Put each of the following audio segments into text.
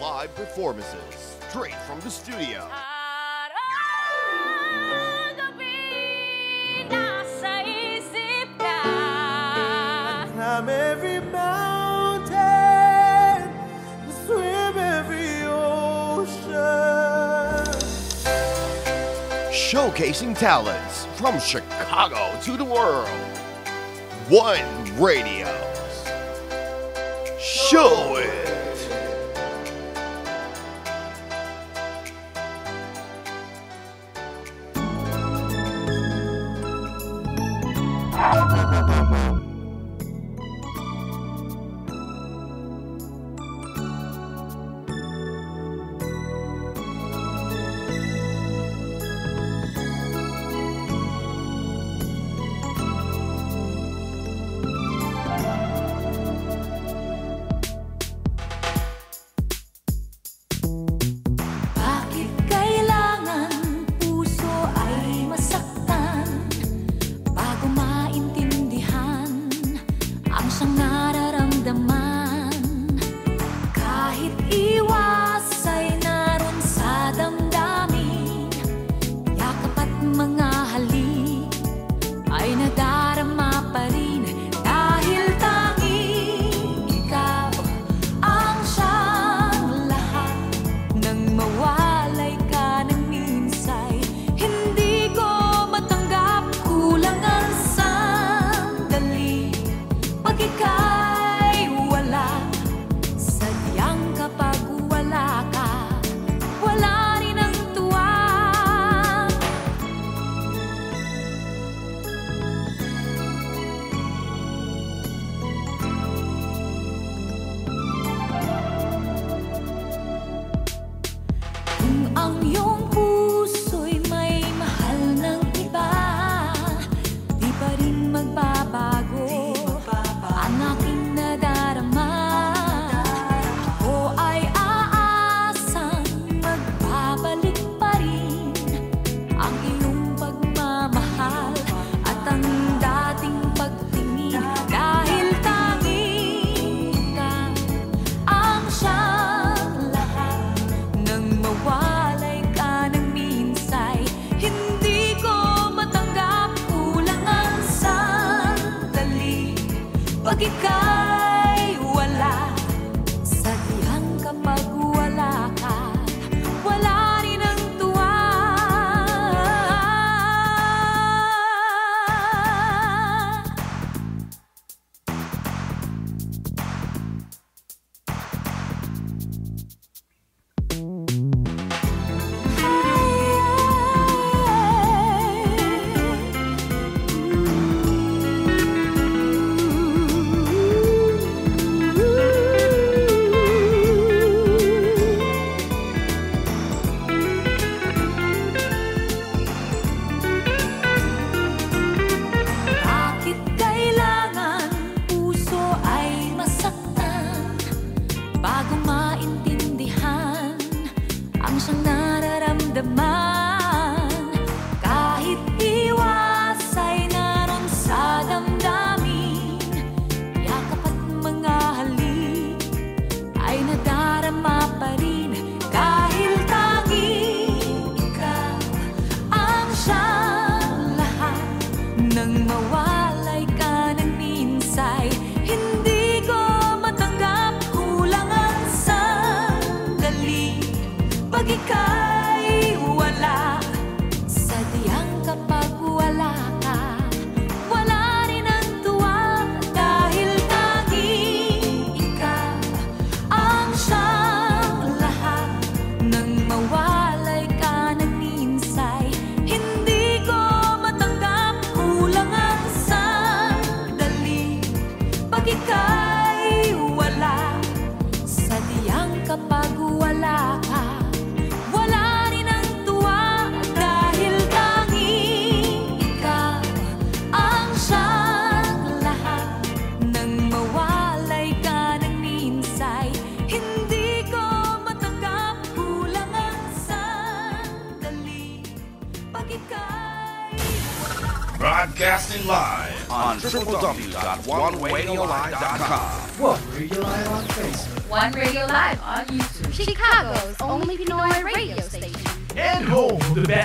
Live performances, straight from the studio. showcasing talents from Chicago to the world. One radio show.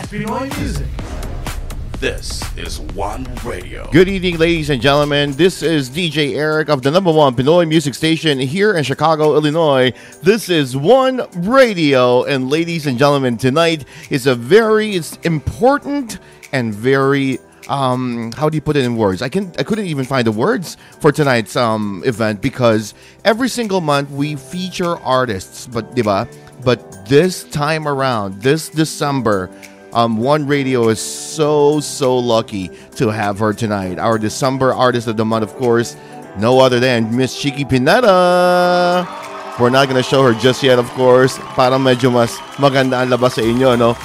Pinoy music. This is One Radio. Good evening, ladies and gentlemen. This is DJ Eric of the number one Pinoy music station here in Chicago, Illinois. This is One Radio. And ladies and gentlemen, tonight is a very it's important and very um how do you put it in words i can i couldn't even find the words for tonight's um event because every single month we feature artists but diba but this time around this december um, One Radio is so, so lucky to have her tonight. Our December artist of the month, of course, no other than Miss Chiqui Pineda. We're not gonna show her just yet, of course. Para medyo mas maganda ang labas sa inyo, no?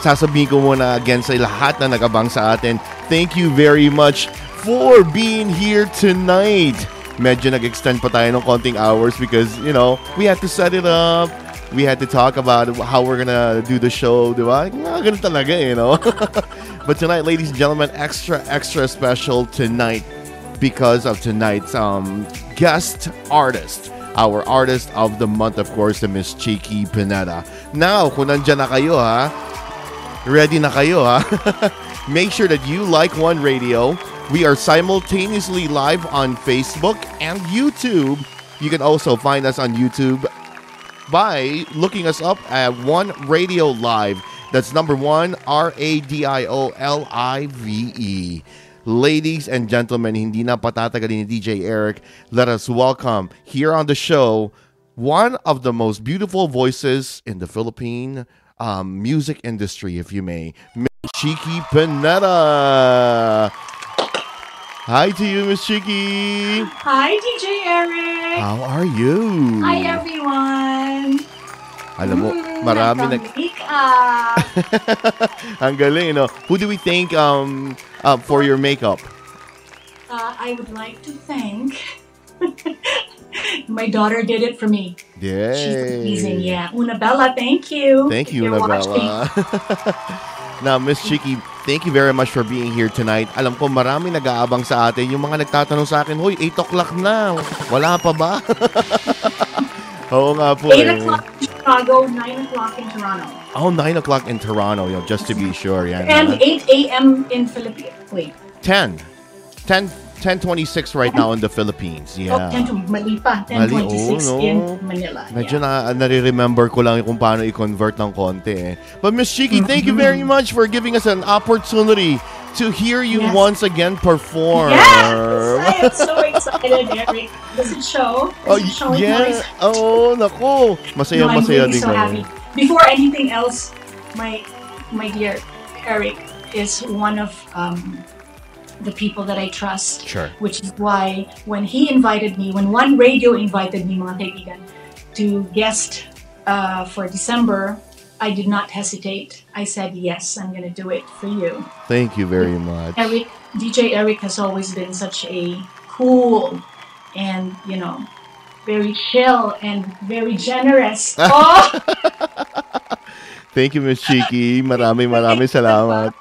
Sasabihin ko muna again sa lahat na nagabang sa atin. Thank you very much for being here tonight. Medyo nag-extend pa tayo ng konting hours because, you know, we had to set it up we had to talk about how we're gonna do the show, di ba? Nga, ganun talaga, you know? but tonight, ladies and gentlemen, extra, extra special tonight because of tonight's um, guest artist. Our artist of the month, of course, the Miss Chiqui Pineda. Now, kung nandyan na kayo, ha? Ready na kayo, ha? Make sure that you like One Radio. We are simultaneously live on Facebook and YouTube. You can also find us on YouTube by looking us up at One Radio Live. That's number one, R A D I O L I V E. Ladies and gentlemen, hindi na patatagalin ni DJ Eric. Let us welcome here on the show one of the most beautiful voices in the Philippine um, music industry, if you may, Chiqui Pineda. Hi to you, Miss Chiqui. Hi, DJ Eric. How are you? Hi, everyone. Alam mo, Mm, marami nag... Ang galing, no? Who do we thank um, uh, for your makeup? Uh, I would like to thank. My daughter did it for me. Yeah. She's amazing. Yeah, Una Bella, thank you. Thank you, you're now, Miss Chiqui, thank you very much for being here tonight. Alam ko marami nag-aabang sa atin. Yung mga nagtatanong sa akin, Hoy, 8 o'clock na. Wala pa ba? Oo nga po 8 eh. o'clock in Chicago, 9 o'clock in Toronto, Oh, 9 o'clock in Toronto, yo, just to be sure. Yan, and 8 a.m. in Philippines. Wait, 10. 10. 10.26 right now in the Philippines. oh, Yeah. 10 mali pa, Mali, 10.26 oh, no. in Manila. Medyo yeah. na nare-remember ko lang kung paano i-convert ng konti eh. But Miss Chiqui, thank you very much for giving us an opportunity to hear you Yes. once again perform. Yes, I am so excited, Eric. Does it show? Oh, it showing yeah. Oh, nako. Masaya, No, I'm masaya really din so kami. Before anything else, my my dear Eric is one of um, the people that I trust. Sure. Which is why when he invited me, when One Radio invited me, mga kaibigan, to guest uh, for December, I did not hesitate. I said yes, I'm gonna do it for you. Thank you very much. Eric, DJ Eric has always been such a cool and you know very chill and very generous. oh, Thank you, Miss Chiqui. Maraming maraming salamat.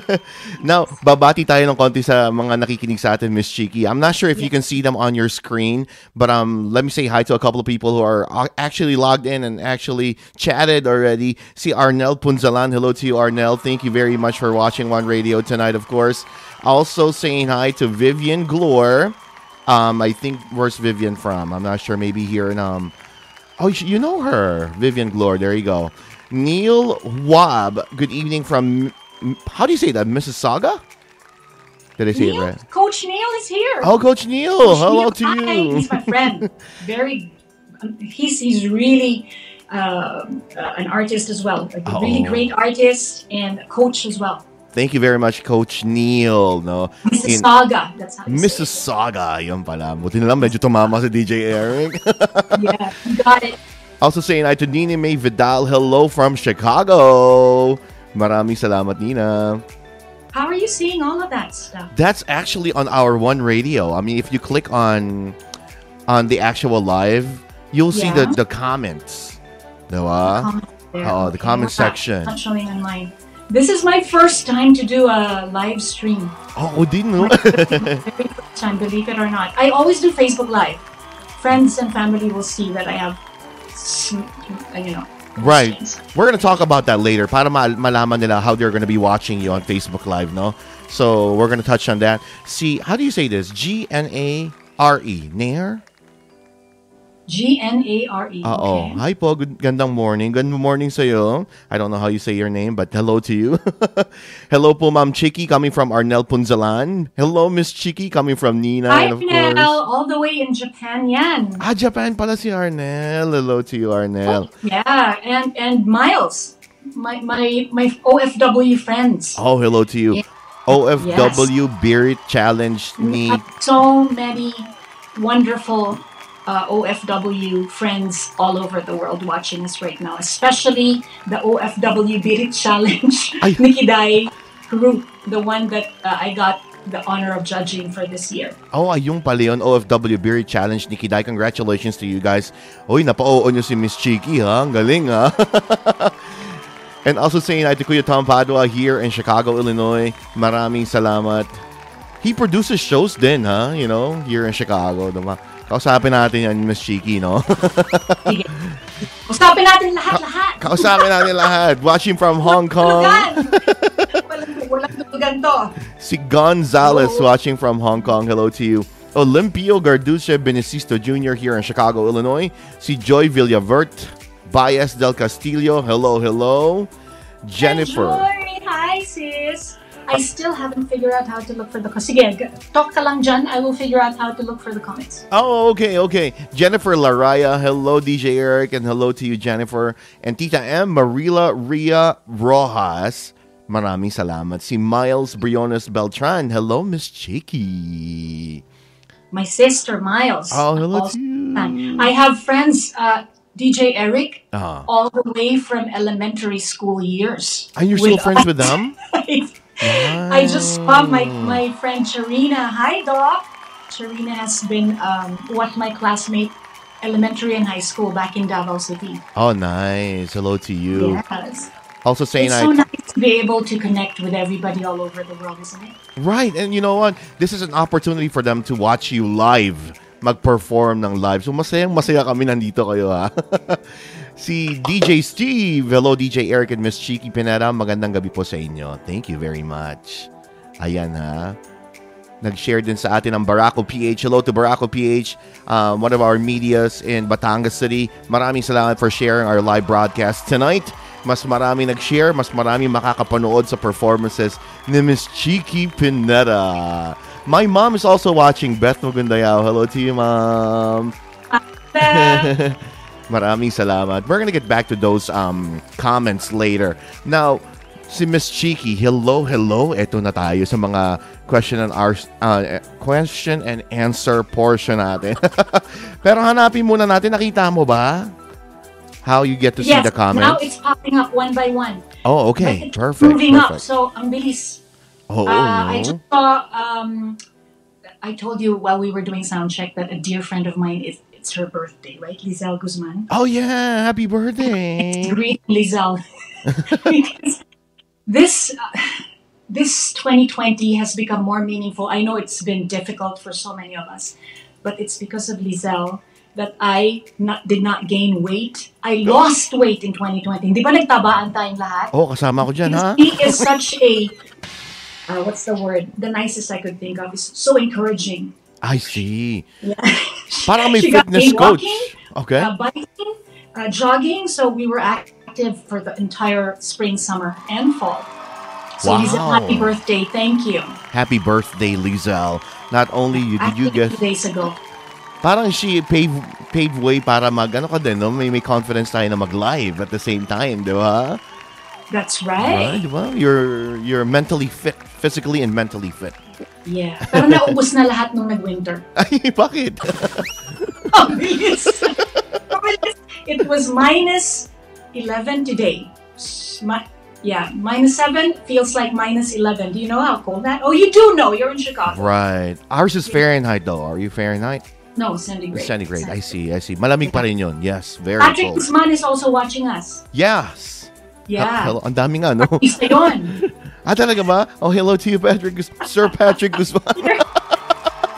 Now, babati tayo ng konti sa mga nakikinig sa atin, Miss Chiqui. I'm not sure if you can see them on your screen, but um, let me say hi to a couple of people who are actually logged in and actually chatted already. See Arnel Punzalan. Hello to you, Arnel. Thank you very much for watching One Radio tonight, of course. Also saying hi to Vivian Glore. Um, I think where's Vivian from? I'm not sure. Maybe here in um. Oh, you, know her, Vivian Glore. There you go. Neil Wab. Good evening from. How do you say that? Mississauga? Did I say Neil, it right? Coach Neil is here. Oh, Coach Neil. Coach hello Neil, to hi. He's my friend. Very, um, he's he's really um, uh, an artist as well. A really Oh. great artist and coach as well. Thank you very much, Coach Neil. No, In- Mississauga. That's how you Mississauga. Yun pala. Buti na lang medyo tumama si DJ Eric. Yeah, you got it. Also saying hi to Nina May Vidal. Hello from Chicago. Maraming salamat, Nina. How are you seeing all of that stuff? That's actually on our one radio. I mean, if you click on on the actual live, you'll see the the comments. Diba? Comment. Oh, the comment section. Not showing on mine. This is my first time to do a live stream. Oo din, no? Very first time, believe it or not. I always do Facebook Live. Friends and family will see that I have, you know. Right. We're gonna talk about that later para mal- malaman nila how they're gonna be watching you on Facebook Live, no? So, we're gonna touch on that. See, how do you say this? Nair? G N A R E. Oo. okay. Hi po, good, gandang morning. Good morning sa'yo. I don't know how you say your name, but hello to you. hello po, Ma'am Chiqui, coming from Arnel Punzalan. Hello, Miss Chiqui, coming from Nina. Hi, and of Nell, course... all the way in Japan, yan. Ah, Japan pala si Arnel. Hello to you, Arnel. Yeah, and and Miles, my my my OFW friends. Oh, hello to you. Yeah. OFW Birit Challenge I ni so many wonderful uh, OFW friends all over the world watching us right now, especially the OFW Birit Challenge, Ay. Nikki Dai group, the one that uh, I got the honor of judging for this year. Oh, ayun pala yun. OFW Birit Challenge ni Kiday. Congratulations to you guys. Uy, napa-oo nyo si Miss Chiqui, ha? Ang galing, ha? And also saying hi to Kuya Tom Padua here in Chicago, Illinois. Maraming salamat. He produces shows then, ha? You know, here in Chicago. Diba? Kausapin natin yan, Miss Chiki, no? Sige. Usapin natin lahat-lahat. Kausapin natin lahat. Watching from Hong Kong. Walang, tulugan to. Si Gonzalez Hello. watching from Hong Kong. Hello to you. Olimpio Garduce Benicisto Jr. here in Chicago, Illinois. Si Joy Villavert. Bias del Castillo. Hello, hello. Jennifer. Joy, hi sis. I still haven't figured out how to look for the... Sige, talk ka lang dyan. I will figure out how to look for the comments. Oh, okay, okay. Jennifer Laraya. Hello, DJ Eric. And hello to you, Jennifer. And Tita M. Marila Ria Rojas. Maraming salamat. Si Miles Briones Beltran. Hello, Miss Chiqui. My sister, Miles. Oh, hello also- to you. I have friends, uh, DJ Eric, Ah. all the way from elementary school years. And you're still With- friends with them? I just saw my, my friend Charina. Hi, Doc. Charina has been um, what my classmate elementary and high school back in Davao City. Oh, nice. Hello to you. Yes. Also saying It's I so nice to be able to connect with everybody all over the world, isn't it? right, and you know what? This is an opportunity for them to watch you live, mag-perform ng live. So masayang masaya kami nandito kayo ha. si DJ Steve, hello DJ Eric and Miss Chiqui Pineda, magandang gabi po sa inyo. Thank you very much. Ayan ha. Nag-share din sa atin ang Barako PH. Hello to Barako PH, um, one of our medias in Batangas City. Maraming salamat for sharing our live broadcast tonight. Mas marami nag-share, mas marami makakapanood sa performances ni Miss Chiki Pineda. My mom is also watching. Beth Mugundayao. Hello to you, mom. Maraming salamat. We're gonna get back to those um, comments later. Now, si Miss Cheeky, hello, hello. Ito na tayo sa mga question and, our, uh, question and answer portion natin. Pero hanapin muna natin. Nakita mo ba? How you get to see yes, the comments? now it's popping up one by one. oh, okay. Perfect. Moving up, perfect. so ang bilis. Oh, Uh, I no. just saw. Um, I told you while we were doing sound check that a dear friend of mine is it's her birthday, right? Lizelle Guzman. Oh, yeah. Happy birthday. Greet Lizelle. this uh, this 2020 has become more meaningful. I know it's been difficult for so many of us, but it's because of Lizelle that I not, did not gain weight. I lost weight in 2020. Di ba nagtabaan tayong lahat? Oh, kasama ko dyan, ha? He is such a uh, what's the word? The nicest I could think of is so encouraging. I see. Yeah. May She got fitness coach. walking, Okay. uh, biking, uh, jogging. So we were active for the entire spring, summer, and fall. So a happy birthday. Thank you. Happy birthday, Lizelle. Not only you, did you get two days ago. parang she paved, paved way para mag, ano ka din, no? May, may confidence tayo na mag-live at the same time, di ba? That's Right, ba? You're, you're mentally fit, physically and mentally fit. Yeah. Pero naubos na lahat nung nag-winter. Ay, bakit? Bilis. It was minus 11 today. Mi- yeah, minus 7 feels like minus 11. Do you know how cold that? Oh, you do know. You're in Chicago. right. Ours is Fahrenheit though. Are you Fahrenheit? No, centigrade. Centigrade. I see, I see. Malamig pa rin yun. Yes, very Patrick cold. Guzman is also watching us. Yes. Yeah. Hello, ang dami nga, no? Isa yun. ah, talaga ba? Oh, hello to you, Patrick. Sir Patrick Guzman.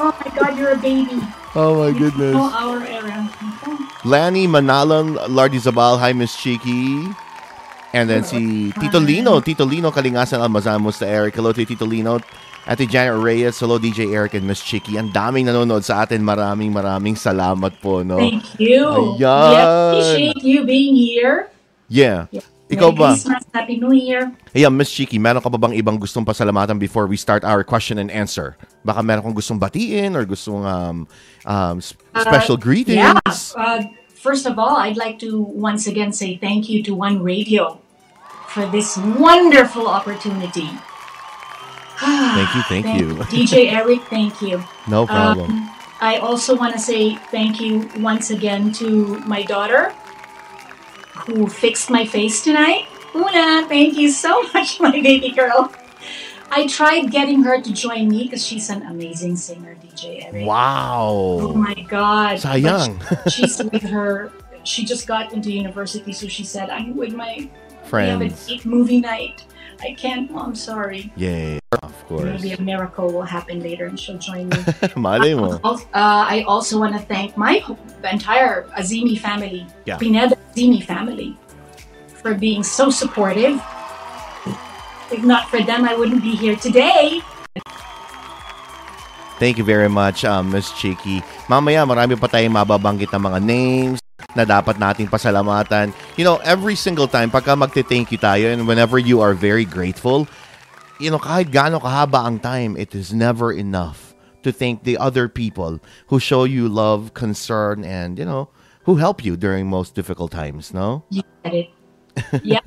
Oh my God, you're a baby. oh, my goodness. know our era. Lanny Manalang, Lardy Zabal, hi Miss Chiqui. And then si Tito Lino, Tito Lino Kalingasan Almazamos to Eric. Hello to Tito Lino. Ate Janet Reyes, hello DJ Eric and Miss Chiqui. Ang daming nanonood sa atin. Maraming maraming salamat po, no? Thank you. Ayan. We appreciate you being here. Yeah. Ikaw Merry ba? Christmas, Happy New Year. Ayan, Miss Chiqui, meron ka pa bang ibang gustong pasalamatan before we start our question and answer? Baka meron kang gustong batiin or gustong um, um, s- special greetings? Yeah. Uh, first of all, I'd like to once again say thank you to One Radio for this wonderful opportunity. Thank you, thank you. DJ Eric, thank you. No problem. Um, I also want to say thank you once again to my daughter who fixed my face tonight. Una, thank you so much, my baby girl. I tried getting her to join me because she's an amazing singer, DJ Eric. Oh wow. my God. Sayang. She- she's with her, she just got into university, so she said, I'm with my we have a Friends. date movie night. I can't, oh, I'm sorry. Yeah, of course. Maybe a miracle will happen later and she'll join me. Malay mo. Al- Uh, I also want to thank my entire Azimi family, Yeah. Pineda Azimi family, for being so supportive. If not for them, I wouldn't be here today. Thank you very much, um, Miss Chiqui. Mamaya, marami pa tayong mababanggit na mga names na dapat nating pasalamatan. You know, every single time, pagka magte-thank you tayo and whenever you are very grateful, you know, kahit gaano kahaba ang time, it is never enough to thank the other people who show you love, concern, and, you know, who help you during most difficult times, no? You get it. Yeah.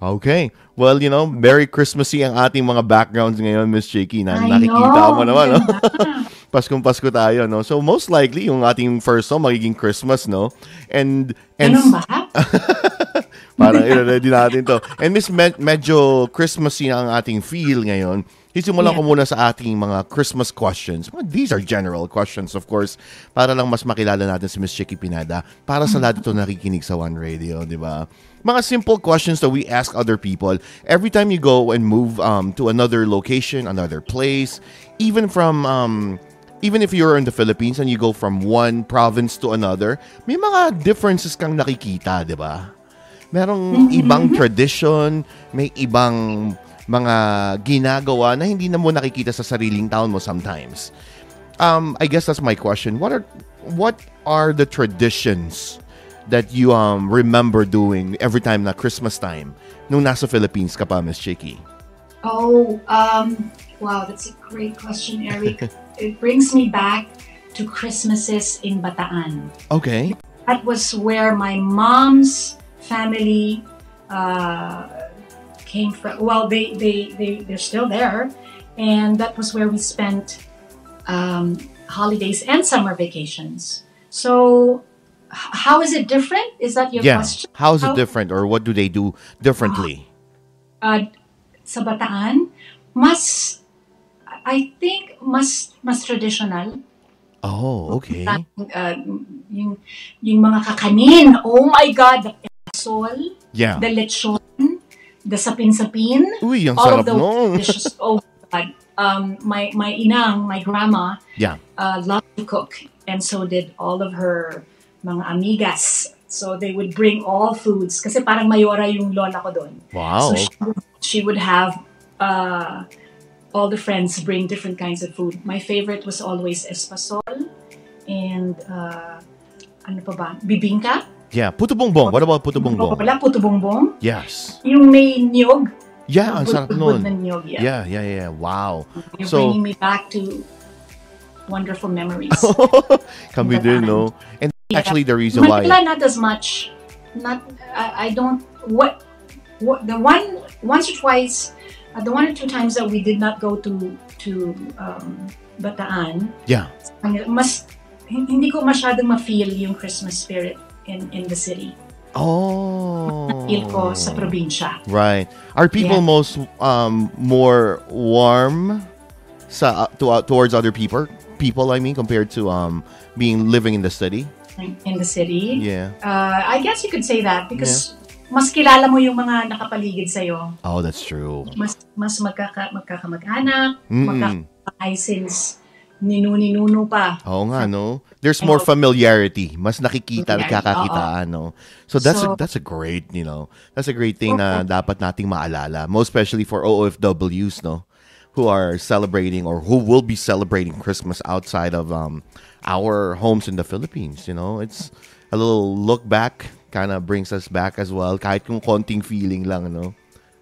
Okay. Well, you know, Merry Christmassy ang ating mga backgrounds ngayon, Miss Cheeky. Na, nakikita know. mo naman, no? Paskong Pasko tayo, no? So, most likely, yung ating first song magiging Christmas, no? And, and Ganun ba? parang i-ready natin to. And Miss, med- medyo Christmassy na ang ating feel ngayon. Sisimulan ko Yeah. muna sa ating mga Christmas questions. Well, these are general questions, of course, para lang mas makilala natin si Miss Chicky Pinada. Para sa lahat ito nakikinig sa One Radio, di ba? Mga simple questions that we ask other people. Every time you go and move um, to another location, another place, even from... Um, even if you're in the Philippines and you go from one province to another, may mga differences kang nakikita, di ba? Merong ibang tradition, may ibang mga ginagawa na hindi na mo nakikita sa sariling town mo sometimes. Um, I guess that's my question. What are what are the traditions that you um remember doing every time na Christmas time nung nasa Philippines ka pa, Miss Chiqui? Oh, um, wow, that's a great question, Eric. it brings me back to Christmases in Bataan. Okay. That was where my mom's family uh, came from. Well, they, they, they, they're still there. And that was where we spent um, holidays and summer vacations. So, h- how is it different? Is that your Yeah. question? How is it different or what do they do differently? uh, sa Bataan, mas I think mas mas traditional. Oh, okay. Uh, yung yung mga kakanin. Oh my God, the sol, Yeah. the lechon, the sapin-sapin. Uy, ang all sarap of those nun. dishes. Oh my God. Um, my my inang, my grandma, Yeah. uh, loved to cook, and so did all of her mga amigas. So they would bring all foods kasi parang mayora yung lola ko doon. Wow. So she she would have uh, all the friends bring different kinds of food. My favorite was always espasol and uh, ano pa ba? Bibingka. Yeah, puto bumbong. What about puto bumbong? Wala, puto bumbong. Yes. Yung may niyog. Yeah, ang sarap niyog, yeah. Yeah, yeah, yeah. Wow. You're So- bringing me back to wonderful memories. Kami din, no? And actually, the reason Manila, why... not as much. Not, I, I don't. What, what the one once or twice, uh, the one or two times that we did not go to to um, Bataan, Yeah. mas hindi ko masyadong ma-feel yung Christmas spirit in in the city. Oh. Feel ko sa probinsya. Right. Are people Yeah. most um more warm sa uh, to, uh, towards other people? People, I mean, compared to um being living in the city. in- in the city. Yeah. Uh, I guess you could say that because mas kilala mo yung mga nakapaligid sa'yo. Oh, that's true. Mas, mas magkaka, magkakamag-anak, Mm-mm. magkakabahay since ninu-ninuno pa. Oo nga, no? There's more familiarity. Mas nakikita at Familiarity, kakakitaan, no? So that's a, So- that's a great, you know, that's a great thing na dapat nating maalala. Most especially for OFWs, no? Who are celebrating or who will be celebrating Christmas outside of um, our homes in the Philippines, you know? It's a little look back, kind of brings us back as well. Kahit kung konting feeling lang, no?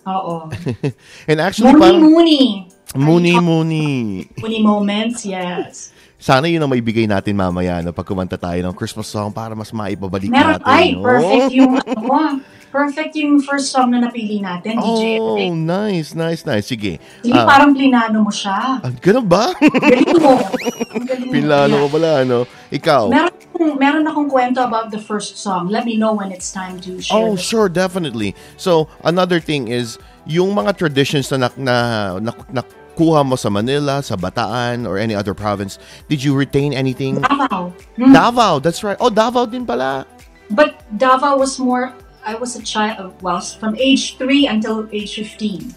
Oo. And actually, parang... Muni-muni. Muni-muni. Muni moments, yes. Sana yun ang maibigay natin mamaya no, pag kumanta tayo ng Christmas song para mas maibabalik Meron, natin. ay, no? perfect yung, ano, perfect yung first song na napili natin, DJ Oh, nice, nice, nice. Sige. Sige, Ah, parang plinano mo siya. ah, ganun ba? Galing mo. Ang galing mo. Pilano Yeah. ko pala, ano? Ikaw? Meron, akong- meron akong kwento about the first song. Let me know when it's time to share. Oh, the- sure, definitely. So, another thing is, yung mga traditions na, na, na, na nakuha mo sa Manila, sa Bataan, or any other province, did you retain anything? Davao. Hmm. Davao, that's right. Oh, Davao din pala. But Davao was more, I was a child, well, from age 3 until age 15.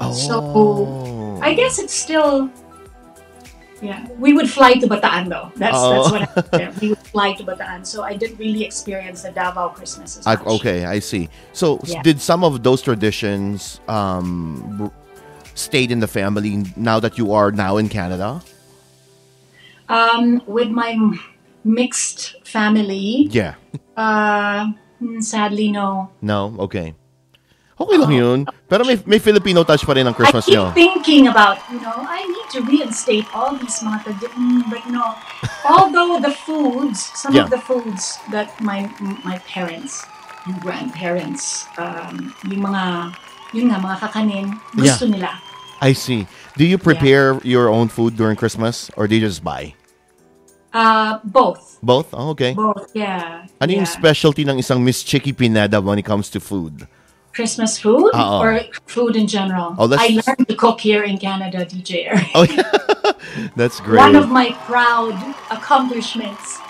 Oh. So, I guess it's still, yeah. We would fly to Bataan though. That's, Oh. that's what I We would fly to Bataan. So I didn't really experience the Davao Christmas as I, okay, I see. So, Yeah. did some of those traditions um, stayed in the family now that you are now in Canada? Um, with my m- mixed family, Yeah. uh, hmm, sadly, no. No? Okay. Okay lang yun. Pero may, may Filipino touch pa rin ang Christmas I keep nyo. thinking about, you know, I need to reinstate all these mga tradi- mm, but no. Although the foods, some Yeah. of the foods that my my parents and grandparents, um, yung mga, yun nga, mga kakanin, gusto nila. I see. Do you prepare your own food during Christmas or do you just buy? Uh, both. Both? Oh, okay. Both, yeah. Ano yung yeah. specialty ng isang Miss Chicky Pineda when it comes to food? Christmas food Oo. or food in general? Oh, that's- I learned to cook here in Canada, DJ Oh, yeah. That's great. One of my proud accomplishments.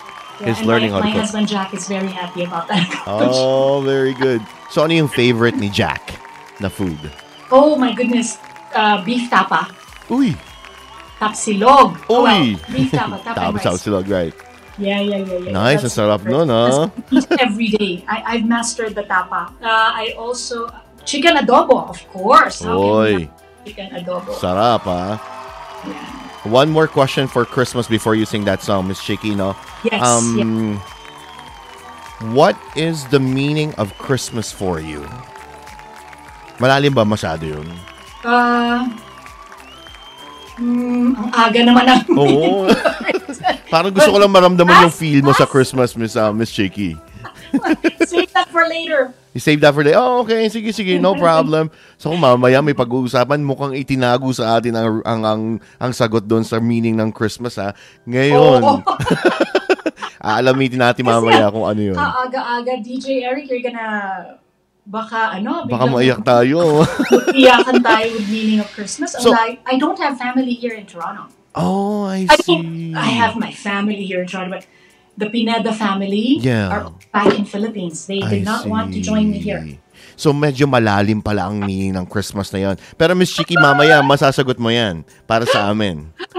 Is and learning how my, to my cook. husband Jack is very happy about that. Oh, very good. So, ano yung favorite ni Jack na food? Oh, my goodness. Uh, beef tapa. Uy! Tapsilog. Oh, well, beef tapa. Tapa and rice. silog, right? Yeah, yeah, yeah, yeah. Nice, That's sarap nun, ah. That's every day. I, I've mastered the tapa. Uh, I also, chicken adobo, of course. How Oy. Chicken adobo. Sarap, ah. Yeah. One more question for Christmas before you sing that song, Miss Chiqui, no? Yes, yeah. Um, What is the meaning of Christmas for you? Malalim ba masyado yun? Uh, mm, ang aga naman ang Oo. Parang gusto ko lang maramdaman yung feel mo sa Christmas, Miss uh, Miss Chicky. Save that for later. You save that for the, oh, okay, sige, sige, no problem. So, kung mamaya may pag-uusapan, mukhang itinago sa atin ang, ang, ang, ang sagot doon sa meaning ng Christmas, ha? Ngayon, Oo. aalamitin natin Kasi mamaya kung ano yun. Kaaga-aga, DJ Eric, you're gonna, baka ano, Baka maiyak tayo. iyakan tayo with meaning of Christmas. So- Unlike, I don't have family here in Toronto. oh, I I see. mean, I have my family here in Toronto, but the Pineda family Yeah. are back in Philippines. They I did not want to join me here. see. So, medyo malalim pala ang meaning ng Christmas na yon. Pero, Miss Chicky, mamaya, masasagot mo yan para sa amin.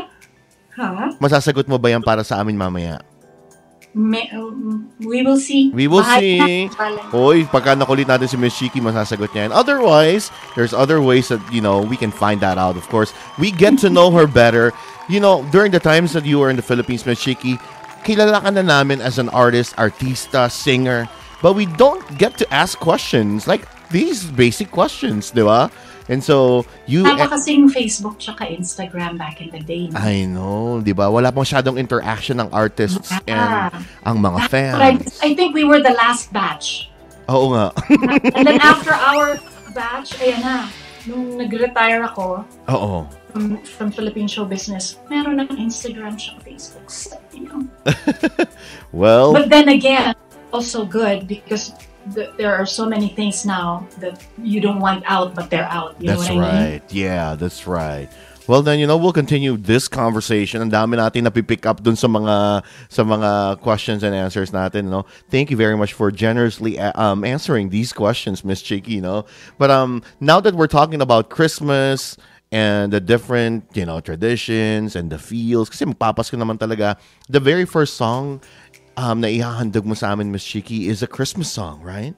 Huh? Masasagot mo ba yan para sa amin mamaya? Um, we will see. We will see. na. Bahala na. Hoy, pagka nakulit natin si Miss Chiqui, masasagot niya yan. Otherwise, there's other ways that, you know, we can find that out, of course. We get to know her better. You know, during the times that you were in the Philippines, Miss Chiqui, kilala ka na namin as an artist, artista, singer, but we don't get to ask questions like these basic questions, di ba? And so, you... Tama kasing Facebook tsaka Instagram back in the day. no? I know, di ba? Wala pang masyadong interaction ng artists and ang mga But I, fans. I think we were the last batch. Oo nga. And then after our batch, ayan na, nung nag-retire ako Oo. from, from Philippine show business, meron ng Instagram siya, Facebook. So, you know. Well, But then again, also good because th- there are so many things now that you don't want out, but they're out. You That's know what I mean? right. Yeah, that's right. Well then, you know, we'll continue this conversation. Ang dami natin na pick up dun sa mga sa mga questions and answers natin, no. Thank you very much for generously um, answering these questions, Miss Chiqui, you know. But um now that we're talking about Christmas and the different, you know, traditions and the feels kasi magpapasko naman talaga. The very first song um na ihahandog mo sa amin, Miss Chiqui, is a Christmas song, right?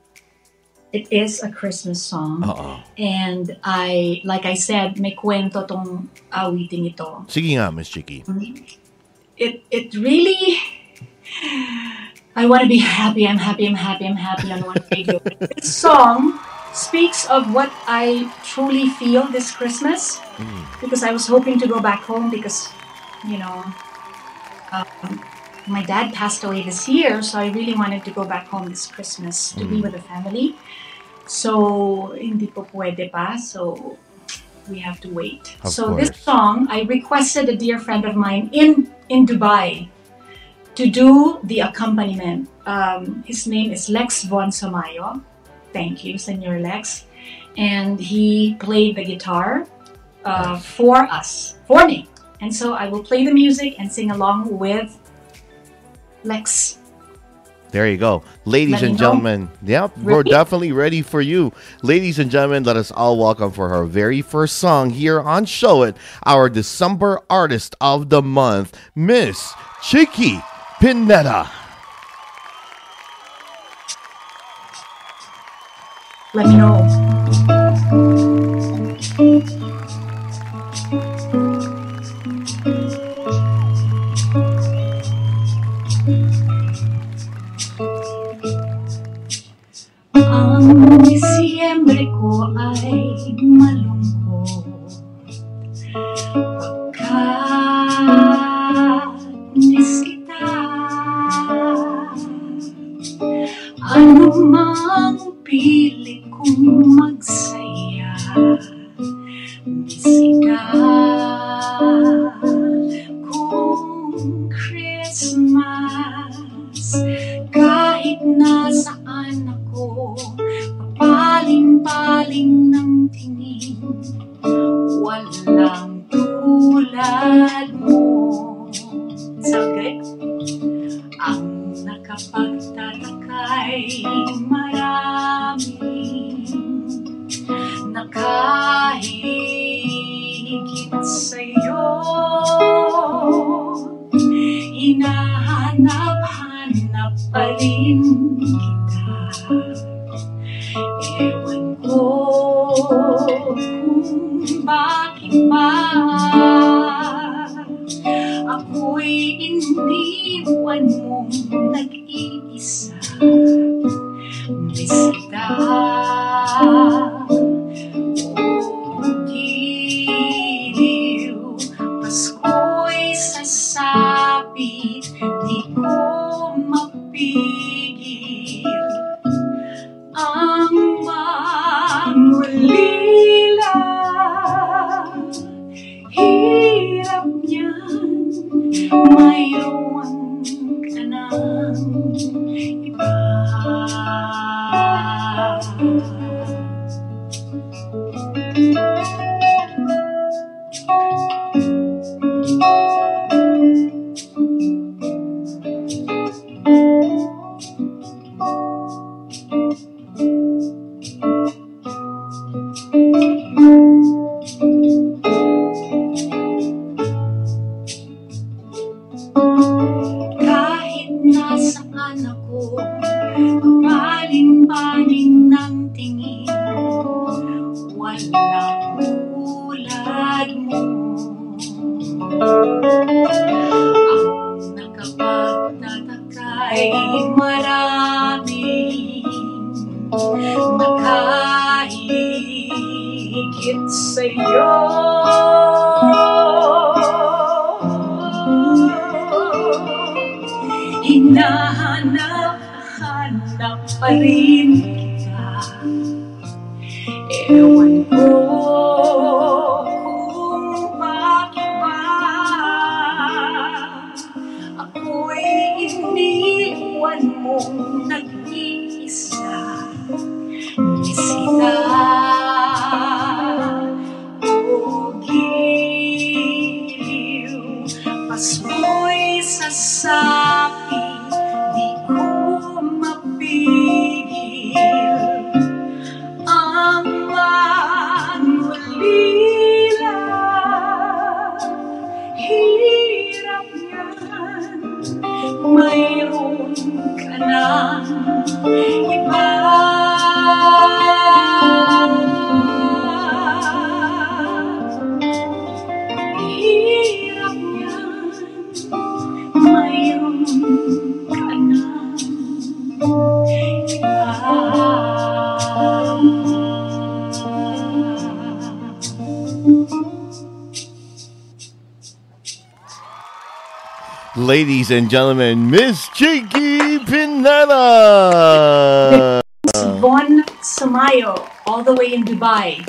It is a Christmas song. Oo. And I, like I said, may kwento tong awiting ito. Sige nga, Miss Chiqui. It, it really, I want to be happy, I'm happy, I'm happy, I'm happy on one radio. this song speaks of what I truly feel this Christmas because I was hoping to go back home because, you know, um, my dad passed away this year, so I really wanted to go back home this Christmas to be with the family. So, hindi po pwede pa. So, we have to wait. Of so, this song, I requested a dear friend of mine in, in Dubai to do the accompaniment. Um, his name is Lex Von Samayo. Thank you, Senor Lex. And he played the guitar uh, for us, for me. And so I will play the music and sing along with Lex. There you go. Ladies Let and gentlemen, yep, we're definitely ready for you. Ladies and gentlemen, let us all welcome for her very first song here on Show It, our December Artist of the Month, Miss Chiqui Pineda. Let me know. Ko ay malungkot. Pagkat kita Ano mang pilit Ladies and gentlemen, Miss Chiqui Pineda. Von Sumayo, all the way in Dubai.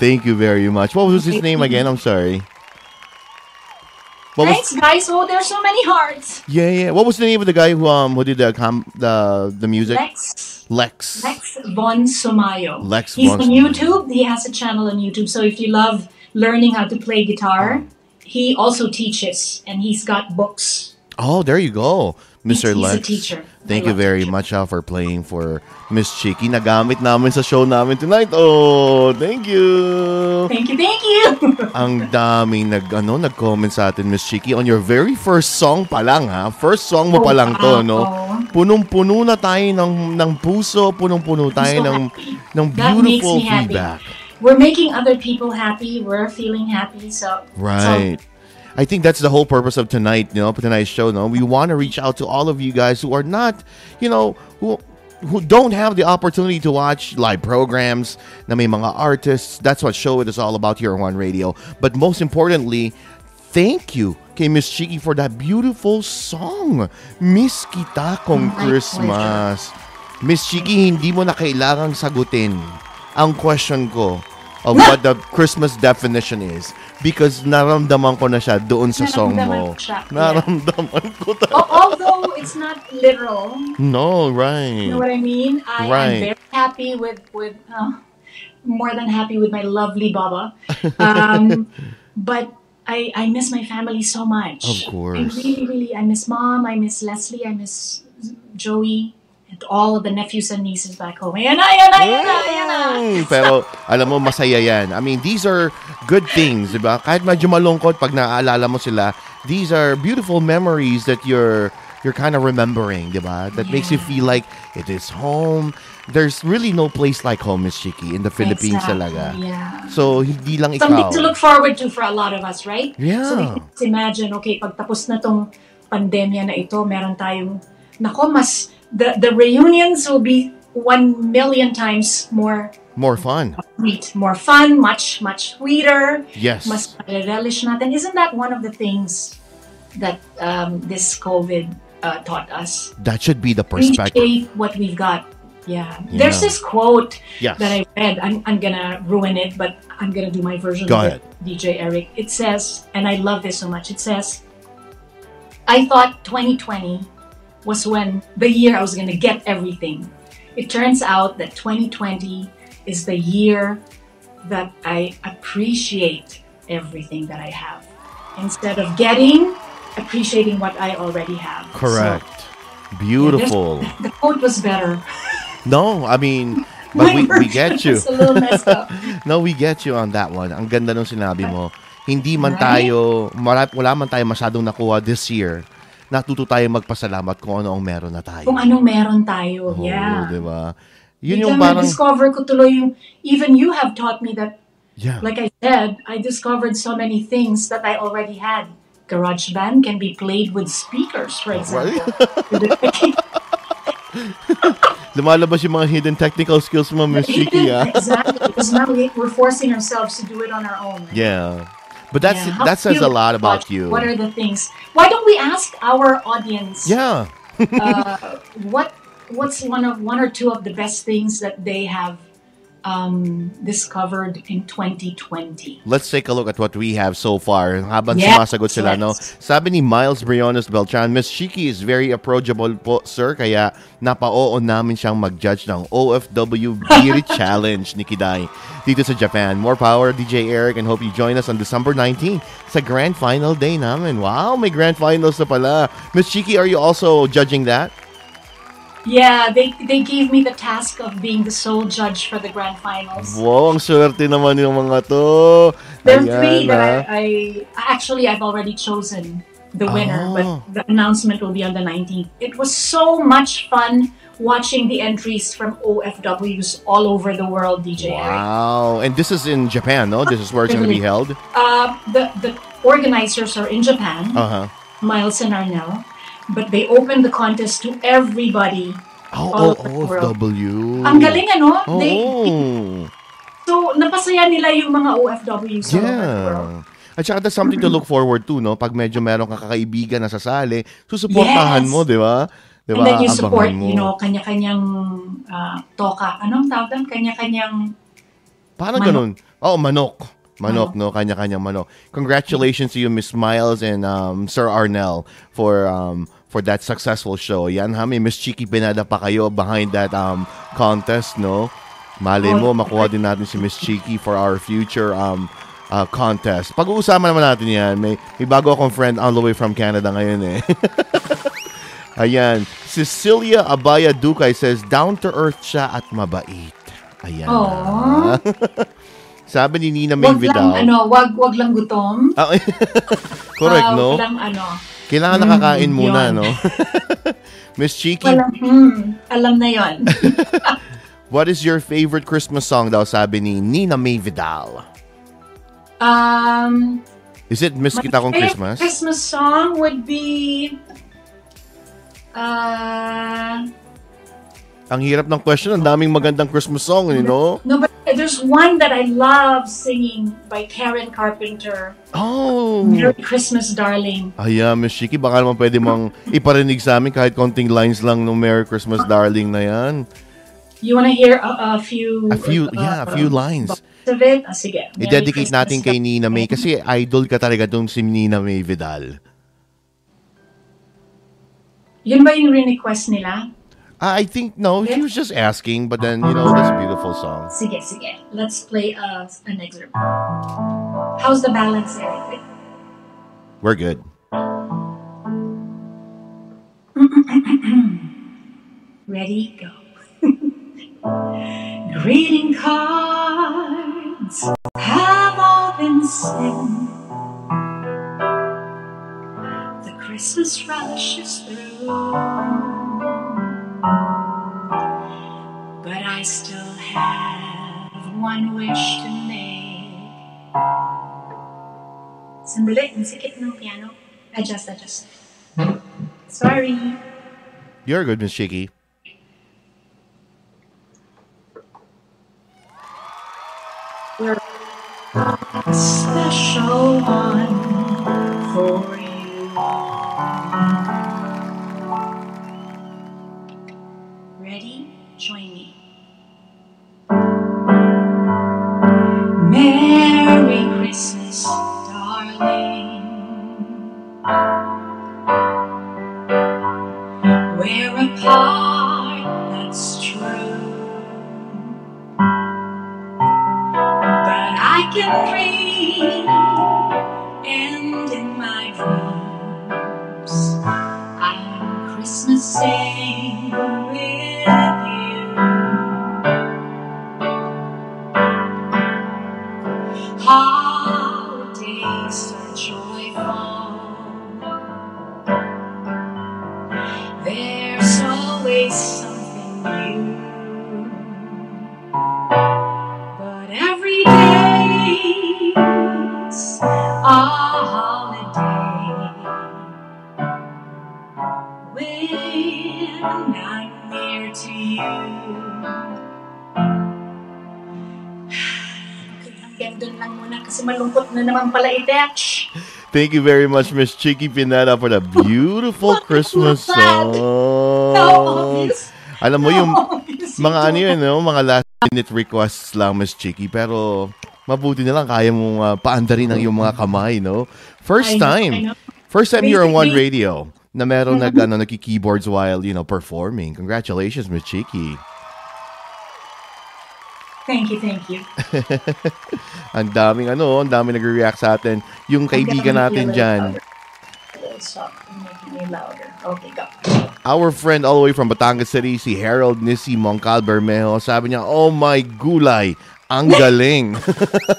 Thank you very much. What was his name again? I'm sorry. What was, Thanks, guys. Oh, there's so many hearts. yeah, yeah. What was the name of the guy who um who did the com the the music? Lex, Lex. Lex Von Sumayo. Lex He's Von on. YouTube. He has a channel on YouTube. So if you love learning how to play guitar, he also teaches, and he's got books. Oh, there you go, Mr. He's a Lex. teacher. Thank I you very teacher. much uh, for playing for Miss Cheeky. Nagamit namin sa show namin tonight. Oh, thank you. Thank you, thank you. Ang daming nag ano nag-comment sa atin Miss Cheeky on your very first song pa lang ha. First song mo pa Oh, lang to, wow. no? Punong-puno na tayo ng ng puso, punong-puno tayo so ng happy. ng beautiful me happy. feedback. We're making other people happy. We're feeling happy. So Right. I think that's the whole purpose of tonight, you know, tonight's show. You No, we want to reach out to all of you guys who are not, you know, who who don't have the opportunity to watch live programs na may mga artists. That's what show it is all about here on One Radio. But most importantly, thank you kay Miss Chiqui for that beautiful song, Miss Kita Kong oh, My Christmas. Miss Chiqui, hindi mo na kailangang sagutin ang question ko of what the Christmas definition is because naramdaman ko na siya doon sa song mo. Naramdaman ko siya, yeah. Ko talaga. Al- although it's not literal, No, right. you know what I mean. I Right. am very happy with with uh, more than happy with my lovely Baba. Um, but I I miss my family so much. Of course. I really really I miss mom. I miss Leslie. I miss Joey. And all of the nephews and nieces back home. Ayan na, ayan na, ayan na, ayan na. Pero alam mo, masaya yan. I mean, these are good things, di ba? Kahit medyo malungkot pag naaalala mo sila, these are beautiful memories that you're you're kind of remembering, di ba? That makes you feel like it is home. There's really no place like home, Miss Chiki, in the Philippines Exactly, talaga. Yeah. So, hindi lang ikaw. something to look forward to for a lot of us, right? Yeah. So we can just imagine, okay, pag tapos na tong pandemya na ito, meron tayong, nako, mas, the, the reunions will be one million times more More fun. sweet, more fun, much, much sweeter, Yes. mas relish natin. Isn't that one of the things that um, this COVID uh, taught us? That should be the perspective. Appreciate what we've got. Yeah. There's this quote Yes. that I read. I'm, I'm gonna ruin it, but I'm gonna do my version Go of ahead. it, DJ Eric. It says, and I love this so much. It says, I thought 2020 was when the year I was gonna get everything. It turns out that 2020 is the year that I appreciate everything that I have. Instead of getting, appreciating what I already have. So, Correct. Beautiful. the quote was better. No, I mean, but we, we get you. No, we get you on that one. Ang ganda nung sinabi mo. Hindi man Right? tayo, wala man tayo masyadong nakuha this year. Natuto tayo magpasalamat kung ano ang meron na tayo. Kung anong meron tayo. Oo, yeah. di ba? Yun yung parang, na-discover ko tuloy yung, even you have taught me that, yeah. like I said, I discovered so many things that I already had. GarageBand can be played with speakers, for example. Lumalabas yung mga hidden technical skills mo, Miss Chiki, ah. exactly. Because now we, we're forcing ourselves to do it on our own. Yeah. But that's Yeah. That says a lot about watch? you. What are the things? Why don't we ask our audience yeah. uh, what what's one of one or two of the best things that they have um, discovered in 2020. Let's take a look at what we have so far. Habang Yes, sumasagot sila, no? Sabi ni Miles Briones Beltran, Miss Chiqui is very approachable po, sir. Kaya napa-oo namin siyang mag-judge ng OFW Birit Challenge ni Kiday dito sa Japan. More power, DJ Eric, and hope you join us on December 19 sa grand final day namin. Wow, may grand finals na pala. Miss Chiki, are you also judging that? Yeah, they they gave me the task of being the sole judge for the grand finals. Wow, ang swerte naman yung mga to. There are three that ah. I, I actually I've already chosen the winner, Oh. but the announcement will be on the 19th. It was so much fun watching the entries from OFWs all over the world, DJ Wow. And this is in Japan, no? This is where it's going to be held. Uh, the the organizers are in Japan, Uh-huh. Miles and Arnell, but they opened the contest to everybody. Oh, all oh, over the world. OFW. Ang galing ano? They, Oh. so napasaya nila yung mga OFWs all over the world. Yeah. At saka that's something to look forward to, no? Pag medyo meron kang kakaibigan na sasali, susuportahan Yes. mo, di ba? Di And ba? then you support, mo. you know, kanya-kanyang uh, toka. Anong tawag doon? Kanya-kanyang Parang manok. ganun. Oh, manok. Manok, no? Kanya-kanyang manok. Congratulations to you, Miss Miles and um, Sir Arnell for um, for that successful show. Yan ha, may Miss Chiki Pinada pa kayo behind that um, contest, no? Malay mo, makuha din natin si Miss Chiki for our future um, uh, contest. Pag-uusapan naman natin yan. May, may bago akong friend all the way from Canada ngayon eh. Ayan. Cecilia Abaya Ducay says, down to earth siya at mabait. Ayan. Sabi ni Nina May Wag lang, ano, wag, wag lang gutom. Ah, correct, Ah, no? Walang, ano, Kailangan nakakain Mm, muna, yun. no? Miss Cheeky, walang, hmm, alam na yon. what is your favorite Christmas song daw, sabi ni Nina May Vidal? um, Is it Miss Kita Kong favorite Christmas? Christmas song would be, uh, Ang hirap ng question. Ang daming magandang Christmas song, you know? no, but there's one that I love singing by Karen Carpenter. Oh! Merry Christmas, darling. Ayan, Miss Chiki, baka naman pwede mong iparinig sa amin kahit konting lines lang ng Merry Christmas, darling na yan. You wanna hear a, a few? A few, uh, yeah, a few lines. bits of it? Ah, sige. Merry I-dedicate Christmas, natin kay Nina May kasi idol ka talaga dun si Nina May Vidal. Yun ba yung request nila? I think, no, she was just asking, but then, you know, that's a beautiful song. Sige, sige. Let's play uh, an excerpt. How's the balance, Eric? We're good. Ready? Go. Greeting cards have all been sent. The Christmas rush is through. But I still have one wish to make. Sandali, ang sikit ng piano. Adjust, adjust. Hmm? Sorry. You're good, Miss Chiqui. We're a special one for you. Malungkot na naman pala i-detach. Thank you very much, Miss Chiki Pineda, for the beautiful Christmas song. No. Alam mo yung No, you mga ano yun, no? mga last minute requests lang, Miss Chicky. Pero mabuti na lang kaya mong uh, paandarin ang iyong mga kamay, no? First time. First time you're on One Radio na meron nag, ano, nagki-keyboards while, you know, performing. Congratulations, Miss Chicky. Thank you, thank you. Ang daming ano, ang daming nagre-react sa atin. Yung kaibigan natin. Okay, go. our friend all the way from Batangas City, si Harold Nisi Moncal Bermejo, sabi niya, oh my gulay, ang galing.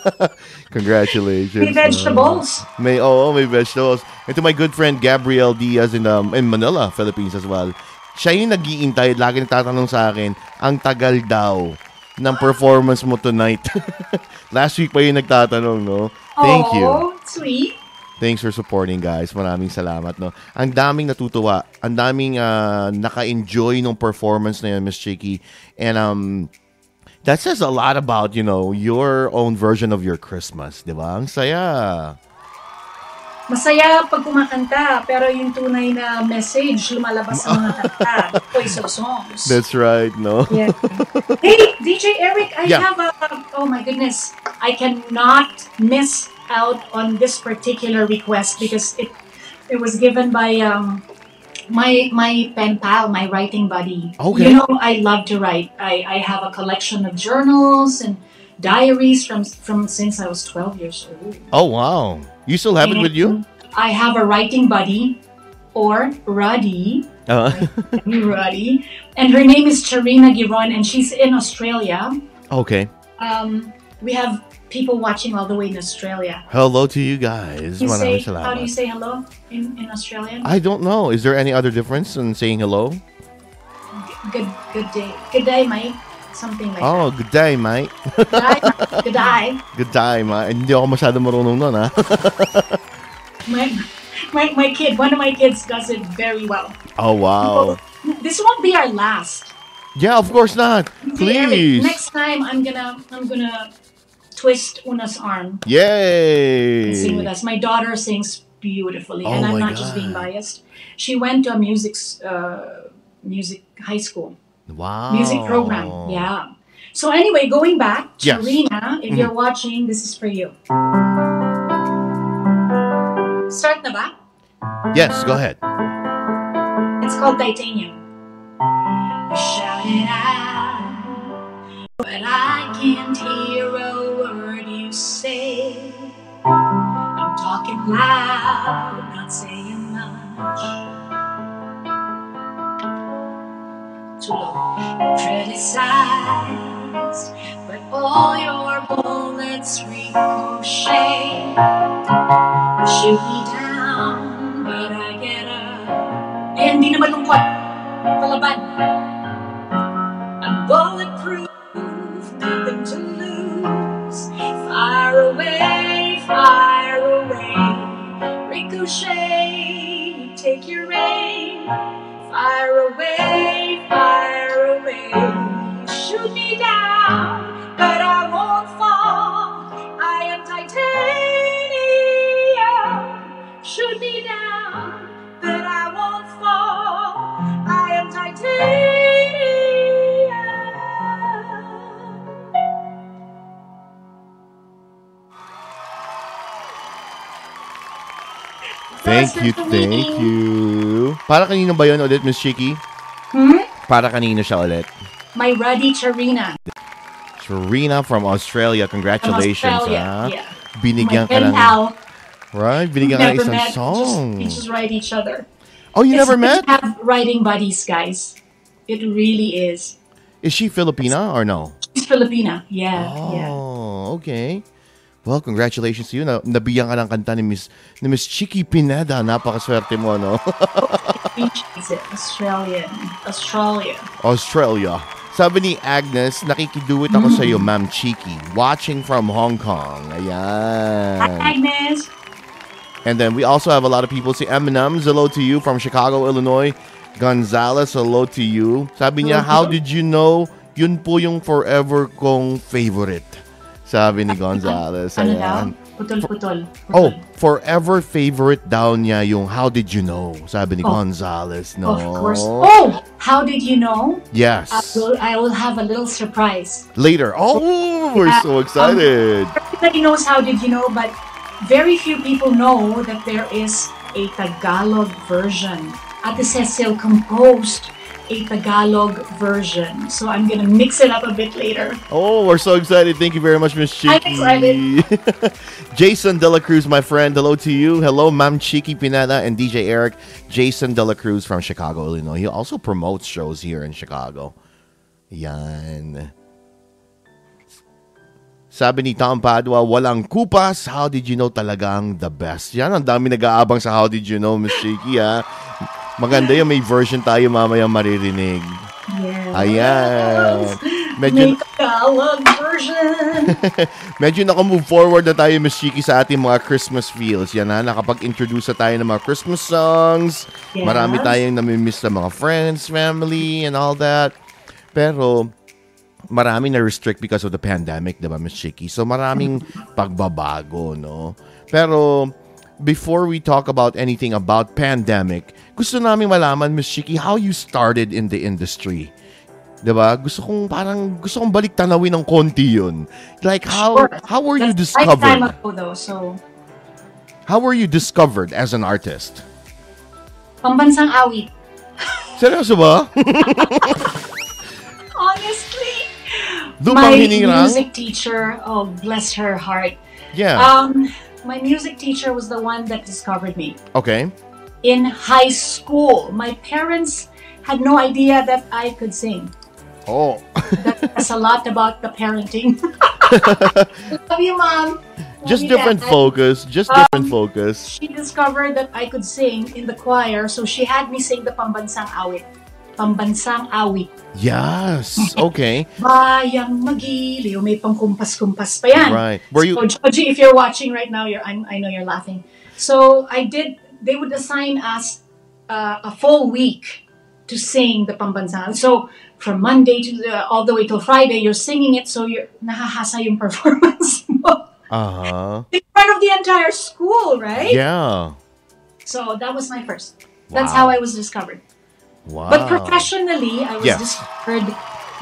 Congratulations. May vegetables. May, oo, may vegetables. And to my good friend Gabriel Diaz in, um, in Manila, Philippines as well. Siya yung nag-iintay, lagi nagtatanong sa akin, ang tagal daw ng performance mo tonight. Last week pa yung nagtatanong, no? Thank you. Oh, sweet. Thanks for supporting, guys. Maraming salamat, no? Ang daming natutuwa. Ang daming ah, naka-enjoy ng performance na yun, Miss Chicky. And um, that says a lot about, you know, your own version of your Christmas, di ba? Ang saya. Masaya pag kumakanta, pero yung tunay na message lumalabas sa mga kanta. Voice of songs. That's right, no? Yeah. hey, DJ Eric, I Yeah. have a. Oh my goodness, I cannot miss out on this particular request because it it was given by um my my pen pal, my writing buddy. Okay. You know, I love to write. I I have a collection of journals and diaries from from since I was twelve years old. Oh, wow. You still have it with you? I have a writing buddy, or Ruddy. Uh, Ruddy. And her name is Charina Giron, and she's in Australia. okay. Um, we have people watching all the way in Australia. Hello to you guys. You say, how do you say hello in, in Australian? I don't know. Is there any other difference in saying hello? good good day. Good day, mate. Something like Oh, good day, mate. that. Good day. Good day, mate. Hindi ako masyado marunong nun, ha? My, my, my kid, one of my kids does it very well. Oh, wow. This won't be our last. Yeah, of course not. Please. next time I'm gonna I'm gonna twist Una's arm Yay. and sing with us. My daughter sings beautifully, Oh and I'm not just being biased. She went to a music uh, music high school Wow. music program. Yeah. So anyway, going back, Yes. Mm-hmm. Charina, if you're watching, this is for you. Start na ba? Yes, go ahead. It's called Titanium. Shout it out, but I can't hear a word you say. I'm talking loud, not saying much. Too low. Criticized, but all your bullets ricochet. Shoot me down, but I get up. Eh, hindi na malungkot. Palaban. I'm bulletproof, nothing to lose. Fire away, fire away. Ricochet, take your aim. Fire away, Thank you, thank you. Para kanino ba yun ulit, Miss Chiqui? Hmm? Para kanino siya ulit? My Ruddy Charina. Charina from Australia. From Congratulations, Australia. ha? Yeah. Binigyan My ka ng... pal. Right? Binigyan ka ng isang met. song. Just, we just write each other. Oh, you It's never met? have writing buddies, guys. It really is. Is she Filipina or no? She's Filipina. Yeah, yeah. Oh, okay. Well, congratulations to you. Na, nabigyan ka ng kanta ni Miss, ni Miss Chiqui Pineda. Napakaswerte mo, no? She's. Australian. Australia. Australia. Sabi ni Agnes, nakikiduwit ako sa iyo, mm-hmm. Ma'am Chiqui. Watching from Hong Kong. Hi, Agnes. And then we also have a lot of people. Si Eminem, hello to you from Chicago, Illinois. Gonzalez, hello to you. Sabi niya, how did you know yun po yung forever kong favorite? Sabi ni Gonzalez. Ano Ayan. Putol-putol. Oh, forever favorite daw niya yung How Did You Know? Sabi ni Oh. Gonzales, no? Of course. Oh, how did you know? Yes. I will, I will have a little surprise. Later. Oh, we're so Uh, excited. Everybody knows how did you know, but very few people know that there is a Tagalog version. At Ate Cecil composed a Tagalog version. So I'm gonna mix it up a bit later. Oh, we're so excited. Thank you very much, Miss I'm excited. Jason Dela Cruz, my friend. Hello to you. Hello, Ma'am Chiqui Pineda and DJ Eric. Jason Dela Cruz from Chicago, Illinois. He also promotes shows here in Chicago. Yan. Sabi ni Tom Padua, walang kupas. How did you know talagang the best? Yan, ang dami nag-aabang sa How did you know, Miss Chiqui, ha? Maganda yung may version tayo mamaya maririnig. Yes. Ayan. May Medyo, Tagalog version. medyo naka-move forward na tayo, Miss Chiki, sa ating mga Christmas feels. Yan ha, nakapag-introduce na tayo ng mga Christmas songs. Yes. Marami tayong namimiss sa mga friends, family, and all that. Pero, marami na restrict because of the pandemic, diba, Miss Chiki? So, maraming pagbabago, no? Pero, before we talk about anything about pandemic, gusto namin malaman, Miss Chiki, how you started in the industry. 'Di ba? Gusto kong parang gusto kong balik tanawin ng konti 'yun. Like how Sure. how were you That's lifetime discovered? ago though, so How were you discovered as an artist? pambansang awit. Seryoso ba? Honestly. Lumang my music teacher, oh bless her heart. Yeah. Um, my music teacher was the one that discovered me okay. in high school. My parents had no idea that I could sing. Oh. That's a lot about the parenting. Love you, mom. Love Just you, different Dad. focus. Just Um, different focus. She discovered that I could sing in the choir, so she had me sing the pambansang awit. Pambansang awit. Yes. Okay. Bayang magiliw, may pangkumpas-kumpas pa yan. Right. Were you So, Joji, if you're watching right now, you're, I'm, I know you're laughing. So I did. They would assign us uh, a full week to sing the pambansang. So from Monday to the, all the way till Friday, you're singing it. So you're nahahasa yung performance mo Uh-huh. in front of the entire school, right? Yeah. So that was my first. That's Wow. how I was discovered. Wow. But professionally, I was Yes. discovered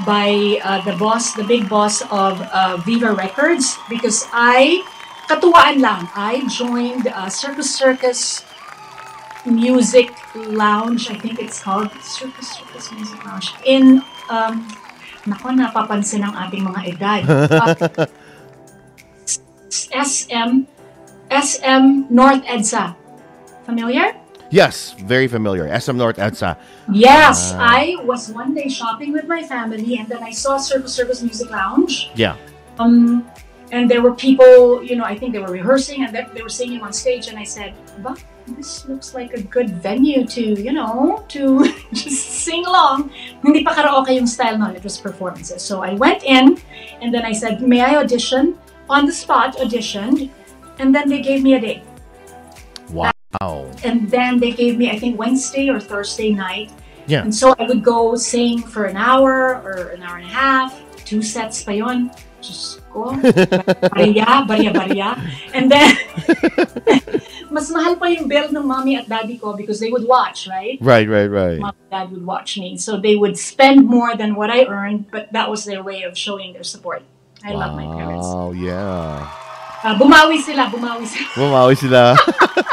by uh, the boss, the big boss of uh, Viva Records, because I, katuwaan lang, I joined uh, Circus Circus Music Lounge, I think it's called Circus Circus Music Lounge, in, um, nako, napapansin ang ating mga edad. Uh, SM, SM North EDSA. Familiar? Yes, very familiar. SM North EDSA. Yes, Ah. I was one day shopping with my family, and then I saw Circus Circus Music Lounge. Yeah. Um, and there were people, you know, I think they were rehearsing and they, they were singing on stage, and I said, "Bah, this looks like a good venue to, you know, to just sing along." Hindi pa karaoke yung style noon; it was performances. So I went in, and then I said, "May I audition?" On the spot, auditioned, and then they gave me a day. Wow. And then they gave me, I think, Wednesday or Thursday night. Yeah. And so I would go sing for an hour or an hour and a half, two sets pa yun. Diyos ko, bariya, bariya, bariya. And then, mas mahal pa yung bill ng mommy at daddy ko because they would watch, right? Right, right, right. Mom and dad would watch me. So they would spend more than what I earned, but that was their way of showing their support. I love my parents. Wow, yeah. Uh, bumawi sila, bumawi sila. Bumawi sila.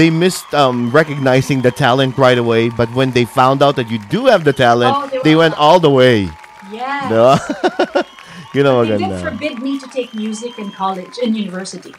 they missed um, recognizing the talent right away, but when they found out that you do have the talent, Oh, they they went all the way. Yes. Diba? Yun ang They did forbid me to take music in college, and university.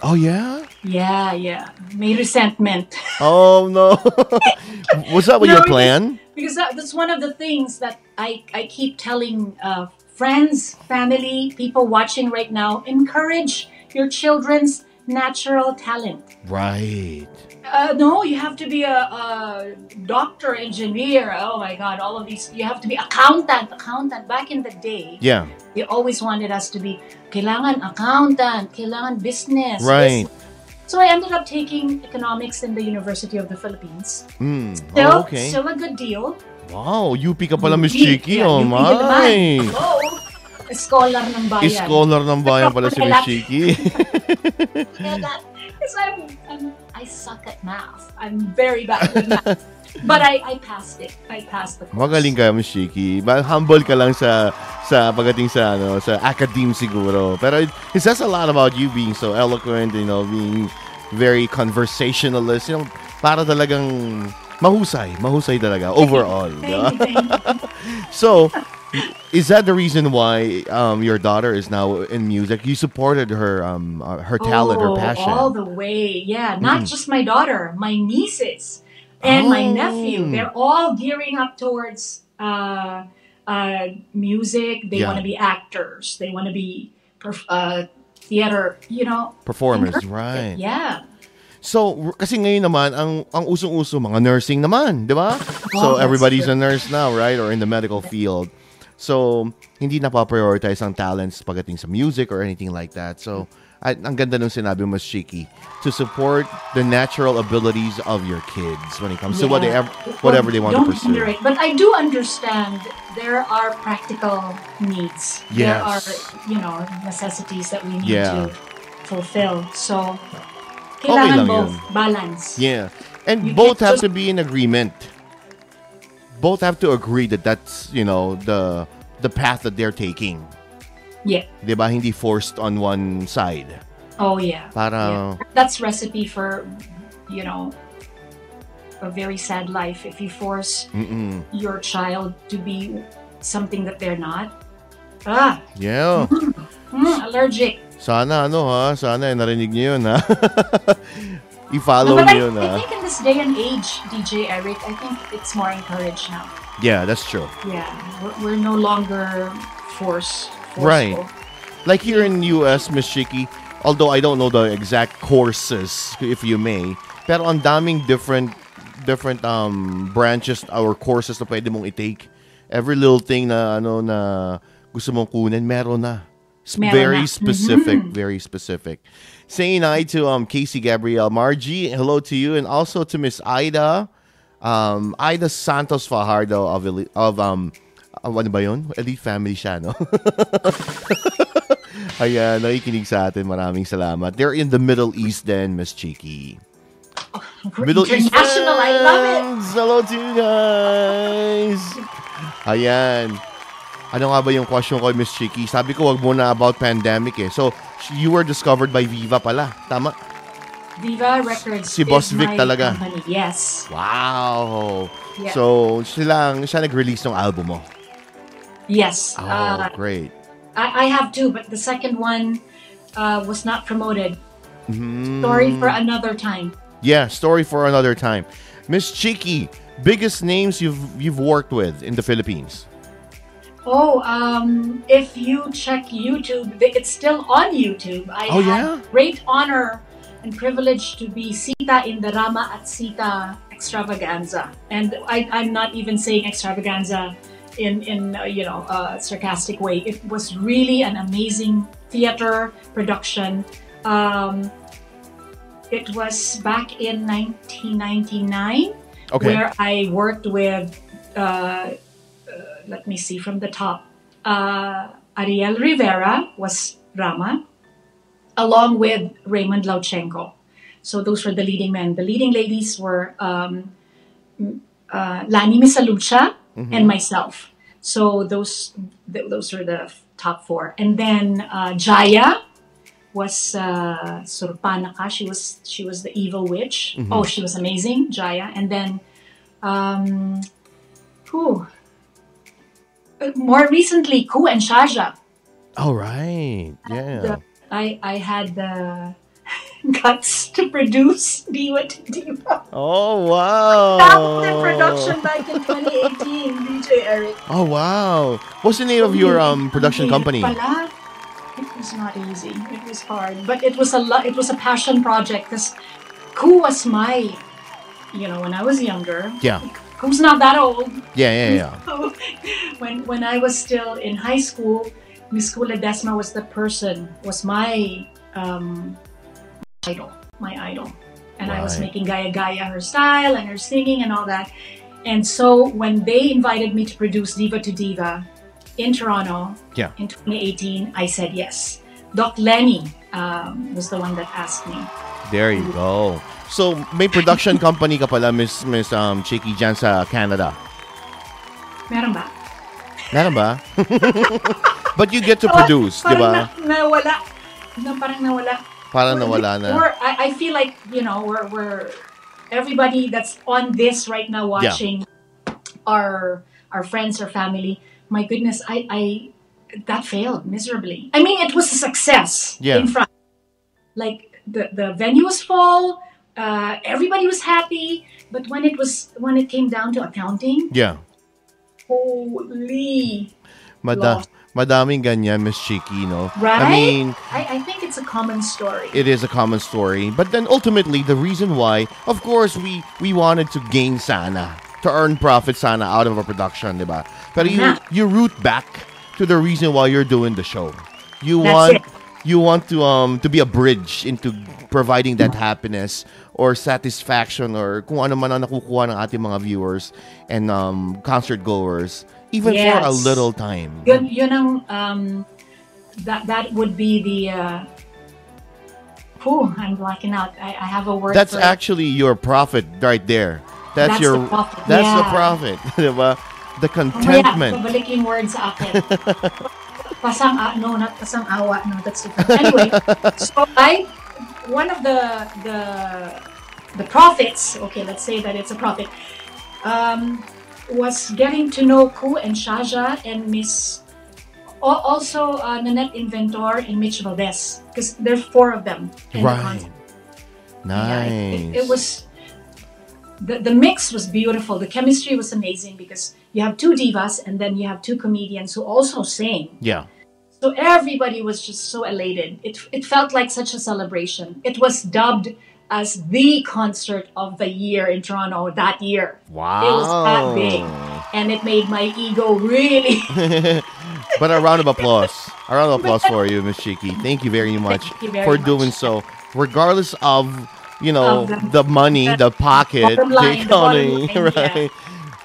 Oh, yeah? Yeah, yeah. May resentment. Oh, no. Was that what No, your plan? because that, that's one of the things that I, I keep telling uh, friends, family, people watching right now encourage your children's natural talent. Right. Uh, no, you have to be a, a doctor, engineer. Oh my God, all of these. You have to be accountant, accountant. Back in the day, Yeah. they always wanted us to be kailangan accountant, kailangan business. Right. business. So I ended up taking economics in the University of the Philippines. Mm. Still, Oh, okay. still a good deal. Wow, UP ka pala, Miss Chiqui. yeah, oh, UP my. Scholar ng bayan. Scholar ng bayan pala si Miss Chiki. Because I'm, I'm, I suck at math. I'm very bad with math. But I, I passed it. I passed the course. Magaling ka, Miss Chiki. Ba- Humble ka lang sa sa pagdating sa ano, sa academe siguro. Pero it, it says a lot about you being so eloquent, you know, being very conversationalist. You know, para talagang mahusay. Mahusay talaga overall. Thank you, thank you. So, is that the reason why um, your daughter is now in music? You supported her um, uh, her talent, her Oh, passion. All the way. Yeah. Not just my daughter, my nieces and my Oh. nephew. They're all gearing up towards uh, uh, music. They Yeah. want to be actors. They want to be perf- uh, theater, you know. Performers, right. Yeah. So, kasi ngayon naman, ang, ang usong-uso, mga nursing naman, di ba? So, Oh, that's everybody's true. a nurse now, right? Or in the medical field. So, hindi na pa-prioritize ang talents pagdating sa music or anything like that. So, at, ang ganda nung sinabi mo, Chiqui, to support the natural abilities of your kids when it comes to Yeah. ev- whatever they want to Don't pursue. underrate. But I do understand there are practical needs. There are, you know, necessities that we need Yeah. to fulfill. So, kailangan lang both. yun. Balance. Yeah. And You both have just- to be in agreement. Both have to agree that that's, you know, the the path that they're taking. Yeah. 'Di ba? Hindi forced on one side. Oh, yeah. Para Yeah. That's recipe for, you know, a very sad life. If you force mm your child to be something that they're not. Ah, Yeah. mm, allergic. Sana ano ha, sana eh, narinig niyo yun ha. I-follow No, but I, niyo yun I think in this day and age, DJ Eric, I think it's more encouraged now. Yeah, that's true. Yeah, we're, we're no longer force. Forceful. Right. Like here in US, Miss Chiqui, although I don't know the exact courses, if you may, pero ang daming different different um branches or courses na pwede mong i-take. Every little thing na ano na gusto mong kunin, meron na. It's Meron very na. specific, very specific. Saying hi to um Casey Gabrielle Margie, hello to you, and also to Miss Ida, um Ida Santos Fajardo of Eli- of um ano ba yun? Elite family siya, no? Ayan, nakikinig sa atin. Maraming salamat. They're in the Middle East then, Miss Chiqui. Middle East International, I love it. friends! Hello to you guys! Ayan. Ano nga ba yung question ko, Miss Chiqui? Sabi ko, wag muna about pandemic eh. So, you were discovered by Viva pala. Tama? Viva Records. Si Boss Vic talaga. Company. Yes. Wow! Yeah. So, siya lang, siya nag-release ng album mo. Yes. Oh, Uh, great. I, I have two, but the second one uh, was not promoted. Mhm. Story for another time. Yeah, story for another time. Miss Chiqui, biggest names you've you've worked with in the Philippines. Oh, um, if you check YouTube, it's still on YouTube. I Oh, had yeah? great honor and privilege to be Sita in the Rama at Sita extravaganza. And I, I'm not even saying extravaganza in, in uh, you know, a sarcastic way. It was really an amazing theater production. Um, it was back in 1999 Okay. where I worked with, uh, uh, let me see from the top, uh, Ariel Rivera was Rama, along with Raymond Lauchengco. So those were the leading men. The leading ladies were um, uh, Lani Misalucha and myself. So those th- those were the top four. And then uh, Jaya was uh, Surpanaka. She was she was the evil witch. Oh, she was amazing, Jaya. And then, um, who? Uh, More recently, Kuh and Shaja. All right. Yeah. The- I I had the guts to produce Diva to Diva. Oh wow. That was in production back in 2018, DJ Eric. Oh wow. What's the name of your um production company? It was not easy. It was hard, but it was a lot. It was a passion project because Kuh was my, you know, when I was younger. Yeah. Kuh's not that old. Yeah, yeah, yeah. So when when I was still in high school, Miss Kuh Ledesma was the person, was my um, idol, my idol. And I was making Gaya Gaya her style and her singing and all that. And so when they invited me to produce Diva to Diva, in Toronto Yeah. in 2018, I said yes. Doc Lenny um, was the one that asked me. There you go. So, may production company ka pala, Miss, Miss um, Chiqui dyan sa Canada. Meron ba? Meron ba? But you get to produce, di parang? Na, nawala. Na, parang nawala. Parang nawala na. Or I, I feel like, you know, we're, we're everybody that's on this right now watching Yeah. our our friends or family, my goodness, I, I that failed miserably. I mean it was a success Yeah. in front. Like the, the venue was full, uh, everybody was happy, but when it was when it came down to accounting, Yeah. holy Mada Lost. madaming ganyan, Miss no? right? I mean, I, I think it's a common story. it is a common story. But then ultimately, the reason why, of course, we we wanted to gain sana, to earn profit sana out of a production, di ba? Pero you, Yeah. you root back to the reason why you're doing the show. You That's want it. you want to um to be a bridge into providing that happiness or satisfaction or kung ano man ang nakukuha ng ating mga viewers and um concert goers even for a little time. yun, yun ang, um, that, that would be the, uh, whew, I'm blacking out. I, I have a word That's for it. actually your profit right there. That's, That's your the profit, That's the yeah. profit, 'di ba? The Mamaya, contentment. pabalik yung word sa akin. pasang, a- no, not pasang awa. No, that's different. Anyway, so I, one of the, the, the prophets, okay, let's say that it's a prophet, um, was getting to know Kuh and Shaja and Miss, also uh, Nanette Inventor and Mitch Valdez, because there's four of them. in the Right. Nice. Yeah, it, it, it was the, the mix was beautiful. The chemistry was amazing because you have two divas and then you have two comedians who also sing. Yeah. So everybody was just so elated. It it felt like such a celebration. It was dubbed as the concert of the year in Toronto that year. Wow. It was that big. And it made my ego really But a round of applause. A round of applause for you, Miss Chiqui. Thank you very much you very for much. doing so. Regardless of, you know, Of the- the, money, the pocket, the line, the economy, line, yeah.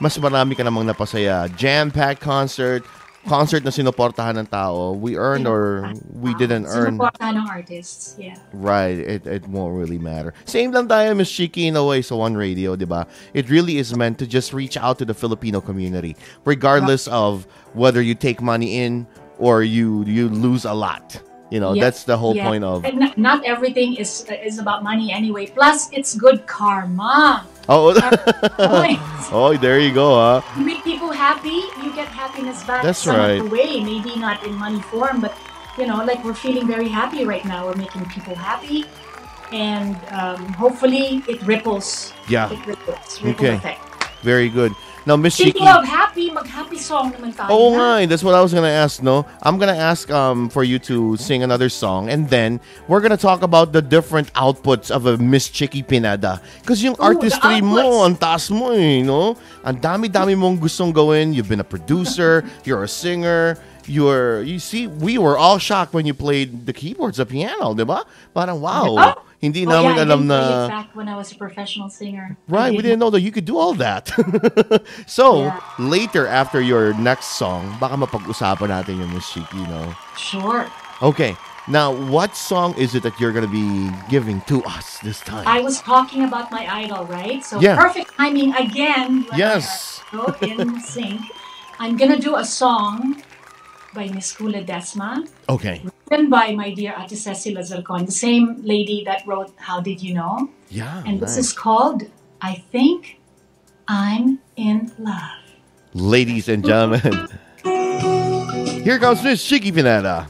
Mas marami ka namang napasaya. Jam-packed concert, concert na sinuportahan ng tao. We earned or we ah, didn't earn. Sinuportahan ng artists. Yeah. Right, it, it won't really matter. Same lang tayo, Miss Chiqui, in a way, sa One Radio, di ba? It really is meant to just reach out to the Filipino community, regardless of whether you take money in or you you lose a lot. You know, Yeah, that's the whole yeah. point of. And not, everything is is about money anyway. Plus, it's good karma. Oh, oh, there you go, huh? You make people happy, you get happiness back That's some right. way. Maybe not in money form, but you know, like we're feeling very happy right now. We're making people happy, and um, hopefully it ripples. Yeah. It ripples. Ripple Okay. effect. Very good. Now, Miss Chiqui. Speaking of happy, mag-happy song naman tayo. Oh, nga, eh. that's what I was gonna ask. No, I'm gonna ask um for you to sing another song, and then we're gonna talk about the different outputs of a Miss Chiqui Pineda. Because yung Ooh, artistry mo, ang taas mo eh, no? Ang dami-dami mong gustong gawin. You've been a producer, you're a singer, you're, you see, we were all shocked when you played the keyboards, the piano, di ba? Parang wow, Oh. Hindi Oh, namin yeah, alam na... back when I was a professional singer. Right, we didn't know that you could do all that. so, Yeah. later after your next song, baka mapag-usapan natin yung Miss Chiqui, no? Sure. Okay, now what song is it that you're gonna be giving to us this time? I was talking about my idol, right? So Yeah. perfect timing again. you Yes. So in sync. I'm gonna do a song by Miss Kuh Ledesma, Okay, written by my dear Ate Cecile Azarcon, the same lady that wrote How Did You Know? yeah, And this is called I Think I'm in Love. Ladies and gentlemen, here comes Miss Chiqui Pineda.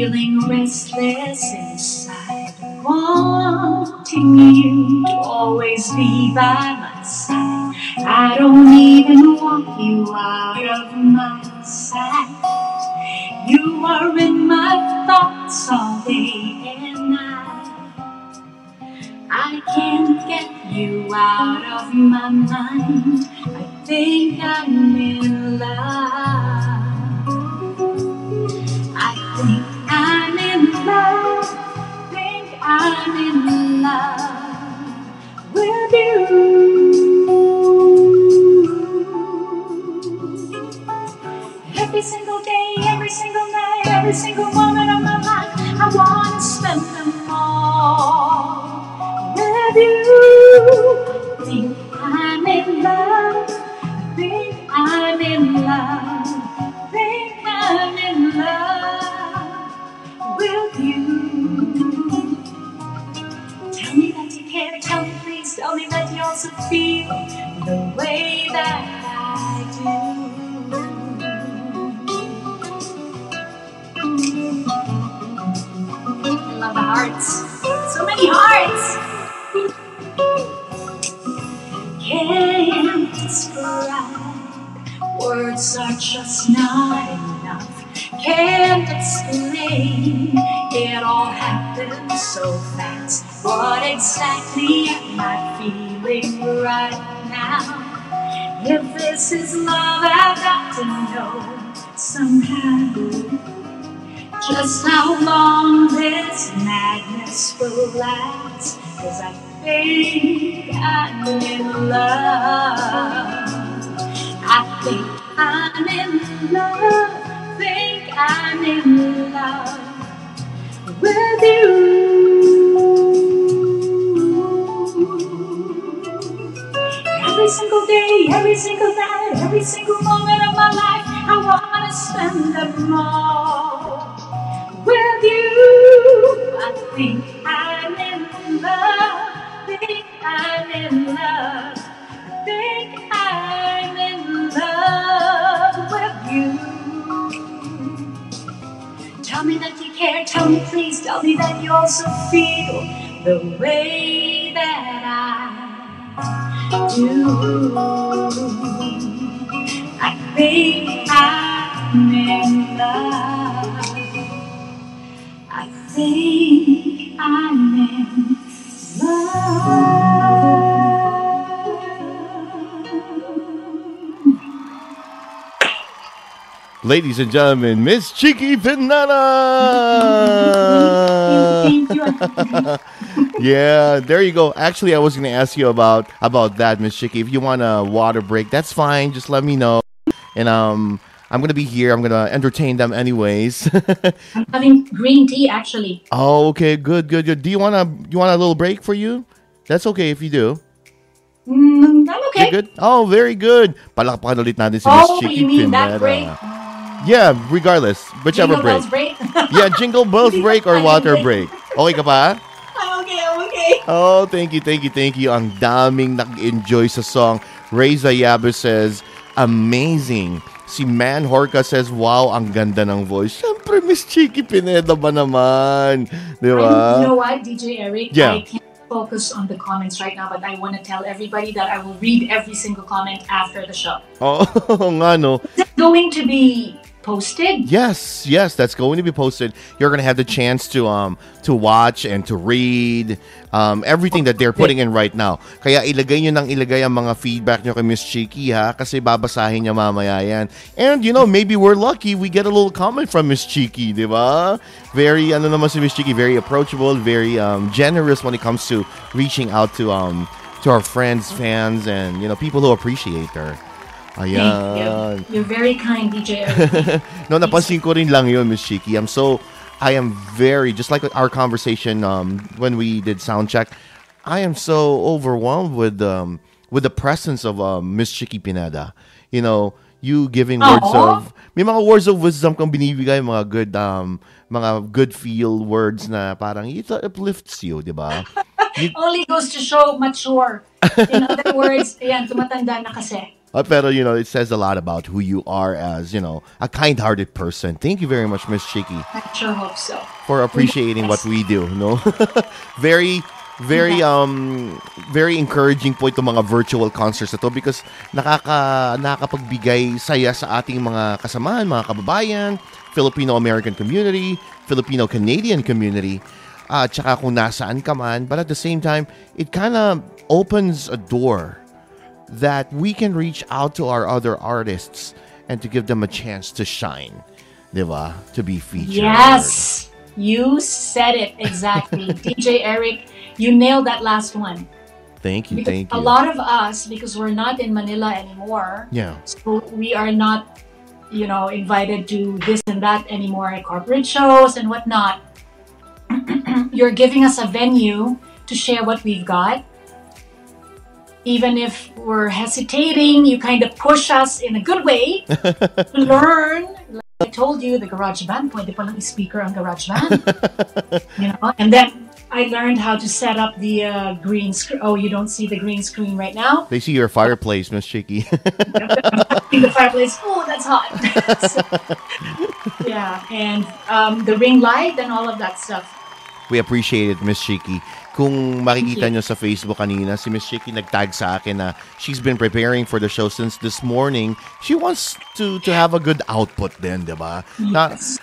Feeling restless inside, wanting you to always be by my side. I don't even want you out of my sight. You are in my thoughts all day and night. I can't get you out of my mind. I think I'm in love. I'm in love with you. Every single day, every single night, every single moment of my life, I wanna spend them all with you. Think I'm in love. Think I'm in love. Think I'm in love with you. Tell me that you also feel the way that I do. I love the hearts. So many hearts. Can't describe. Words are just not. Can't explain. It all happened so fast. What exactly am I feeling right now? If this is love, I've got to know somehow. Just how long this madness will last. Cause I think I'm in love. I think I'm in love. Think I'm in love with you. Every single day, every single night, every single moment of my life, I wanna spend them all with you. I think I'm in love. Think I'm in love. I think I'm in love with you. Tell me that you care. Tell me, please. Tell me that you also feel the way that I do. I think I'm in love. I think I'm in love. Ladies and gentlemen, Miss Chiqui you. yeah, there you go. Actually, I was going to ask you about about that, Miss Chiqui. If you want a water break, that's fine. Just let me know, and um, I'm gonna be here. I'm gonna entertain them anyways. I'm having green tea actually. oh, okay, good, good, good. Do you want a you want a little break for you? That's okay if you do. Mm, I'm okay. You're good. Oh, very good. Palakpakan ulit natin si Miss Oh, Chiqui you mean that break? Yeah, regardless, whichever Jingle break. bells break? Yeah, jingle bells break or water break. Okay ka pa? I'm okay, I'm okay. Oh, thank you, thank you, thank you. Ang daming nag-enjoy sa song. Reza Yabe says, amazing. Si Man Horka says, wow, ang ganda ng voice. Siyempre, Miss Chiqui Pineda ba naman? Di ba? you know what, DJ Eric? Yeah. I can't focus on the comments right now, but I want to tell everybody that I will read every single comment after the show. Oh, nga, no? Is it going to be posted? Yes, yes, that's going to be posted. You're going to have the chance to um to watch and to read um everything that they're putting in right now. Kaya ilagay nyo nang ilagay ang mga feedback nyo kay Miss Chiqui ha kasi babasahin niya mamaya yan. And you know, maybe we're lucky we get a little comment from Miss Chiqui, di ba? Very ano naman si Miss Chiqui, very approachable, very um generous when it comes to reaching out to um to our friends, fans and you know, people who appreciate her. Thank you. You're very kind, DJ No, napansin ko rin lang yun, Miss Chiqui. I'm so, I am very, just like our conversation um, when we did sound check, I am so overwhelmed with um, with the presence of um, Miss Chiqui Pineda. You know, you giving words Aw. of, may mga words of wisdom kang binibigay, mga good, um, mga good feel words na parang it uplifts you, di ba? Only goes to show mature. In other words, ayan, tumatanda na kasi. Uh, pero, you know, it says a lot about who you are as, you know, a kind-hearted person. Thank you very much, Miss Chiqui. I sure hope so. for appreciating what we do, no? very very um very encouraging po itong mga virtual concerts na to because nakaka nakakapagbigay saya sa ating mga kasamahan, mga kababayan, Filipino American community, Filipino Canadian community uh, tsaka kung nasaan ka man. But at the same time, it kind of opens a door that we can reach out to our other artists and to give them a chance to shine. Diba? To be featured. Yes, you said it exactly. DJ Eric, you nailed that last one. Thank you, Because thank you. a lot of us, because we're not in Manila anymore, yeah. so we are not, you know, invited to this and that anymore at corporate shows and whatnot. You're giving us a venue to share what we've got. Even if we're hesitating, you kind of push us in a good way to learn. Like I told you, the garage band, pwede palang speaker ang garage band. you know, and then I learned how to set up the uh, green screen. Oh, you don't see the green screen right now? They see your fireplace, Miss Chiqui. in the fireplace. Oh, that's hot. So, yeah, and um, the ring light and all of that stuff. We appreciate it, Miss Chiqui. Kung makikita nyo sa Facebook kanina, si Miss Shiki nagtag sa akin na she's been preparing for the show since this morning. She wants to to have a good output then, di ba? Yes.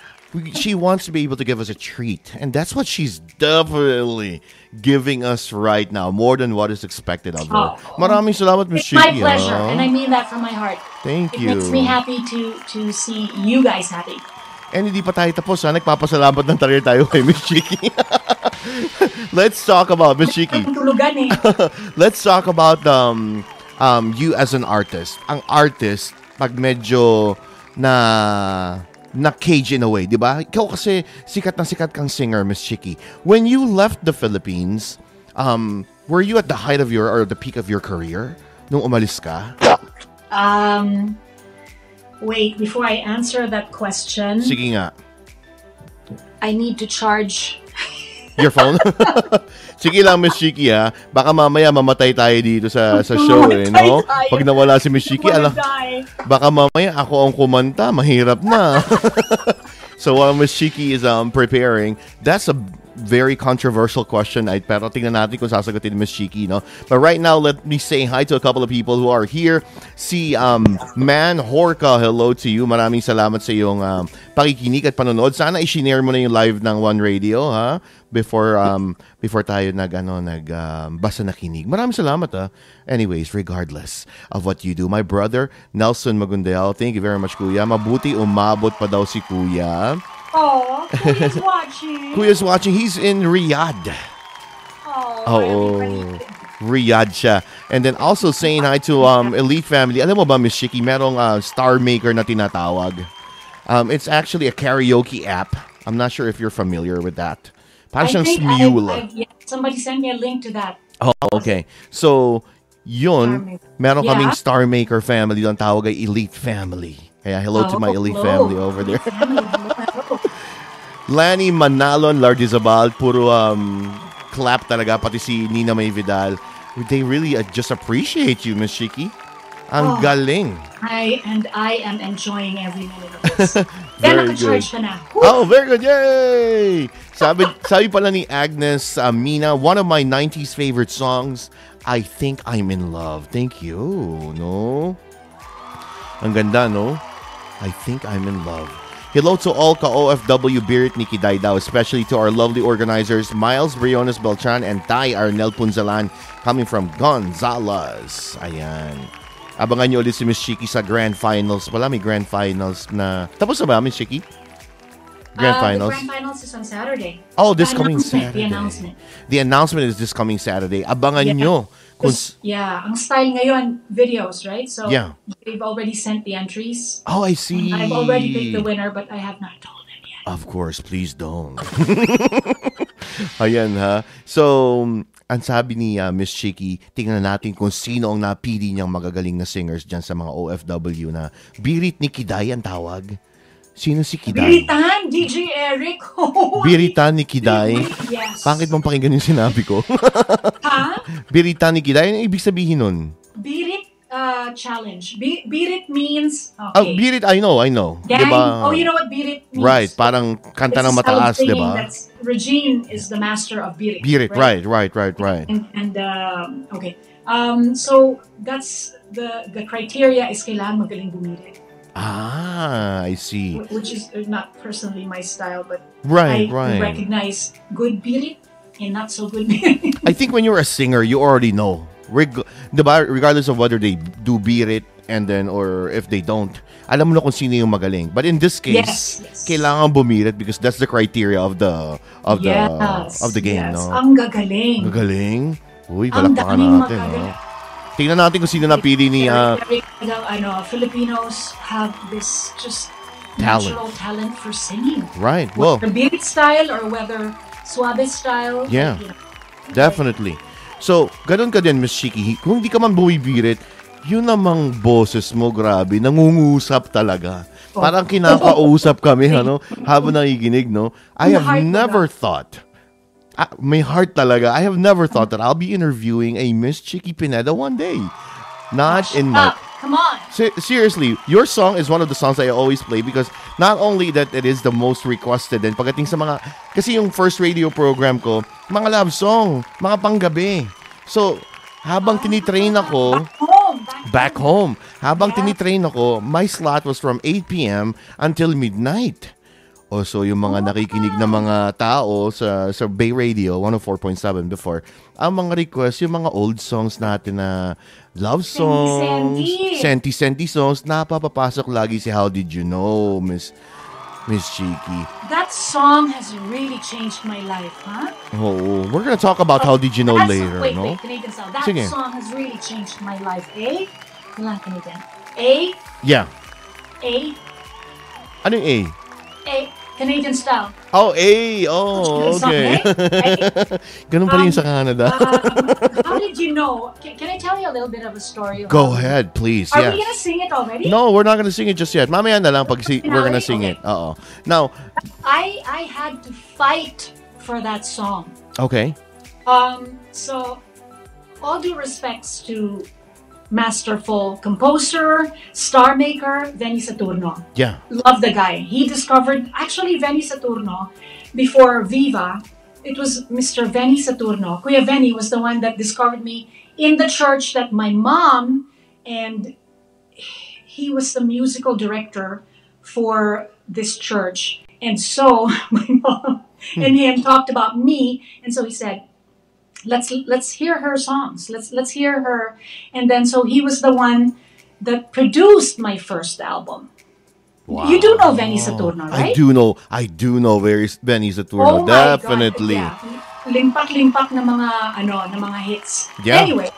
she wants to be able to give us a treat. And that's what she's definitely giving us right now, more than what is expected of her. Oh. Maraming salamat, Miss It's my pleasure, ah. and I mean that from my heart. Thank It you. makes me happy to to see you guys happy. And hindi pa tayo tapos ha. Nagpapasalamat ng tayo tayo kay Miss Shiki. Let's talk about Miss tulugan eh. Let's talk about um um you as an artist. Ang artist pag medyo na na cage in a way, 'di ba? Ikaw kasi sikat na sikat kang singer, Miss Chiqui. When you left the Philippines, um were you at the height of your or the peak of your career nung umalis ka? Um, wait, before I answer that question, Sige nga. I need to charge. Your phone? Sige lang, Miss Chiki ha. Baka mamaya mamatay tayo dito sa sa show eh, no? Pag nawala si Miss Chiki, Wanna alam, baka mamaya ako ang kumanta, mahirap na. so while Miss Shiki is um, preparing, that's a very controversial question. I, pero tingnan natin kung sasagutin ni Miss Shiki, no? But right now, let me say hi to a couple of people who are here. Si um, Man Horka, hello to you. Maraming salamat sa iyong um, pakikinig at panonood. Sana i-share mo na yung live ng One Radio, ha? Before um before tayo nag ano nag um, basa na kinig. Maraming salamat ha. Anyways, regardless of what you do, my brother Nelson Magundel, thank you very much kuya. Mabuti umabot pa daw si kuya. Oh, who's watching? Kuya's watching. He's in Riyadh. Oh, Oo. Riyadh siya. And then also saying hi to um, Elite Family. Alam mo ba, Miss Chiqui, merong uh, Star Maker na tinatawag. Um, it's actually a karaoke app. I'm not sure if you're familiar with that. Parang I think Smule. I've- I've- yeah, somebody sent me a link to that. Oh, okay. So, yun, meron Yeah. kaming Star Maker family. Ang tawag ay Elite Family. Kaya hello to Oh, my Elite hello. family over there. Lani Manalon, Lardizabal, puro um, clap talaga. Pati si Nina May Vidal. They really uh, just appreciate you, Miss Chiqui. Ang Oh. galing. I and I am enjoying every minute of this. Very good. na. Oh, very good. Yay! Sabi, sabi pala ni Agnes uh, Mina, one of my 90s favorite songs, I Think I'm in Love. Thank you. No? Ang ganda, no? I Think I'm in Love. Hello to all ka-OFW Birit ni Kidaydao, especially to our lovely organizers, Miles Briones Beltran and Tay Arnel Punzalan, coming from Gonzales. Ayan. Abangan nyo ulit si Miss Chiki sa Grand Finals. Wala, may Grand Finals na... Tapos na ba, Miss Chiki? Grand Uh, Finals? The grand finals is on Saturday. Oh, this The coming Saturday. The announcement. The announcement is this coming Saturday. Abangan Yeah. nyo. Kung, yeah, ang style ngayon, videos, right? So Yeah. they've already sent the entries. oh, I see. I've already picked the winner, but I have not told them yet. Of course, please don't. Ayan ha. So, ang sabi ni uh, Miss Chiki, tingnan natin kung sino ang napili niyang magagaling na singers dyan sa mga OFW na Birit ni Kiday ang tawag. Sino si Kiday? Biritan, DJ Eric. Biritan ni Kiday. Yes. Pangit mong pakinggan yung sinabi ko. Ha? Biritan ni Kiday, ano ibig sabihin nun? Birit uh, challenge. Bi- Birit means, Ah, okay. Birit, I know, I know. Gang. Diba? Oh, you know what Birit means? Right, parang kanta It's ng a mataas, singing di ba? that's- Regine is the master of Birit. Birit, right, right, right, right. And, and um, okay. Um, so that's the the criteria is kailangan magaling bumirit. Ah, I see. which is uh, not personally my style, but Right, I right. recognize good birit and not so good birit. I think when you're a singer, you already know. Reg- diba, regardless of whether they do beat it and then or if they don't, alam mo na kung sino yung magaling. But in this case, Yes, yes. kailangan bumirit because that's the criteria of the of the yes, of the game, yes. no? Ang gagaling. Gagaling. Uy, palakpakan natin, no? Tingnan natin kung sino napili ni very, ah, ah, ano, Filipinos have this just Talent. natural talent for singing. Right. Well, Whether beat style or whether suave style. Yeah. you know. Definitely. So, ganun ka din, Miss Shiki. Kung hindi ka man bumibirit, yun namang boses mo, grabe, nangungusap talaga. Oh. Parang kinakausap kami, ano, habang nakikinig, no? I have never thought, ah, may heart talaga, I have never thought that I'll be interviewing a Miss Chiki Pineda one day. Not in my... Ah, come on. Se- seriously, your song is one of the songs I always play because not only that it is the most requested and pagdating sa mga kasi yung first radio program ko, mga love song, mga panggabi. So, habang tinitrain ako Home. back home, habang Yeah. tinitrain ako, my slot was from 8 p.m. until midnight. O so yung mga nakikinig na mga tao sa sa Bay Radio 104.7 before, ang mga request yung mga old songs natin na love songs, Senti-senti. songs, napapapasok lagi si How Did You Know, Miss Miss Cheeky. That song has really changed my life, huh? Oh, we're gonna talk about How Did You Know That's- later, wait, no? Wait, Canadian style. That Sige. song has really changed my life. A, kailangan Canadian. A, Yeah. A, Ano yung A? A, Canadian style. Oh, A. Oh, okay. eh? Ganun pa rin Um, sa Canada. Um, how did you know? Can, can I tell you a little bit of a story? Go ahead, please. Are yes. we gonna sing it already? No, we're not gonna sing it just yet. Mamaya na lang pag si- we're gonna sing Okay. it. Oh, Now, I I had to fight for that song. okay. Um, so, all due respects to masterful composer, star maker, Vehnee Saturno. Yeah. Love the guy. He discovered, actually, Vehnee Saturno, before Viva, it was Mr. Vehnee Saturno. Kuya Vehnee was the one that discovered me in the church that my mom and he was the musical director for this church. And so my mom hmm. and him talked about me, and so he said, "Let's let's hear her songs. Let's let's hear her." And then so he was the one that produced my first album. wow. You do know Vehnee Saturno, I do know. I do know very Vehnee Saturno. Oh my God, Definitely. yeah. Limpak-limpak na mga ano, na mga hits. Yeah. Anyway,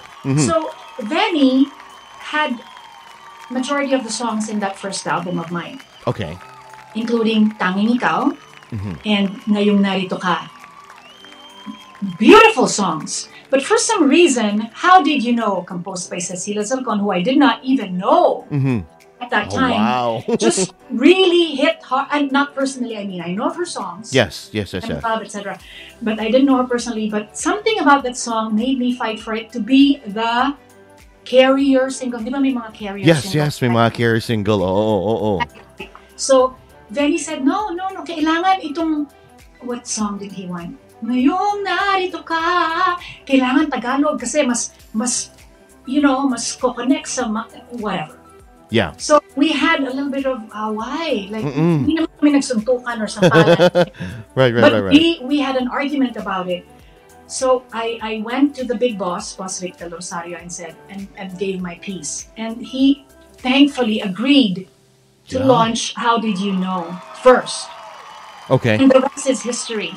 so Vehnee had majority of the songs in that first album of mine, Okay. including Tanging Ikaw Mm-hmm. and Ngayong Narito Ka. Beautiful songs. But for some reason, How Did You Know, composed by Cecile Azarcon, who I did not even know mm-hmm. at that Oh, time, wow. just really hit hard. And not personally, I mean, I know of her songs. yes, yes, yes, yes. etc. But I didn't know her personally. But something about that song made me fight for it to be the carrier single. Di ba may mga carrier Yes, singles? yes, may mga carry single. Oo, oo, oo. So, then he said, no, no, no, kailangan itong, what song did he want? Ngayong narito ka, kailangan Tagalog kasi mas, mas, you know, mas ko-connect sa, ma- whatever. Yeah. So, we had a little bit of away. Like, Mm-mm. hindi naman kami nagsuntukan or sampalan. Right, right, but right, right. we we had an argument about it. So I, I went to the big boss, Boss Vic del Rosario, and said and, and gave my piece. And he thankfully agreed to Yeah. launch How Did You Know first. Okay. And the rest is history.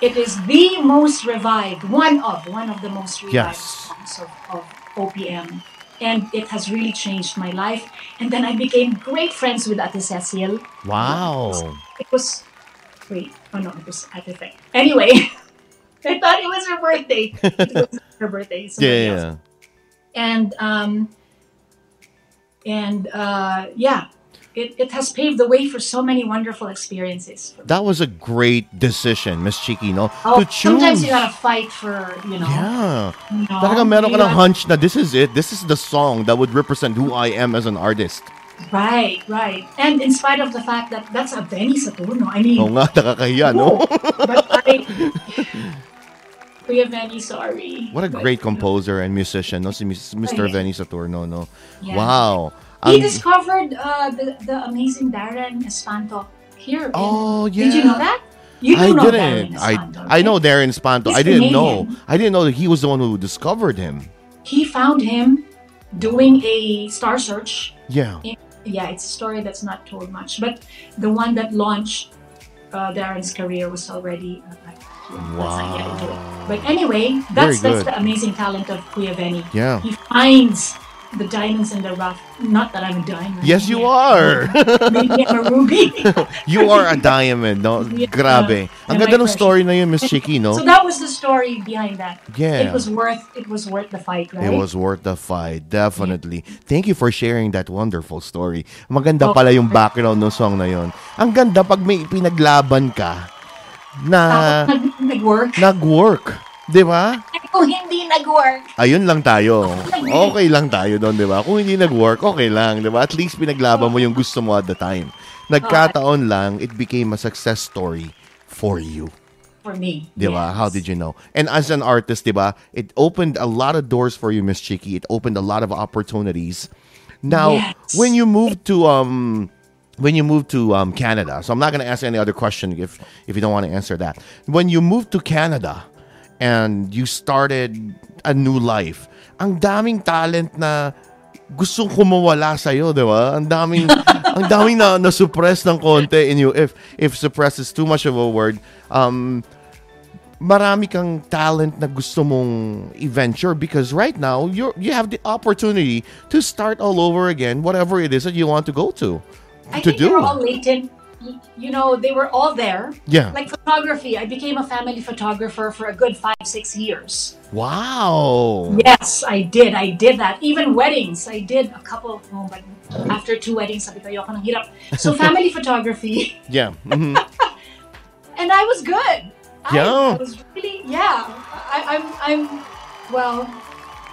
It is the most revived, one of one of the most revived Yes. songs of, of OPM. And it has really changed my life. And then I became great friends with Ate Cecile. Wow. It was wait, oh no, it was at the thing. Anyway, I thought it was her birthday. It was her birthday. Yeah, yeah, yeah. And um and uh yeah, it, it has paved the way for so many wonderful experiences. That was a great decision, Miss Chiqui, no? Oh, to choose. sometimes you gotta fight for, you know. Yeah. you know, Talaga meron ka ng hunch na this is it. This is the song that would represent who I am as an artist. Right, right. And in spite of the fact that that's a Vehnee Saturno, I mean, Oo nga, nakakahiya, no? but I, Kuya Vehnee, sorry. What a But, great composer and musician, no? Si Mr. Vehnee Saturno, no? Yeah. Wow. He Ang- discovered uh, the, the amazing Darren Espanto here. in- Oh, Did you know that? You I know didn't. Darren I Espanto. I know? Darren Espanto. He's I didn't know. I didn't know that he was the one who discovered him. He found him doing a star search. Yeah. Yeah, it's a story that's not told much, but the one that launched uh, Darren's career was already. Uh, not get. But anyway, that's that's the amazing talent of Kuya Vehnee. Yeah. He finds the diamonds in the rough. Not that I'm a diamond. Yes, you Yeah. are. Maybe I'm a ruby. you are a diamond. No, Yeah. grabe. Ang And ganda ng story na yun, Miss Chicky, no? So that was the story behind that. Yeah. It was worth it was worth the fight, right? It was worth the fight, definitely. Thank you for sharing that wonderful story. Maganda Oh, pala yung background ng song na yun. Ang ganda pag may pinaglaban ka na Tapos nag- nag-work. nag-work. Di ba? Kung hindi nag-work, Ayun lang tayo. Okay lang tayo doon, di ba? Kung hindi nag-work, okay lang, di ba? At least pinaglaban mo yung gusto mo at the time. Nagkataon lang, it became a success story for you. for me. Di ba? yes. How did you know? And as an artist, di ba? It opened a lot of doors for you, Miss Chiqui. It opened a lot of opportunities. Now, Yes. when you moved to um when you moved to um Canada, so I'm not going to ask any other question if if you don't want to answer that. When you moved to Canada and you started a new life, ang daming talent na gustong kumawala sa iyo, 'di ba? Ang daming ang daming na na-suppress ng konti in you if if suppress is too much of a word. Um marami kang talent na gusto mong i-venture because right now you you have the opportunity to start all over again whatever it is that you want to go to I to think do. were all latent. You know, they were all there. Yeah. Like photography, I became a family photographer for a good five, six years. wow. Yes, I did. I did that. Even weddings, I did a couple. Oh, but after two weddings, sabi ko, ayoko ng hirap. So family photography, Yeah. mhm. and I was good. Yeah. I was really, yeah. I, I'm, I'm, well,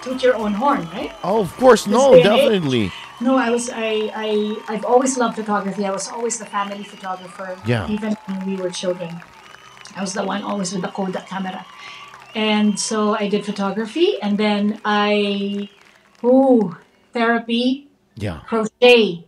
toot your own horn, right? Oh, of course. No, day and age. definitely. No, I was I, I I've always loved photography. I was always the family photographer. Yeah. Even when we were children. I was the one always with the Kodak camera. And so I did photography and then I ooh, therapy, Yeah. crochet.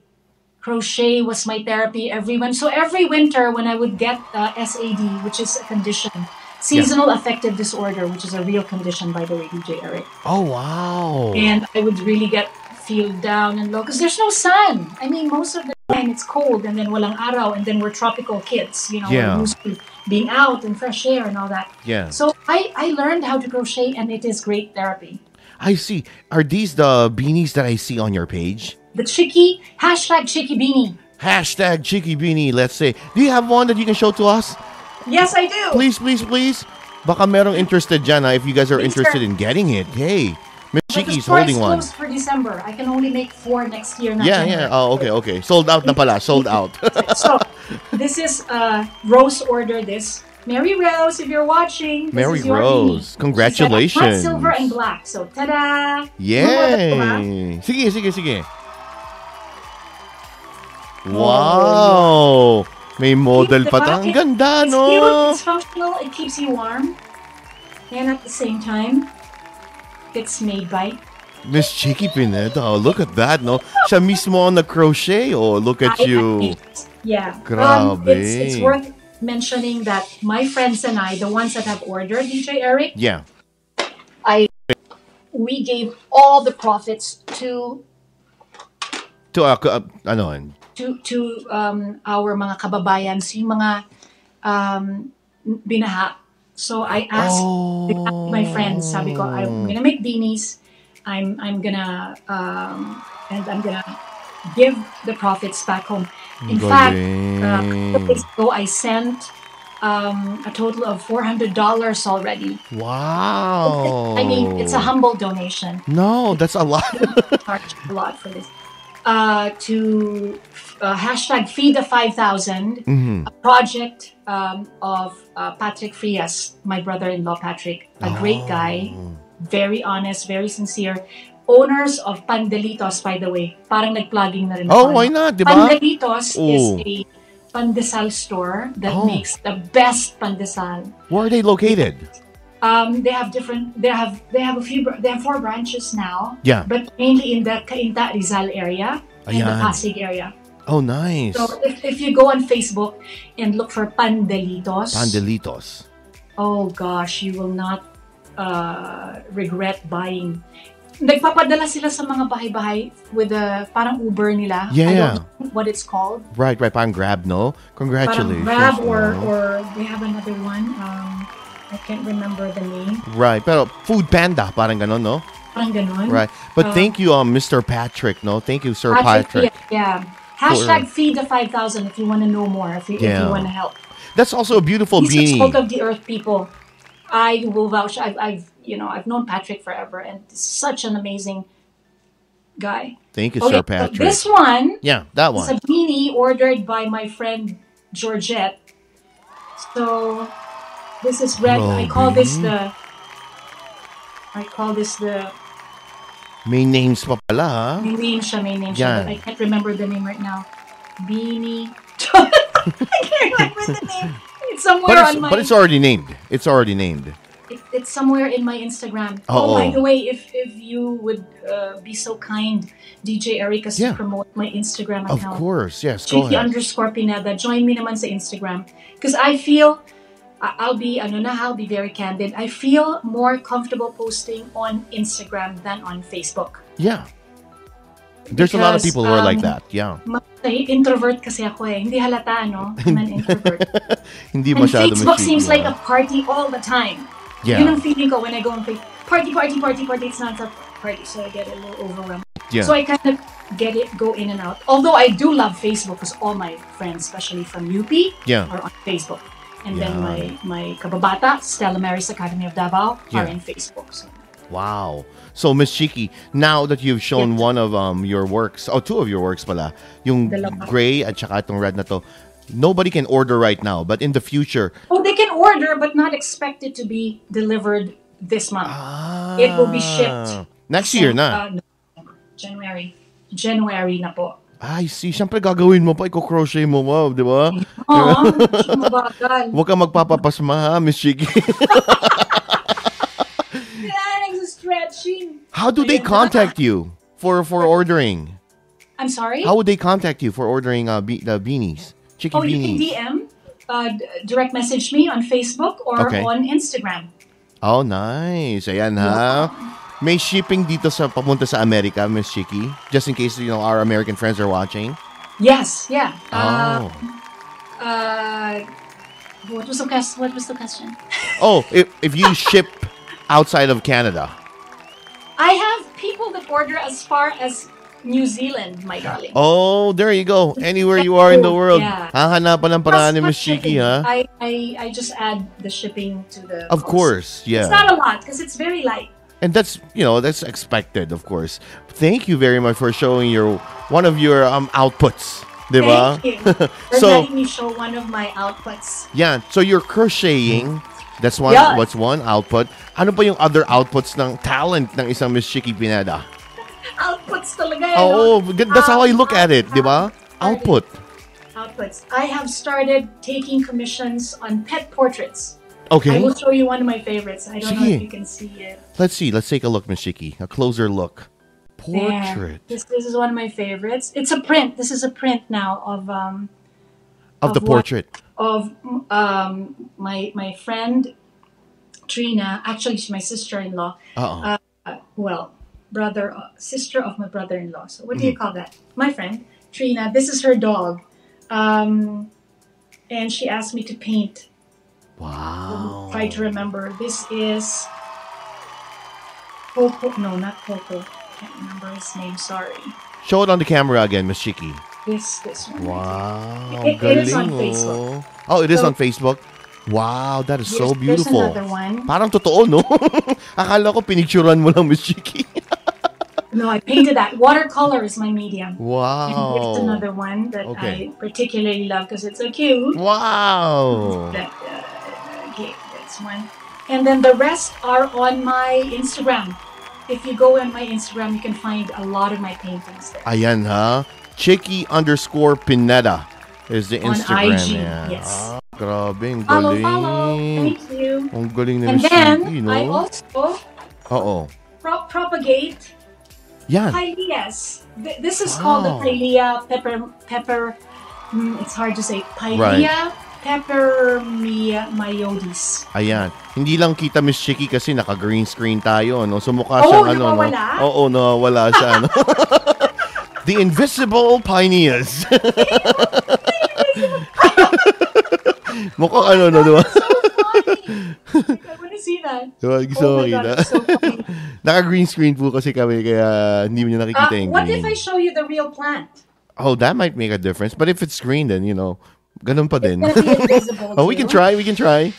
Crochet was my therapy every win- so every winter when I would get uh, SAD, which is a condition, seasonal affective disorder, which is a real condition by the way, DJ Eric Oh, wow. and I would really get feel down and low because there's no sun. I mean, most of the time it's cold and then walang araw and then we're tropical kids, you know, Yeah. we're used to being out and fresh air and all that. Yeah. So I, I learned how to crochet and it is great therapy. I see. Are these the beanies that I see on your page? The chiqui, hashtag chiqui beanie. Hashtag Chiqui Beanie, let's say. Do you have one that you can show to us? Yes, I do. Please, please, please. Baka merong interested dyan ah, if you guys are Please, interested sir. in getting it. Hey, Miss the holding one. for December. I can only make four next year. Not Yeah, January. yeah. Oh, okay, okay. Sold out na pala. Sold out. so this is uh Rose order this. Mary Rose, if you're watching, this Mary is your Rose, congratulations. Hot silver and black. So ta-da! Yay! Sige, sige, sige. Wow! May model pa ta. Ang ganda, It's no? cute, it's functional, it keeps you warm. And at the same time, it's made by Miss Chiqui Pineda. Oh, look at that, no? Siya mismo on the crochet, Oh, look at I- you. Yeah. Grabe. Um, it's, it's worth mentioning that my friends and I, the ones that have ordered, DJ Eric, Yeah. I we gave all the profits to To, uh, uh, ano, yun? to to um, our mga kababayan, yung mga um, binaha. So I asked my friends, sabi ko, I'm gonna make beanies. I'm I'm gonna um, and I'm gonna give the profits back home. In fact, uh, a couple days ago, I sent um, a total of four hundred dollars already. Wow. I mean, it's a humble donation. No, that's a lot. Charge a lot for this. Uh, to uh, hashtag feed the 5000 a project um, of uh, patrick frias my brother-in-law patrick a great guy very honest very sincere owners of pandelitos by the way parang nag-plugging na rin oh, why not? Di ba? pandelitos is Oh. a pandesal store that Oh. makes the best pandesal Where are they located? um, they have different. They have they have a few. They have four branches now. Yeah. But mainly in the Cainta Rizal area. in the Pasig area. Oh, nice. So if, if you go on Facebook and look for Pandelitos, Pandelitos. oh gosh, you will not uh, regret buying. Nagpapadala sila sa mga bahay-bahay with the parang Uber nila. Yeah, I don't know what it's called. Right, right. Parang grab, no? Congratulations. Parang Grab or, no? or they have another one. Um, I can't remember the name. Right. Pero Food Panda, parang ganon, no? Parang ganun. Right. But Uh, thank you, um, Mr. Patrick, no? Thank you, Sir Patrick. Yeah. yeah. Hashtag feed the 5,000 if you want to know more, if you, if Yeah. you want to help. That's also a beautiful He's a beanie. salt of the earth people. I will vouch. I've, I've, you know, I've known Patrick forever, and such an amazing guy. Thank you, Okay, Sir Patrick. this one yeah, that is a one. beanie ordered by my friend Georgette. So this is red. I call this the. I call this the May names pa pala, ha? May name siya, may name siya, but I can't remember the name right now. Beanie. I can't remember the name. It's somewhere But it's, on my. but it's already named. It's already named. it- it's somewhere in my Instagram. Oh, Oh, by the way, if if you would uh, be so kind, DJ Ericas, Yeah. to promote my Instagram account. Of course, yes. Go ahead. underscore Pineda. Join me naman sa Instagram. Because I feel, I'll be, I don't na, I'll be very candid. I feel more comfortable posting on Instagram than on Facebook. Yeah. There's a lot of people who are like um, that. Yeah. Introvert kasi ako eh. Hindi halata, no? I'm an introvert. Hindi And masyado Facebook seems like a party all the time. Yeah. Yun ang feeling ko when I go on Facebook. Party, party, party, party. It's not a party, so I get a little overwhelmed. Yeah. So I kind of get it, go in and out. Although I do love Facebook because all my friends, especially from UP, Yeah. are on Facebook. And then Yeah. my my kababata, Stella Maris Academy of Davao, are Yeah. in Facebook. So Wow. So Miss Chiki, now that you've shown Yes. one of um your works, oh two of your works pala, yung Dalawa. gray at saka itong red na to, nobody can order right now, but in the future, oh, they can order, but not expect it to be delivered this month. ah, It will be shipped. Next year na. Uh, no, January. January na po. I see. Siyempre gagawin mo pa, i-crochet mo pa, di ba? Oo. Huwag kang magpapapasma ha, Miss Chiki. Kaya. How do they contact you for for ordering? I'm sorry? How would they contact you for ordering uh, be- the beanies? Chiki oh, you can beanies. DM, uh, direct message me on Facebook or Okay. on Instagram. Oh, nice. Ayan ha. May shipping dito sa papunta sa Amerika, Miss Chiqui. Just in case, you know, our American friends are watching. Yes, yeah. Uh, Oh. uh, what was the question? What was the question? Oh, if, if you ship outside of Canada. I have people that order as far as New Zealand, my darling. Oh, there you go. Anywhere you are in the world. Yeah. Hahanapan ng paraan ni Miss Chiqui, ha? I, I, I just add the shipping to the. Of cost. course, yeah. It's not a lot because it's very light. And that's, you know, that's expected, of course. Thank you very much for showing your one of your um outputs. Diba? Thank you for So- letting me show one of my outputs. Yeah, so you're crocheting. That's one Yeah. what's one output. Ano pa yung other outputs ng talent ng isang Miss Chiqui Pineda? Outputs talaga. eh, Oo, no? g- that's how I look at it, di ba? Output. Outputs. I have started taking commissions on pet portraits. I will show you one of my favorites. I don't know if you can see it. let's see. Let's take a look, Miss Chiqui. A closer look. Portrait This, this is one of my favorites. It's a print. This is a print now of um of the of what? portrait. of um my my friend Trina. Actually, she's my sister-in-law. Uh-oh. Uh, well, brother, uh, sister of my brother-in-law. So what do you call that? My friend Trina. This is her dog, um, and she asked me to paint. Wow. Try to remember. This is Coco. No, not Coco. I can't remember his name. Sorry. Show it on the camera again, Miss Chiqui. This this one. Wow. It- it is on Facebook. oh. Oh, it is So- on Facebook. Wow, that is so beautiful. There's another one. Parang totoo, no? Akala ko pinicturan mo lang, Miss Chiqui. No, I painted that. Watercolor is my medium. And wow. here's another one that Okay. I particularly love because it's so cute. Wow. That, uh, one. And then the rest are on my Instagram. If you go on my Instagram, you can find a lot of my paintings there. Ayan ha. Chiqui underscore Pineda is the Instagram. On. IG, yan. yes. Ah, grabe, ang Follow, galing. follow. Thank you. Ang galing And then Chiqui, no? I also Oo. pro- propagate Yan. Pileas. Th- This is called the Wow. Pilea pepper pepper. mm, it's hard to say. Pilea pepper myodis. Ayan. Hindi lang kita Miss Chicky kasi naka-green screen tayo, no? So mukha Oh, siyang ano, no? Oo, nawawala siya, no? The Invisible Pioneers. Mukhang ano, no? Diba? I want to see that. Diba? Gusto Oh mo my God, makita? it's so. Naka-green screen po kasi kami, kaya hindi mo niya nakikita Uh, yung what green. if I show you the real plant? Oh, that might make a difference. But if it's green, then, you know, ganun pa din. Oh, we can try, we can try.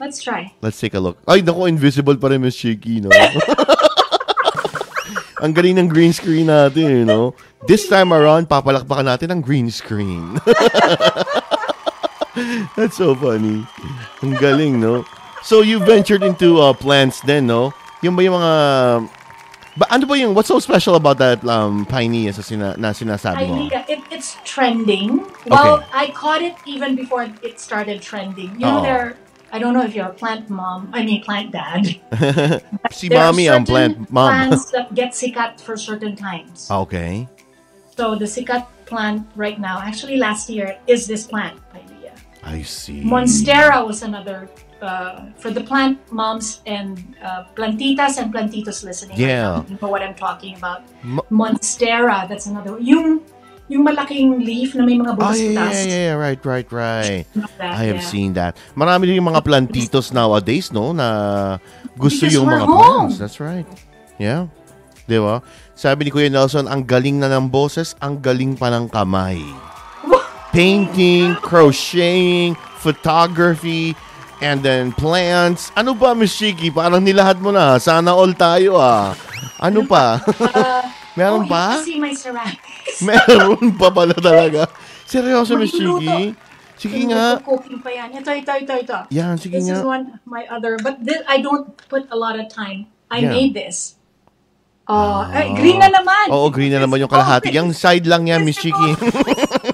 Let's try. Let's take a look. Ay, naku, invisible pa rin, Miss Chicky, no? ang galing ng green screen natin, you know? This time around, papalakpakan natin ang green screen. That's so funny. Ang galing, no? So, you ventured into uh, plants then, no? Yung ba yung mga... Ba, ano ba yung... What's so special about that um, piney sa sina, na sinasabi mo? Idea. It, it's trending. Well, I caught it even before it started trending. You know, there. I don't know if you're a plant mom. I mean, plant dad. Si Mommy ang plant mom. Plants that get sikat for certain times. Okay. So the sikat plant right now, actually last year, is this plant. Idea. I see. Monstera was another. Uh, for the plant moms and uh, plantitas and plantitos listening, right Yeah. you know what I'm talking about. Mo- Monstera, that's another. Yung yung malaking leaf na may Oh, mga butas-butas. yeah, yeah, yeah, yeah. Right, right, right. That, I have yeah. seen that. Marami din yung mga plantitos nowadays, no? Na gusto Because yung mga home. plants. That's right. Yeah. Di ba? Sabi ni Kuya Nelson, ang galing na ng boses, ang galing pa ng kamay. Painting, crocheting, photography, and then plants. Ano ba, Miss Shiki? Parang nilahat mo na. Sana all tayo, ah. Ano pa? Meron oh, pa? Meron pa pala talaga. Seryoso, Miss. Chiki? Sige nga. Cooking pa yan. Ito, ito, ito, ito. Yan, sige This is nga. one, my other, but this, I don't put a lot of time. I Yeah. made this. Oh, ay, green na naman. Oo, green na naman yung kalahati. Oh, Yung side lang yan, Miss Chiki.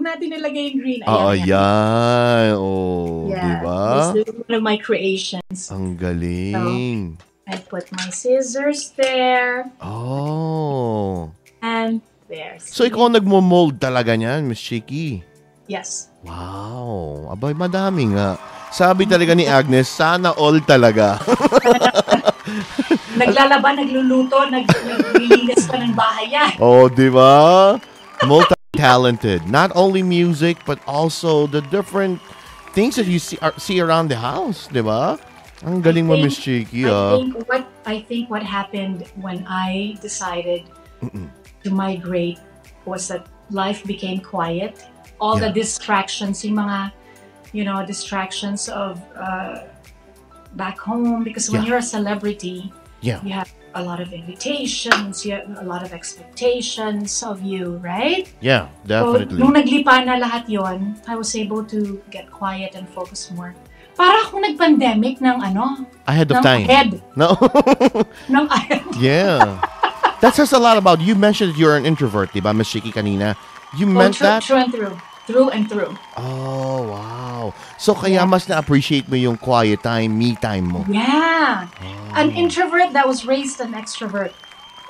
Huwag natin nilagay yung green. Ayan, Oo, yan. yan. Oh, Yeah, di ba? This is one of my creations. Ang galing. I put my scissors there, Oh. and there. So, ikaw nagmo-mold talaga niyan, Miss Chiki. Yes. Wow. Abay, madami nga. Sabi talaga ni Agnes, sana all talaga. Naglalaba, nagluluto, nag, naglilinis pa ng bahay yan. oh, di ba? Multi-talented. Not only music, but also the different things that you see, are, see around the house, di ba? Ang galing mo, Miss Chiqui, I ah. think what I think what happened when I decided to migrate was that life became quiet. All the distractions, yung mga, you know, distractions of uh, back home. Because when Yeah. you're a celebrity, Yeah. you have a lot of invitations, you have a lot of expectations of you, right? Yeah, So, definitely. nung naglipa na lahat yon, I was able to get quiet and focus more. Para akong nag-pandemic ng ano, Ahead of time. ahead. No? Ng ahead. yeah. That says a lot about you. mentioned you're an introvert, di ba, Miss Chiki, kanina? You Oh, meant through, that? through and through. Through and through. Oh, wow. So, kaya mas na-appreciate mo yung quiet time, me time mo. Yeah. An oh. introvert that was raised an extrovert.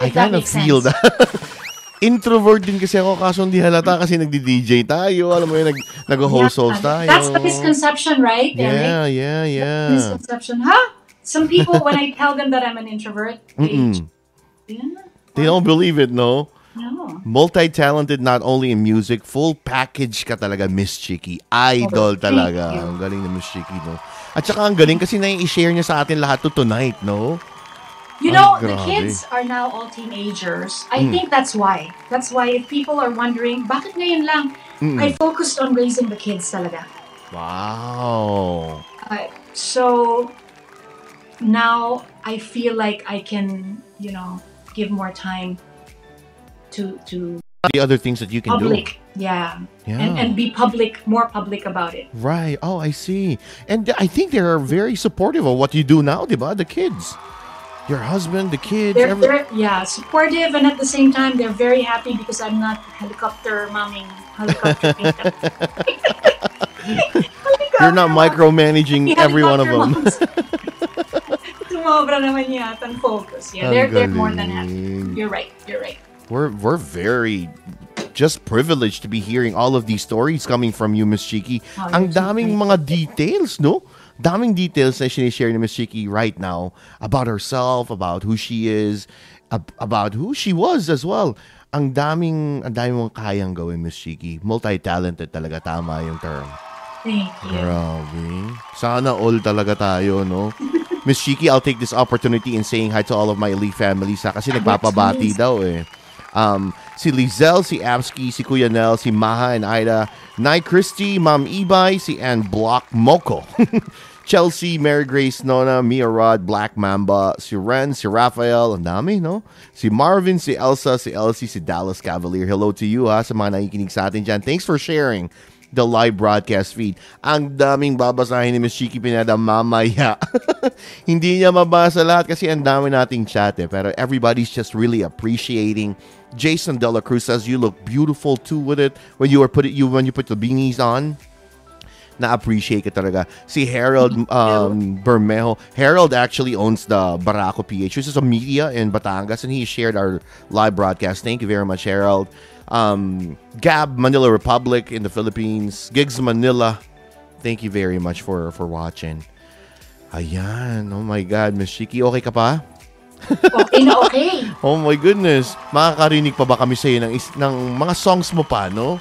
I kind of feel sense. that. Introvert din kasi ako, kaso hindi halata kasi nagdi-DJ tayo. Alam mo yun, nag, nag-host-host tayo. That's the misconception, right? Yeah, Eric? yeah, yeah. Misconception. Huh? Some people, when I tell them that I'm an introvert, they, yeah, They don't believe it, no? No. Multi-talented not only in music, full package ka talaga, Miss Chiqui. Idol Oh, talaga. Ang galing ng Miss Chiqui, no? At saka ang galing kasi nai-share niya sa atin lahat to tonight, no? You Ay, know, the kids are now all teenagers. Mm. I think that's why. That's why if people are wondering, bakit ngayon lang? Mm. I focused on raising the kids talaga. Wow. Uh, so now I feel like I can, you know, give more time to to The other things that you can public. Yeah. do. Yeah. And and be public, more public about it. Right. Oh, I see. And I think they're very supportive of what you do now, diba? The kids. Your husband, the kids, They're, every- they're yeah, supportive and at the same time they're very happy because I'm not helicopter momming helicopter. You're not micromanaging every one of them. Sumobra naman yata ang focus. Yeah, they're, they're more than happy. You're right, you're right. We're we're very just privileged to be hearing all of these stories coming from you, Miss Chiki. Oh, Ang so daming mga details, no? Daming details na sinishare ni Miss Chiki right now about herself, about who she is, ab- about who she was as well. Ang daming, ang daming mong kayang gawin, Miss Chiki. Multi-talented talaga, tama yung term. Thank you. Grabe. Sana all talaga tayo, no? Miss Chiki, I'll take this opportunity in saying hi to all of my elite families ha, kasi nagpapabati daw eh. Um, si Lizelle, si Amski, si Kuya Nel, si Maha and Ida, Nay Christy, Ma'am Ibay, si Ann Block Moko, Chelsea, Mary Grace, Nona, Mia Rod, Black Mamba, si Ren, si Raphael, ang dami, no? Si Marvin, si Elsa, si Elsie, si Dallas Cavalier. Hello to you, ha, sa mga sa atin dyan. Thanks for sharing the live broadcast feed. Ang daming babasahin ni Miss Chiqui Pineda mamaya. Hindi niya mabasa lahat kasi ang dami nating chat eh. Pero everybody's just really appreciating. Jason Dela Cruz says you look beautiful too with it when you were put it you when you put the beanies on na-appreciate ka talaga. Si Harold um, Bermejo. Harold actually owns the Barako PH, which is a media in Batangas, and he shared our live broadcast. Thank you very much, Harold. Um, Gab, Manila Republic in the Philippines. Gigs Manila. Thank you very much for for watching. Ayan. Oh my God, Miss Shiki. Okay ka pa? Okay na okay. Oh my goodness. Makakarinig pa ba kami sa'yo ng, is- ng mga songs mo pa, no?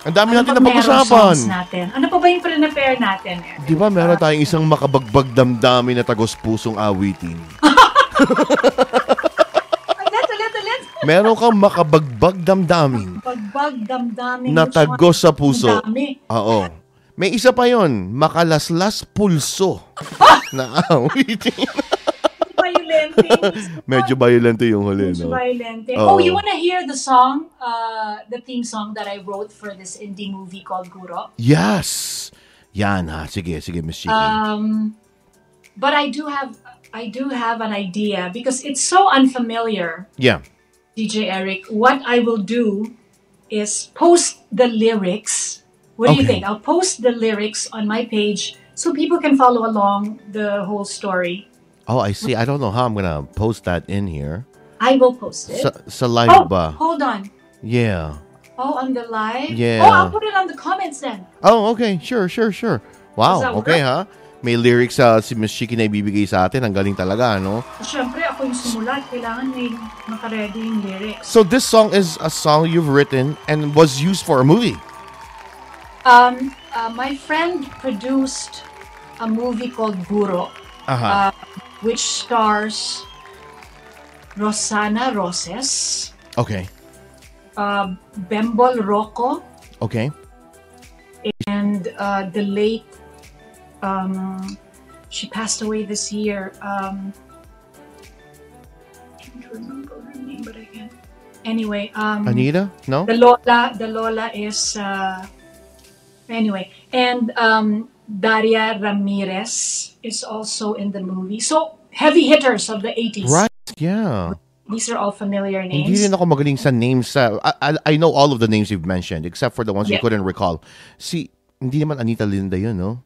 Ang dami natin Ano pa merong napag-usapan. songs natin? Ano pa ba yung pre-prepare natin? Eric? Di ba meron tayong isang makabagbag damdamin na tagos pusong awitin? Meron kang makabagbag damdamin Pagbag, damdamin. na which one? tagos sa puso. Dami. Oo. May isa pa yon, makalaslas pulso na awitin. Violente. Medyo violent yung huli, Medyo no? violente. Oo. Oh, you wanna hear the song, uh, the theme song that I wrote for this indie movie called Guro? Yes! Yan ha. Sige, sige, Miss Chiki. Um, but I do have, I do have an idea because it's so unfamiliar, yeah. DJ Eric. What I will do is post the lyrics. What do you think? I'll post the lyrics on my page so people can follow along the whole story. Oh, I see. I don't know how I'm gonna post that in here. I will post it. Sa, sa live oh, hold on. Yeah. Oh, on the live? Yeah. Oh, I'll put it on the comments then. Oh, okay. Sure, sure, sure. Wow, okay work? ha. May lyrics sa si Miss Chiqui na ibibigay sa atin. Ang galing talaga, no? Siyempre, ako yung sumulat. Kailangan may makaredy yung lyrics. So this song is a song you've written and was used for a movie. Um, uh, my friend produced a movie called Guro, Aha. uh, which stars Rosanna Roces, okay. uh, Bembol Roco, Okay. and uh, the late, um, she passed away this year. Um, I can't remember her name, but I can. Anyway, um, Anita? No? the Lola, the Lola is uh, anyway, and um, Daria Ramirez is also in the movie. So heavy hitters of the 80s. Right. Yeah. These are all familiar names. Hindi rin ako magaling sa names sa... I, I, know all of the names you've mentioned except for the ones you couldn't recall. Si... Hindi naman Anita Linda yun, no?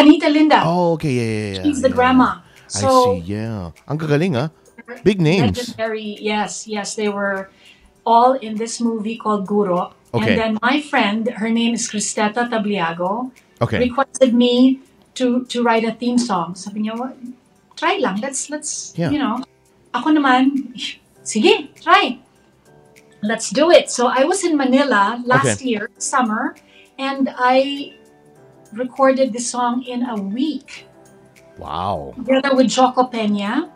Anita Linda. Oh, okay. Yeah, yeah, yeah. She's the yeah. grandma. I see. Yeah. Ang gagaling, ah. Big names. legendary. Yes, yes, they were all in this movie called Guro. Okay. And then my friend, her name is Cristeta Tabliago, Okay. requested me to to write a theme song. Sabi niya, "Wa- try lang. Let's let's Yeah. you know. Ako naman, sige, try. Let's do it. So I was in Manila last Okay. year, summer, and I recorded the song in a week Wow. together with Choco Pena.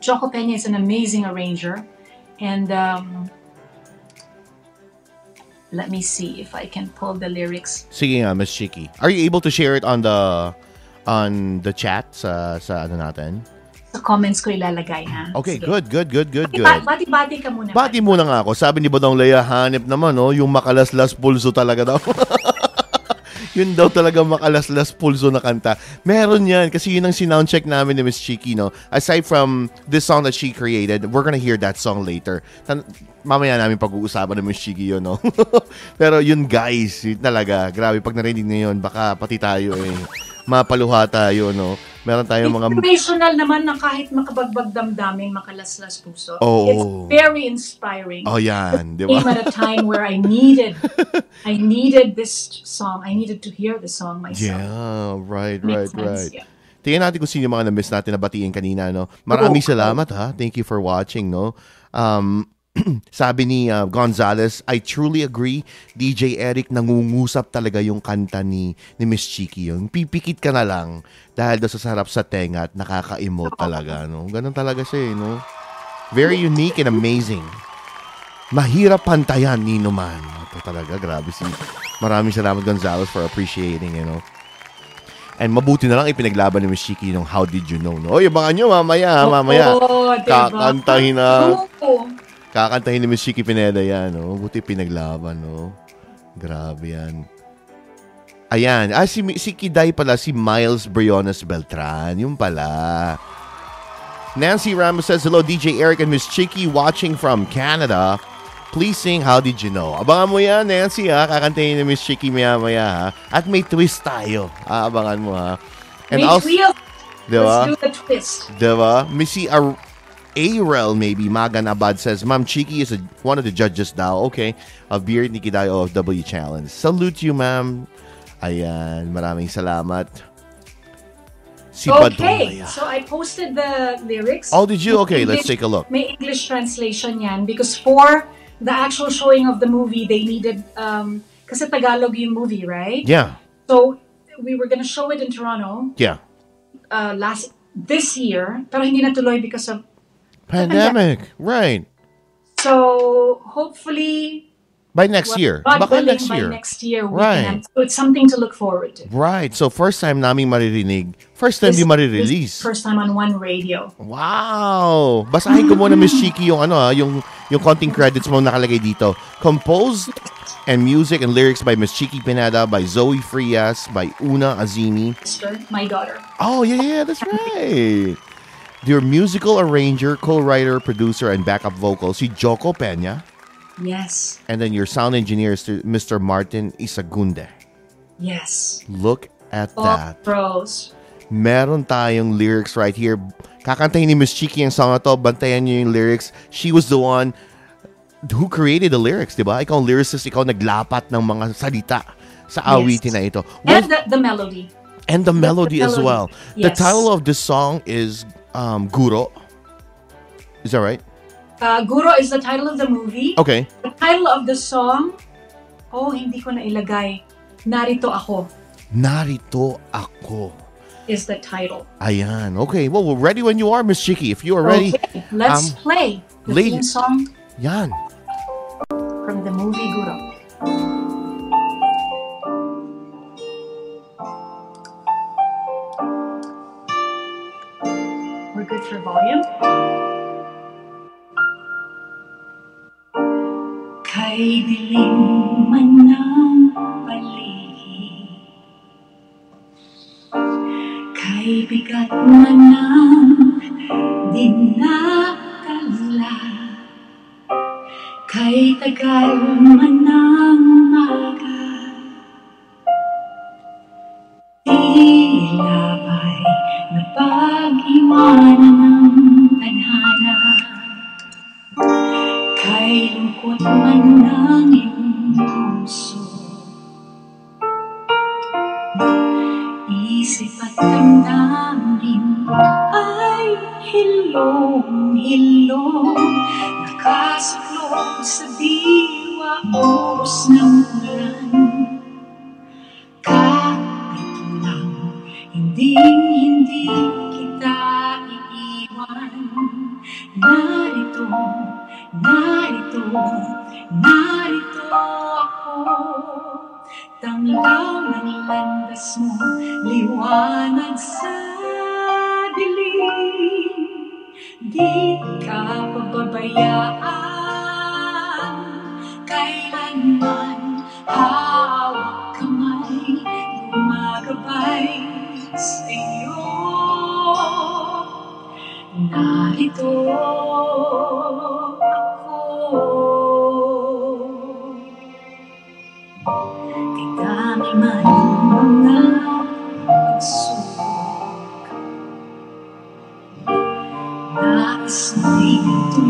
Choco Pena is an amazing arranger. And um, let me see if I can pull the lyrics. Sige nga, Miss Chiki. Are you able to share it on the on the chat sa sa ano natin? Sa comments ko ilalagay, ha? Okay, Sige. good, good, good, good, Bati- good. Bati-bati ka muna. Bati muna nga ako. Sabi ni Badong Leia, hanip naman, no? Yung makalaslas pulso talaga daw. yun daw talaga makalaslas pulso na kanta. Meron yan. Kasi yun ang sinoundcheck namin ni Miss Chiki, no? Aside from this song that she created, we're gonna hear that song later. Tan- mamaya namin pag-uusapan ni Miss Chiki yun, no? Pero yun, guys, talaga. Grabe, pag narinig na yun, baka pati tayo, eh, mapaluha tayo, no? Meron tayong mga Inspirational naman na kahit makabagbag damdamin, makalaslas puso. Oo. It's very inspiring. Oh, yan, di Came ba? at a time where I needed, I needed this song. I needed to hear the song myself. Yeah, right, right, Makes sense, right. yeah. Tingnan natin kung sino yung mga na-miss natin na batiin kanina, no? Maraming Oo. salamat, ha? Thank you for watching, no? Um, sabi ni uh, Gonzales, I truly agree, DJ Eric, nangungusap talaga yung kanta ni, ni Miss Chiki yun. Pipikit ka na lang dahil doon sa sarap sa tenga at nakaka-emote talaga, no? Ganun talaga siya, eh, no? Very unique and amazing. Mahirap pantayan, Nino Man. Ito talaga, grabe si... Maraming salamat, Gonzales, for appreciating, you know. And mabuti na lang ipinaglaban ni Miss Chiki yung How Did You Know, no? Oy, abangan nyo mamaya, mamaya. Oo, diba? Kakantahin na. Oo. Kakantahin ni Miss Chiki Pineda yan, no? Buti pinaglaban, no? Grabe yan. Ayan. Ah, si, si Kiday pala, si Miles Briones Beltran. Yung pala. Nancy Ramos says, Hello, DJ Eric and Miss Chiki watching from Canada. Please sing How Did You Know? Abangan mo yan, Nancy, ha? Kakantahin ni Miss Chiki maya-maya, ha? At may twist tayo. Ah, abangan mo, ha? May twist. Diba? Let's do the twist. Diba? Missy Ar- Arel maybe, Magan Abad says, Ma'am Chiqui is a, one of the judges daw. Okay. Of Beer Nikidayo of W Challenge. Salute you, ma'am. Ayan. Maraming salamat. Si Okay, Badumaya. so I posted the lyrics. Oh, did you? Okay, let's take a look. May English translation yan because for the actual showing of the movie, they needed, um, kasi Tagalog yung movie, right? Yeah. So we were gonna show it in Toronto Yeah. uh, last this year, pero hindi natuloy because of Pandemic. Right. so hopefully By next well, year. God Baka willing, next by year. next year Right. can so it's something to look forward to. Right. So, first time naming maririnig. First time This- di marirelease. First time on one radio. Wow! Basahin ko muna, Miss Chiqui, yung ano ha, yung, yung konting credits mo nakalagay dito. Composed and music and lyrics by Miss Chiqui Pineda, by Zoe Frias, by Una Azimi. My daughter. Oh, yeah, yeah, that's right. Your musical arranger, co-writer, producer, and backup vocals, si Joko Peña. Yes, And then your sound engineer is Mr. Martin Isagunde. yes. Look at All that. pros. meron tayong lyrics right here. Kakantahin ni Miss Chiqui ang song na to. Bantayan niyo yung lyrics. She was the one who created the lyrics, di ba? Ikaw ang lyricist, ikaw naglapat ng mga salita sa Yes. na ito. And What- the, the melody. and the melody as melody. well. The title of this song is um, Guro. Is that right? Uh, Guro is the title of the movie. Okay. The title of the song, oh, hindi ko na ilagay. Narito ako Narito ako. is the title. Ayan. Okay. Well, we're ready when you are, Miss Chiqui. If you are ready. Okay, let's Um, play the lady- theme song Yan. from the movie Guro. For volume. Kay dilim man ng paligid Kay bigat man ng dinakala Kay tagal man ng umaga Tila ba'y napag-iwanan man ng iyong puso. Isip at damdamin ay hilong-hilong Nakasuklong sa diwa oras ng ulan. Kahit lang narito, narito ako. Tanglaw ng landas mo, liwanag sa dilim. Di ka pababayaan. Kailanman hawak kamay Gumagabay sa iyo. Narito. ako Sana'y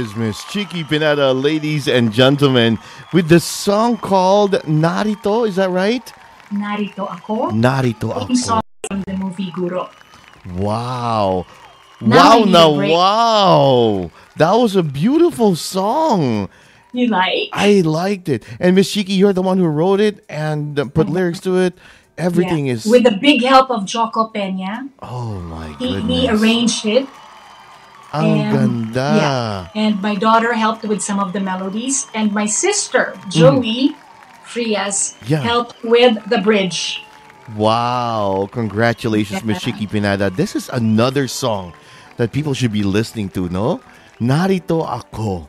is Miss Chiqui Pineda, ladies and gentlemen, with the song called Narito. Is that right? Narito ako. Narito Theme song from the movie Guro. Wow. Now wow, now, wow. That was a beautiful song. You like? I liked it. And Miss Chiqui, you're the one who wrote it and put mm-hmm. lyrics to it. Everything Yeah. is. With the big help of Jocko Peña. oh my He, goodness. he arranged it. Ang and- ganda. Yeah. And my daughter helped with some of the melodies. And my sister, Joey Frias, Mm. Yeah. helped with the bridge. Wow. Congratulations, Miss Yeah. Chiqui Pineda. This is another song that people should be listening to, no? Narito Ako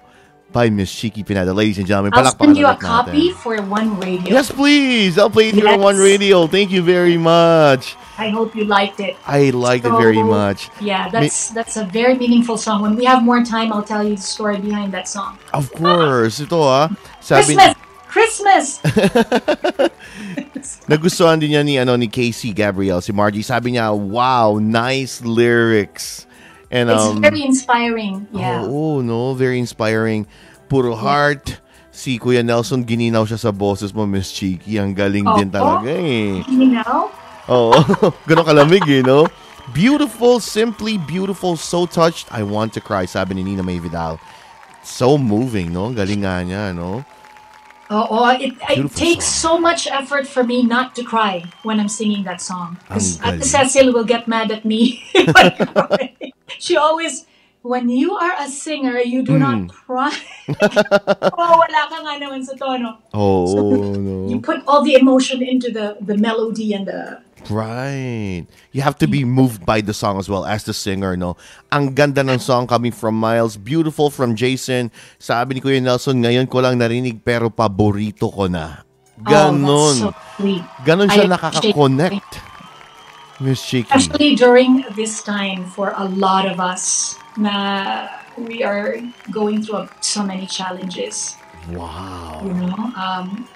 by Miss Chiqui Pineda. Ladies and gentlemen, I'll send you a ulit natin. copy for one radio. Yes, please. I'll play it here on One Radio. Thank you very much. I hope you liked it. I liked it very much. Yeah, that's that's a very meaningful song. When we have more time, I'll tell you the story behind that song. Of course. Ito ah. Sabi, Christmas! Christmas! nagustuhan din niya ni, ano, ni Casey Gabriel, si Margie. Sabi niya, wow, nice lyrics. And, it's um, very inspiring. Yeah. Oo, no? Very inspiring. Puro heart. Si Kuya Nelson, gininaw siya sa boses mo, Miss Chiqui. Ang galing din Oo. talaga eh. You know? Oo. Ganon kalamig eh, no? Beautiful, simply beautiful, so touched. I want to cry, sabi ni Nina May Vidal. So moving, no? Galing nga niya, no? Oh, oh it, it Beautiful takes song. so much effort for me not to cry when I'm singing that song. Because Ang Ate galing. Cecile will get mad at me. if I cry. she always when you are a singer, you do not Mm. cry. oh, wala ka nga naman sa tono. Oh You no. put all the emotion into the, the melody and the... Right. You have to be moved by the song as well as the singer, no? Ang ganda ng song coming from Miles. Beautiful from Jason. Sabi ni Kuya Nelson, ngayon ko lang narinig pero paborito ko na. Ganon. Oh, so sweet. Ganon siya I nakaka-connect. Miss Chiqui. Especially during this time for a lot of us na we are going through so many challenges. Wow. You know, um,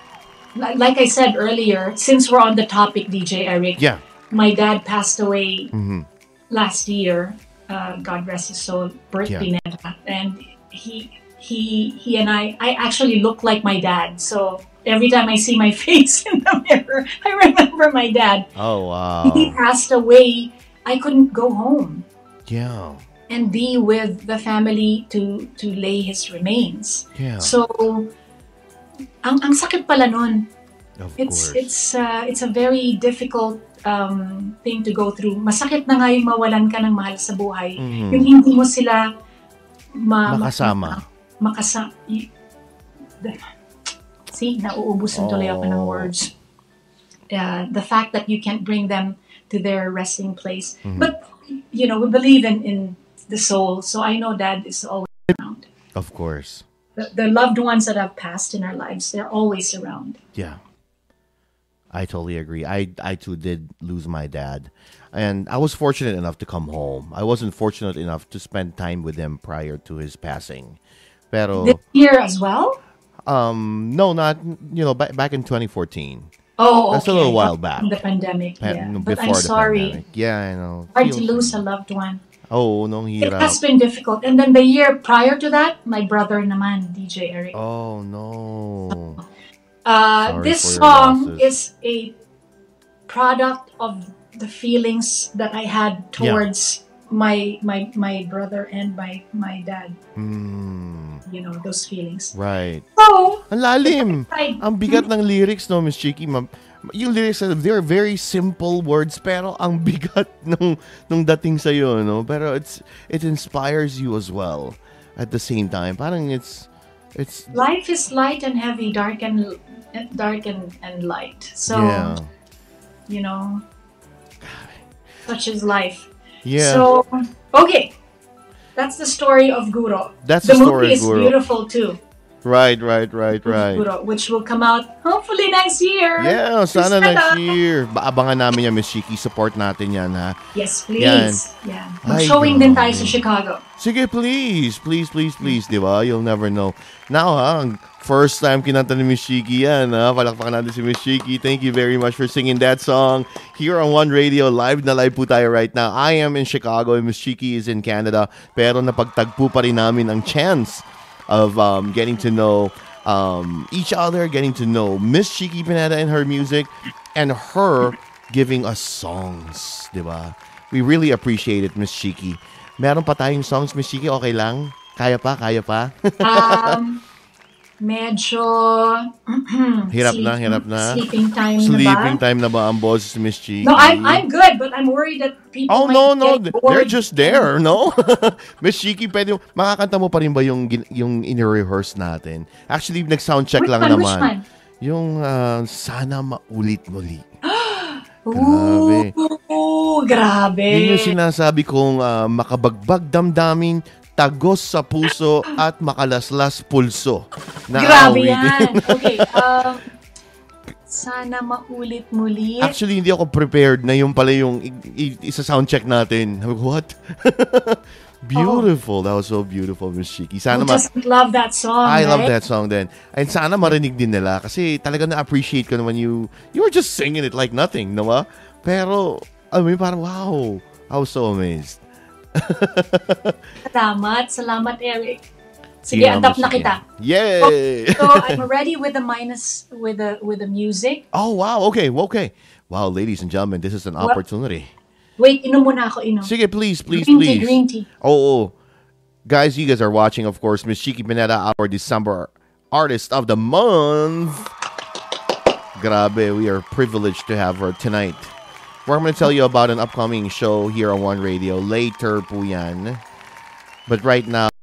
like I said earlier, since we're on the topic, DJ Eric, Yeah. my dad passed away Mhm. last year. Uh, God rest his soul, Bert Yeah. Pineda, and he he he and I I actually look like my dad. So every time I see my face in the mirror, I remember my dad. Oh, wow! He passed away. I couldn't go home Yeah. and be with the family to to lay his remains. Yeah. So ang ang sakit pala nun. Of It's course. it's uh, it's a very difficult um, thing to go through. Masakit na nga yung mawalan ka ng mahal sa buhay. Mhm. Yung hindi mo sila ma- Makasama. Ma, makasa See, nauubusan tuloy ako ng Oh. words. Uh, the fact that you can't bring them to their resting place. Mm-hmm. But, you know, we believe in, in the soul. So I know dad is always around. Of course. The, the loved ones that have passed in our lives, they're always around. Yeah. I totally agree. I I too did lose my dad. And I was fortunate enough to come home. I wasn't fortunate enough to spend time with him prior to his passing. Pero This year as well? um no not you know back, back in 2014. Oh, That's a little while back. The pandemic, Pa- yeah. no, But I'm before sorry. pandemic. Yeah, I know. Hard to lose a loved one. Oh, nung It hirap. has been difficult. And then the year prior to that, my brother naman, DJ Eric. Oh no. uh, sorry this song losses. is a product of the feelings that I had towards my my my brother and my my dad. Hmm. You know those feelings. Right. So Ang lalim. Ang bigat ng lyrics no, Miss Chicky. Yung lyrics, uh, they're very simple words, pero ang bigat nung, nung dating sa'yo, no? Pero it's, it inspires you as well at the same time. Parang it's, it's, life is light and heavy, dark and dark and, and light. So yeah. you know, such is life. Yeah. So okay, that's the story of Guro. That's the the story movie of is Guro. beautiful too. Right, right, right, right. Which will come out hopefully next year. Yeah, sana Please next year. Ba- Abangan namin yan, Miss Chicky. Support natin yan, ha? Yes, please. Yan. Yeah. Mag-showing din tayo sa Chicago. Sige, please. Please, please, please. Di ba? You'll never know. Now, ha? ang First time kinanta ni Miss Chiki yan, ha? Palakpakan natin si Miss Chiki. Thank you very much for singing that song here on One Radio. Live na live po tayo right now. I am in Chicago and Miss Chiki is in Canada. Pero napagtagpo pa rin namin ang chance of um, getting to know um, each other, getting to know Miss Chiqui Pineda and her music, and her giving us songs, di ba? We really appreciate it, Miss Chiqui. Meron pa tayong songs, Miss Chiqui, okay lang? Kaya pa, kaya pa? Um, medyo hirap na, sleeping- hirap na. Sleeping time Sleeping na ba? time na ba ang boses ni Miss Chiki? No, I'm I'm good, but I'm worried that people Oh, no, no. They're just there, no? Miss Chiki, pwede, makakanta mo pa rin ba yung, yung in-rehearse natin? Actually, nag-sound check lang which naman. one? Yung ah, sana maulit muli. Grabe. Ooh, grabe. Yun yung sinasabi kong ah, makabagbag damdamin, tagos sa puso at makalaslas pulso. Na Grabe awitin. yan. Okay, um, sana maulit muli. Actually, hindi ako prepared na yung pala yung i- i- isa sound check natin. What? beautiful. That was so beautiful, Miss Shiki. Sana Who ma- doesn't love that song, I love right? that song then. And sana marinig din nila kasi talaga na-appreciate ko naman you you were just singing it like nothing, no ba? Pero, I mean, parang wow. I was so amazed. Salamat, salamat Eric. Sige, Sige, adapt na kita. Yay! So I'm ready with the minus with the with the music. Oh, wow. Okay, okay. Wow, ladies and gentlemen, this is an Well- opportunity. Wait, inom muna ako, inom. Sige, please, please, green please. tea, green tea. Oh, oh, oh. Guys, you guys are watching, of course, Miss Chiqui Pineda, our December Artist of the Month. Grabe, we are privileged to have her tonight. We're going to tell you about an upcoming show here on One Radio. Later po yan. But right now,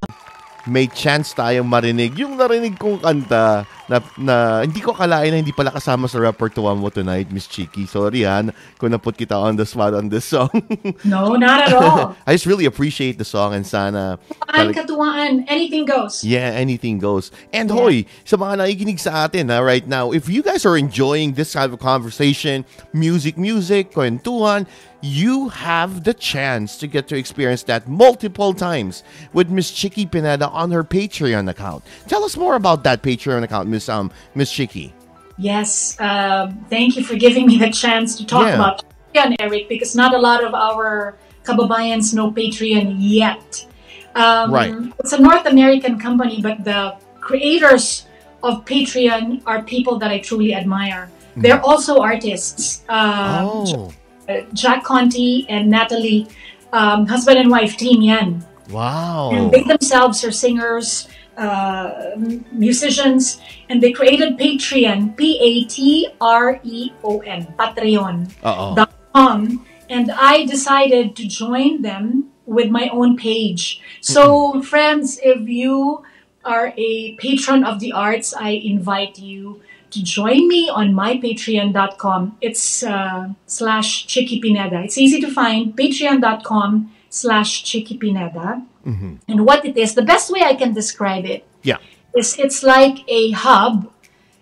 may chance tayong marinig yung narinig kong kanta na, na hindi ko kalain na hindi pala kasama sa repertoire mo tonight, Miss Chiki. Sorry han, kung naput kita on the spot on this song. No, not at all. I just really appreciate the song and sana talag- katuwaan, anything goes. Yeah, anything goes. And hoy, sa mga nakikinig sa atin ha, right now, if you guys are enjoying this kind of conversation, music, music, kwentuhan, you have the chance to get to experience that multiple times with Miss Chicky Pineda on her Patreon account. Tell us more about that Patreon account, Miss um Miss Chiqui. Yes, um, thank you for giving me the chance to talk Yeah. about Patreon, Eric, because not a lot of our kababayans know Patreon yet. Um, Right. It's a North American company, but the creators of Patreon are people that I truly admire. They're also artists. Um, oh, uh, Jack Conte and Natalie, um, husband and wife team yan. wow. And they themselves are singers, uh, musicians, and they created Patreon, P A T R E O N, Patreon Uh-oh. dot com, and I decided to join them with my own page. So, friends, if you are a patron of the arts, I invite you to join me on my patreon.com. It's uh, slash Chiqui Pineda. It's easy to find, patreon.com slash Chiqui Pineda. And what it is, the best way I can describe it Yeah. is it's like a hub.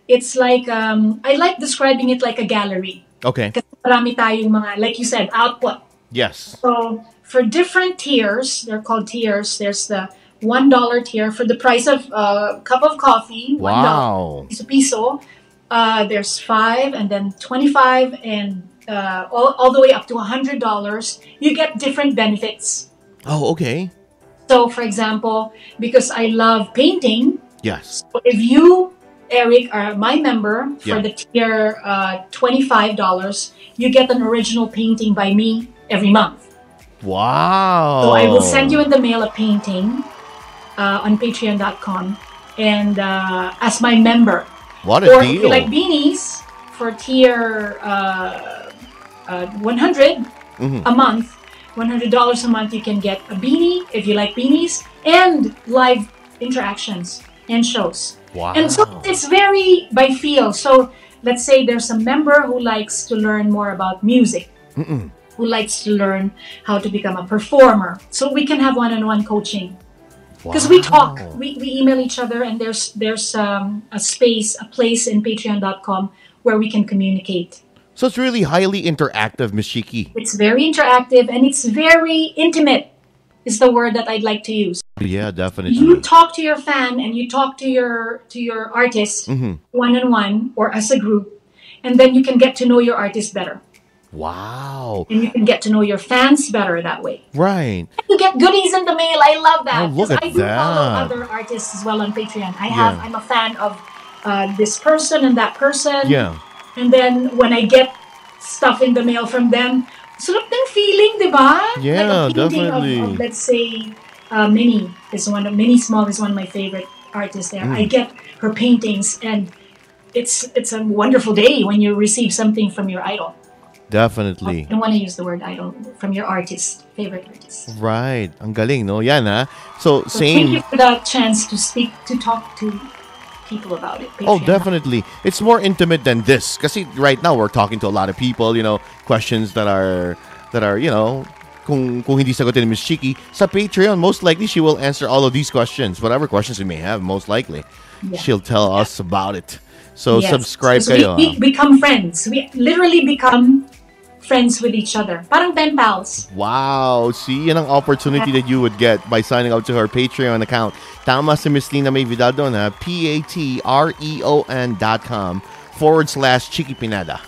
It's like, um, I like describing it like a gallery. Okay. Kasi marami tayong mga, like you said, output. Yes. So for different tiers, they're called tiers. There's the one dollar tier for the price of a cup of coffee. $1 Wow. piso piso. Uh, there's five and then twenty-five and uh, all, all the way up to a hundred dollars. You get different benefits. Oh, okay. So, for example, because I love painting, Yes. if you, Eric, are my member for Yeah. the tier uh, $25, you get an original painting by me every month. Wow. So I will send you in the mail a painting uh, on patreon.com and uh, as my member. What a or if deal. you like beanies for tier uh, uh, 100 Mhm. a month, $100 a month, you can get a beanie if you like beanies and live interactions and shows. wow. And so it's very by feel. So let's say there's a member who likes to learn more about music, who likes to learn how to become a performer. So we can have one-on-one coaching because we talk, we, we email each other, and there's there's um, a space, a place in Patreon.com where we can communicate. So it's really highly interactive, Miss Chiqui. It's very interactive and it's very intimate. Is the word that I'd like to use. Yeah, definitely. you talk to your fan and you talk to your to your artist one on one or as a group and then you can get to know your artist better Wow. and you can get to know your fans better that way Right. you get goodies in the mail i love that Oh, look at i do follow other artists as well on patreon i have Yeah. i'm a fan of uh, this person and that person Yeah. And then when i get stuff in the mail from them sarap ng feeling di ba Yeah, like painting of- definitely. of, let's say uh, Minnie is one of Minnie Small is one of my favorite artists there. Mm. I get her paintings and it's it's a wonderful day when you receive something from your idol. Definitely. I don't want to use the word idol from your artist, favorite artist. Right. Ang galing, no? Yan, ha? So, So thank same. you for the chance to speak to talk to people about it. Oh, definitely. It's more intimate than this. Kasi right now, we're talking to a lot of people, you know, questions that are, that are, you know, kung, kung hindi sagutin ni Miss Chiqui, sa Patreon, most likely she will answer all of these questions. Whatever questions we may have, most likely. Yeah. She'll tell us about it. So, Yes. subscribe So kayo. We, we become friends. We literally become friends with each other. Parang pen pals. Wow! See, yan ang opportunity that you would get by signing up to her Patreon account. Tama si Miss Lina May Vidal doon ha. P-A-T-R-E-O-N dot com forward slash Chiqui Pineda.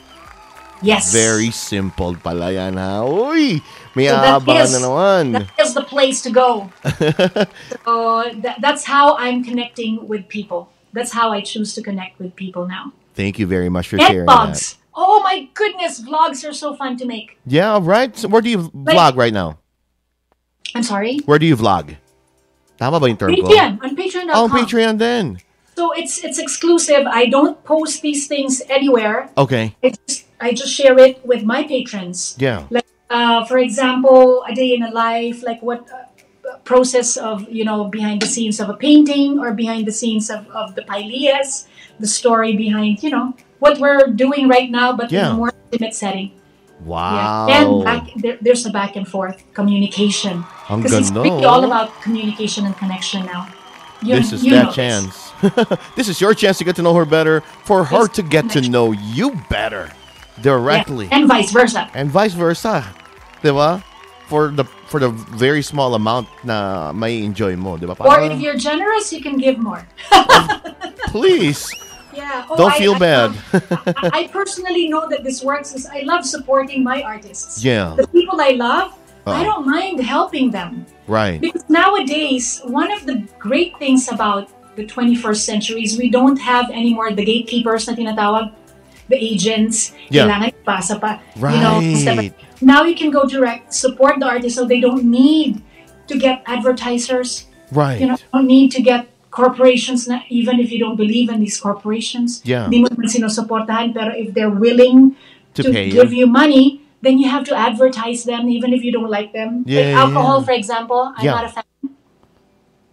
Yes. Very simple pala yan ha. Uy! May So aabangan is- na naman. That is the place to go. so that, that's how I'm connecting with people. That's how I choose to connect with people now. Thank you very much for And sharing that. Oh my goodness, vlogs are so fun to make. Yeah, right? So where do you vlog right now? I'm sorry. Where do you vlog? Tama ba yung term ko? Patreon on Patreon.com. Oh, Patreon then. So it's it's exclusive. I don't post these things anywhere. Okay. I just I just share it with my patrons. Yeah. Like uh, for example, a day in a life, like what uh, process of you know behind the scenes of a painting or behind the scenes of, of the pailias, the story behind you know what we're doing right now, but in a more intimate setting. Wow. Yeah, and back, there, there's a back and forth communication because it's really all about communication and connection now. You- this is that know this. chance. this is your chance to get to know her better, for her to get to know you better directly. Yeah, and vice versa. and vice versa. 'Di ba? For the for the very small amount na may enjoy mo, 'di ba? Or if you're generous, you can give more. please Yeah. Oh, don't I- feel I- bad. I, I personally know that this works. Is I love supporting my artists. yeah, The people I love, I Oh. don't mind helping them right. because nowadays one of the great things about the 21st century is we don't have anymore the gatekeepers na tinatawag, the agents. Yeah. Kailangan ipasa pa. You know, step- Right. now you can go direct, support the artist, so they don't need to get advertisers. Right. You know, don't need to get corporations na even if you don't believe in these corporations. Yeah. Di mo naman sinusuportahan, pero if they're willing To to, give you. you money, then you have to advertise them even if you don't like them. Yeah, like alcohol, yeah. for example, I'm Yeah. not a fan.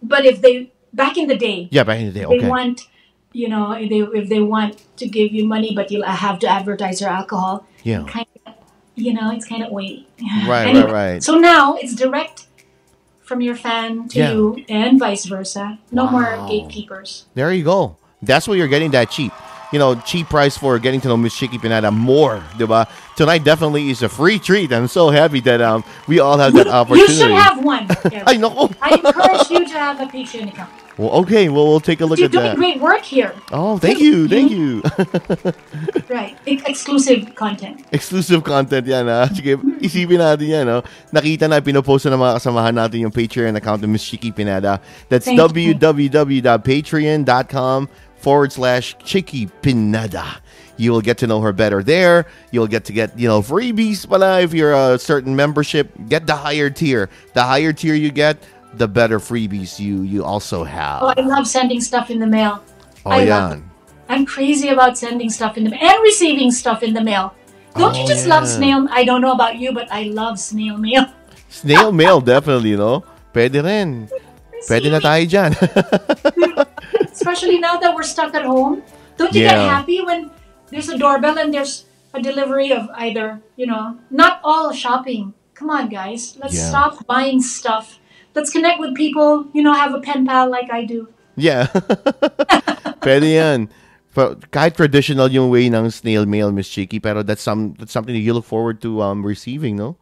But if they back in the day, yeah, back in the day. okay. they want you know, if they if they want to give you money but you'll uh, have to advertise your alcohol, Yeah. kind of you know, it's kind of weighty. Right, Anyway, right, right. So now it's direct from your fan to Yeah. you and vice versa. No more gatekeepers. There you go. That's why you're getting that cheap. You know, cheap price for getting to know Miss Chiqui Pineda more, diba? Tonight definitely is a free treat. I'm so happy that um we all have that opportunity. You should have one. Ay, nako. I encourage you to have a Patreon account. Well, okay. Well, we'll take a look You're at doing that. great work here. Oh, thank you, thank you. Right. Ex- exclusive content. Exclusive content yan, ha? Sige, isipin natin yan, no? Nakita na, pinopost na ng mga kasamahan natin yung Patreon account ng Miss Chiqui Pineda. That's Thank www.patreon.com forward slash Chiqui Pineda. You will get to know her better there. You'll get to get, you know, freebies pala if you're a certain membership. Get the higher tier. The higher tier you get, the better freebies you you also have. Oh, I love sending stuff in the mail. Oh, I it. I'm crazy about sending stuff in the and receiving stuff in the mail. Don't you Oh, just love snail? I don't know about you, but I love snail mail. Snail mail, definitely, no? Pwede rin. Pwede na tayo dyan. Especially now that we're stuck at home. Don't you get happy when there's a doorbell and there's a delivery of either, you know, not all shopping. Come on, guys. Let's Yeah. stop buying stuff. Let's connect with people, you know, have a pen pal like I do. Yeah. Pwede yan. Pero kahit traditional yung way ng snail mail, Miss Chiqui, pero that's some that's something that you look forward to um receiving, no?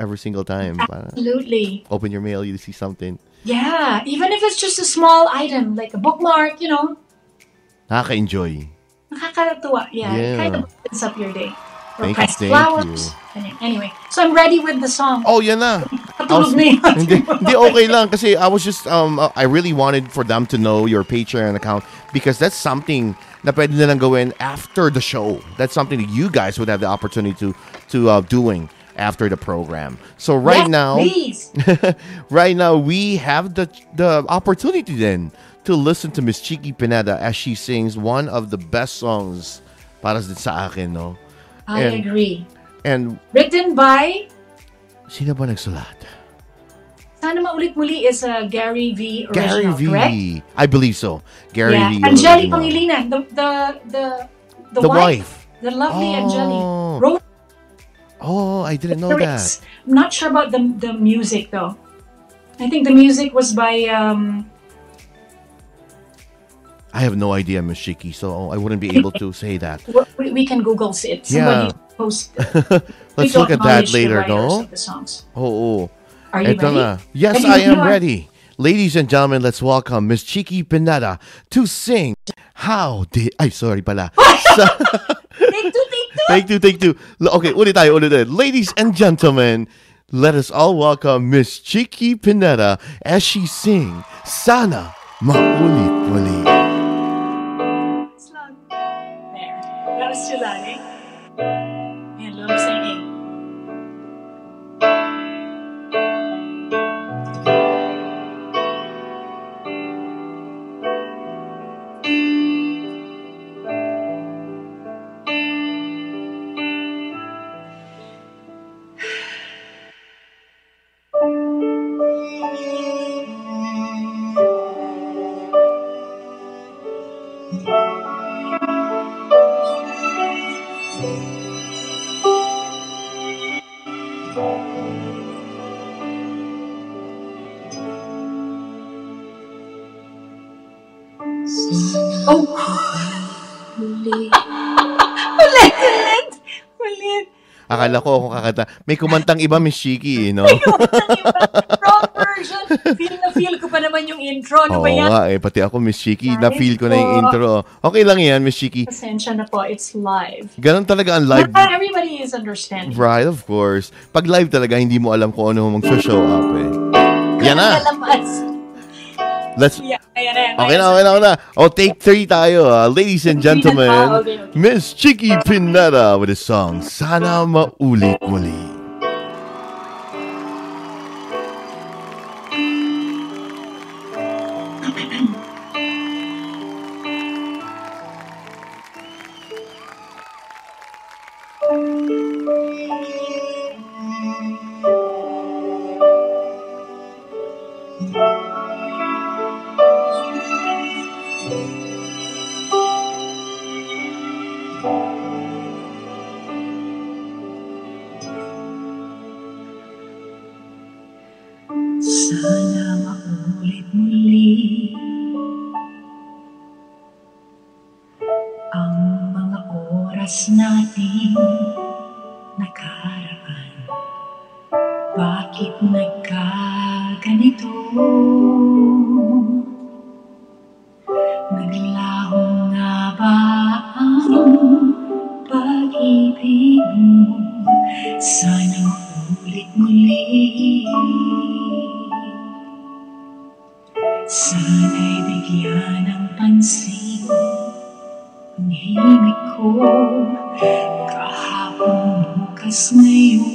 Every single time. Absolutely. open your mail, you see something. Yeah. Even if it's just a small item, like a bookmark, you know, Nakaka-enjoy. nakakatuwa. Yeah. It Yeah. kind of opens up your day. Thank you, thank flowers. Any- Anyway, so I'm ready with the song. Oh, yan na. Katulog na hindi, hindi okay lang kasi I was just um I really wanted for them to know your Patreon account because that's something na pwede nilang gawin after the show. That's something that you guys would have the opportunity to to uh, doing after the program. So right Yes, now Please. right now we have the the opportunity then to listen to Miss Chiqui Pineda as she sings one of the best songs para sa akin, no? I And- agree. And Written by, sino ba nagsulat? sana maulit muli is uh, Gary V. Gary Original, V. correct? I believe so. Gary yeah. V. Angeli original. Pangilinan, the, the, the, the, The wife. wife. The lovely Oh. Angeli. Wrote Oh, I didn't know the that. I'm not sure about the, the music though. I think the music was by, um, I have no idea, Miss Chiqui, so I wouldn't be able to say that. we, we can Google it. Yeah. Post. Let's look at that later, no? of the songs. Oh, oh. Are you Eto ready? Yes, I am ready. Ladies and gentlemen, let's welcome Miss Chiqui Pineda to sing How Did... Ay, sorry pala. Sa- Take two, take two. take two, take two. Okay, ulit tayo, ulit ulit. Ladies and gentlemen, let us all welcome Miss Chiqui Pineda as she sing Sana Maulit Muli. Akala ko ako kakanta. May kumantang iba, Miss Chiki, eh, no? Wrong version. Feel na feel ko pa naman yung intro. Ano Oo ba yan? nga, eh. Pati ako, Miss Chiki, na-feel ko na yung po. intro. Okay lang yan, Miss Chiki. Pasensya na po. It's live. Ganon talaga ang live. Not everybody is understanding. Right, of course. Pag live talaga, hindi mo alam kung ano mag-show up, eh. Yan na. Lalabas. Let's Yeah, ayan. Okay na, okay na, okay na. O, take three tayo. ah. ladies and gentlemen, okay. Miss Chicky Pineda with a song, Sana Maulit Muli. Oras natin nakaraan Bakit nagkaganito? Naglaho nga ba ang pag-ibig mo? Sana maulit muli Sana'y bigyan ng pansin Ang himig ko Kahapon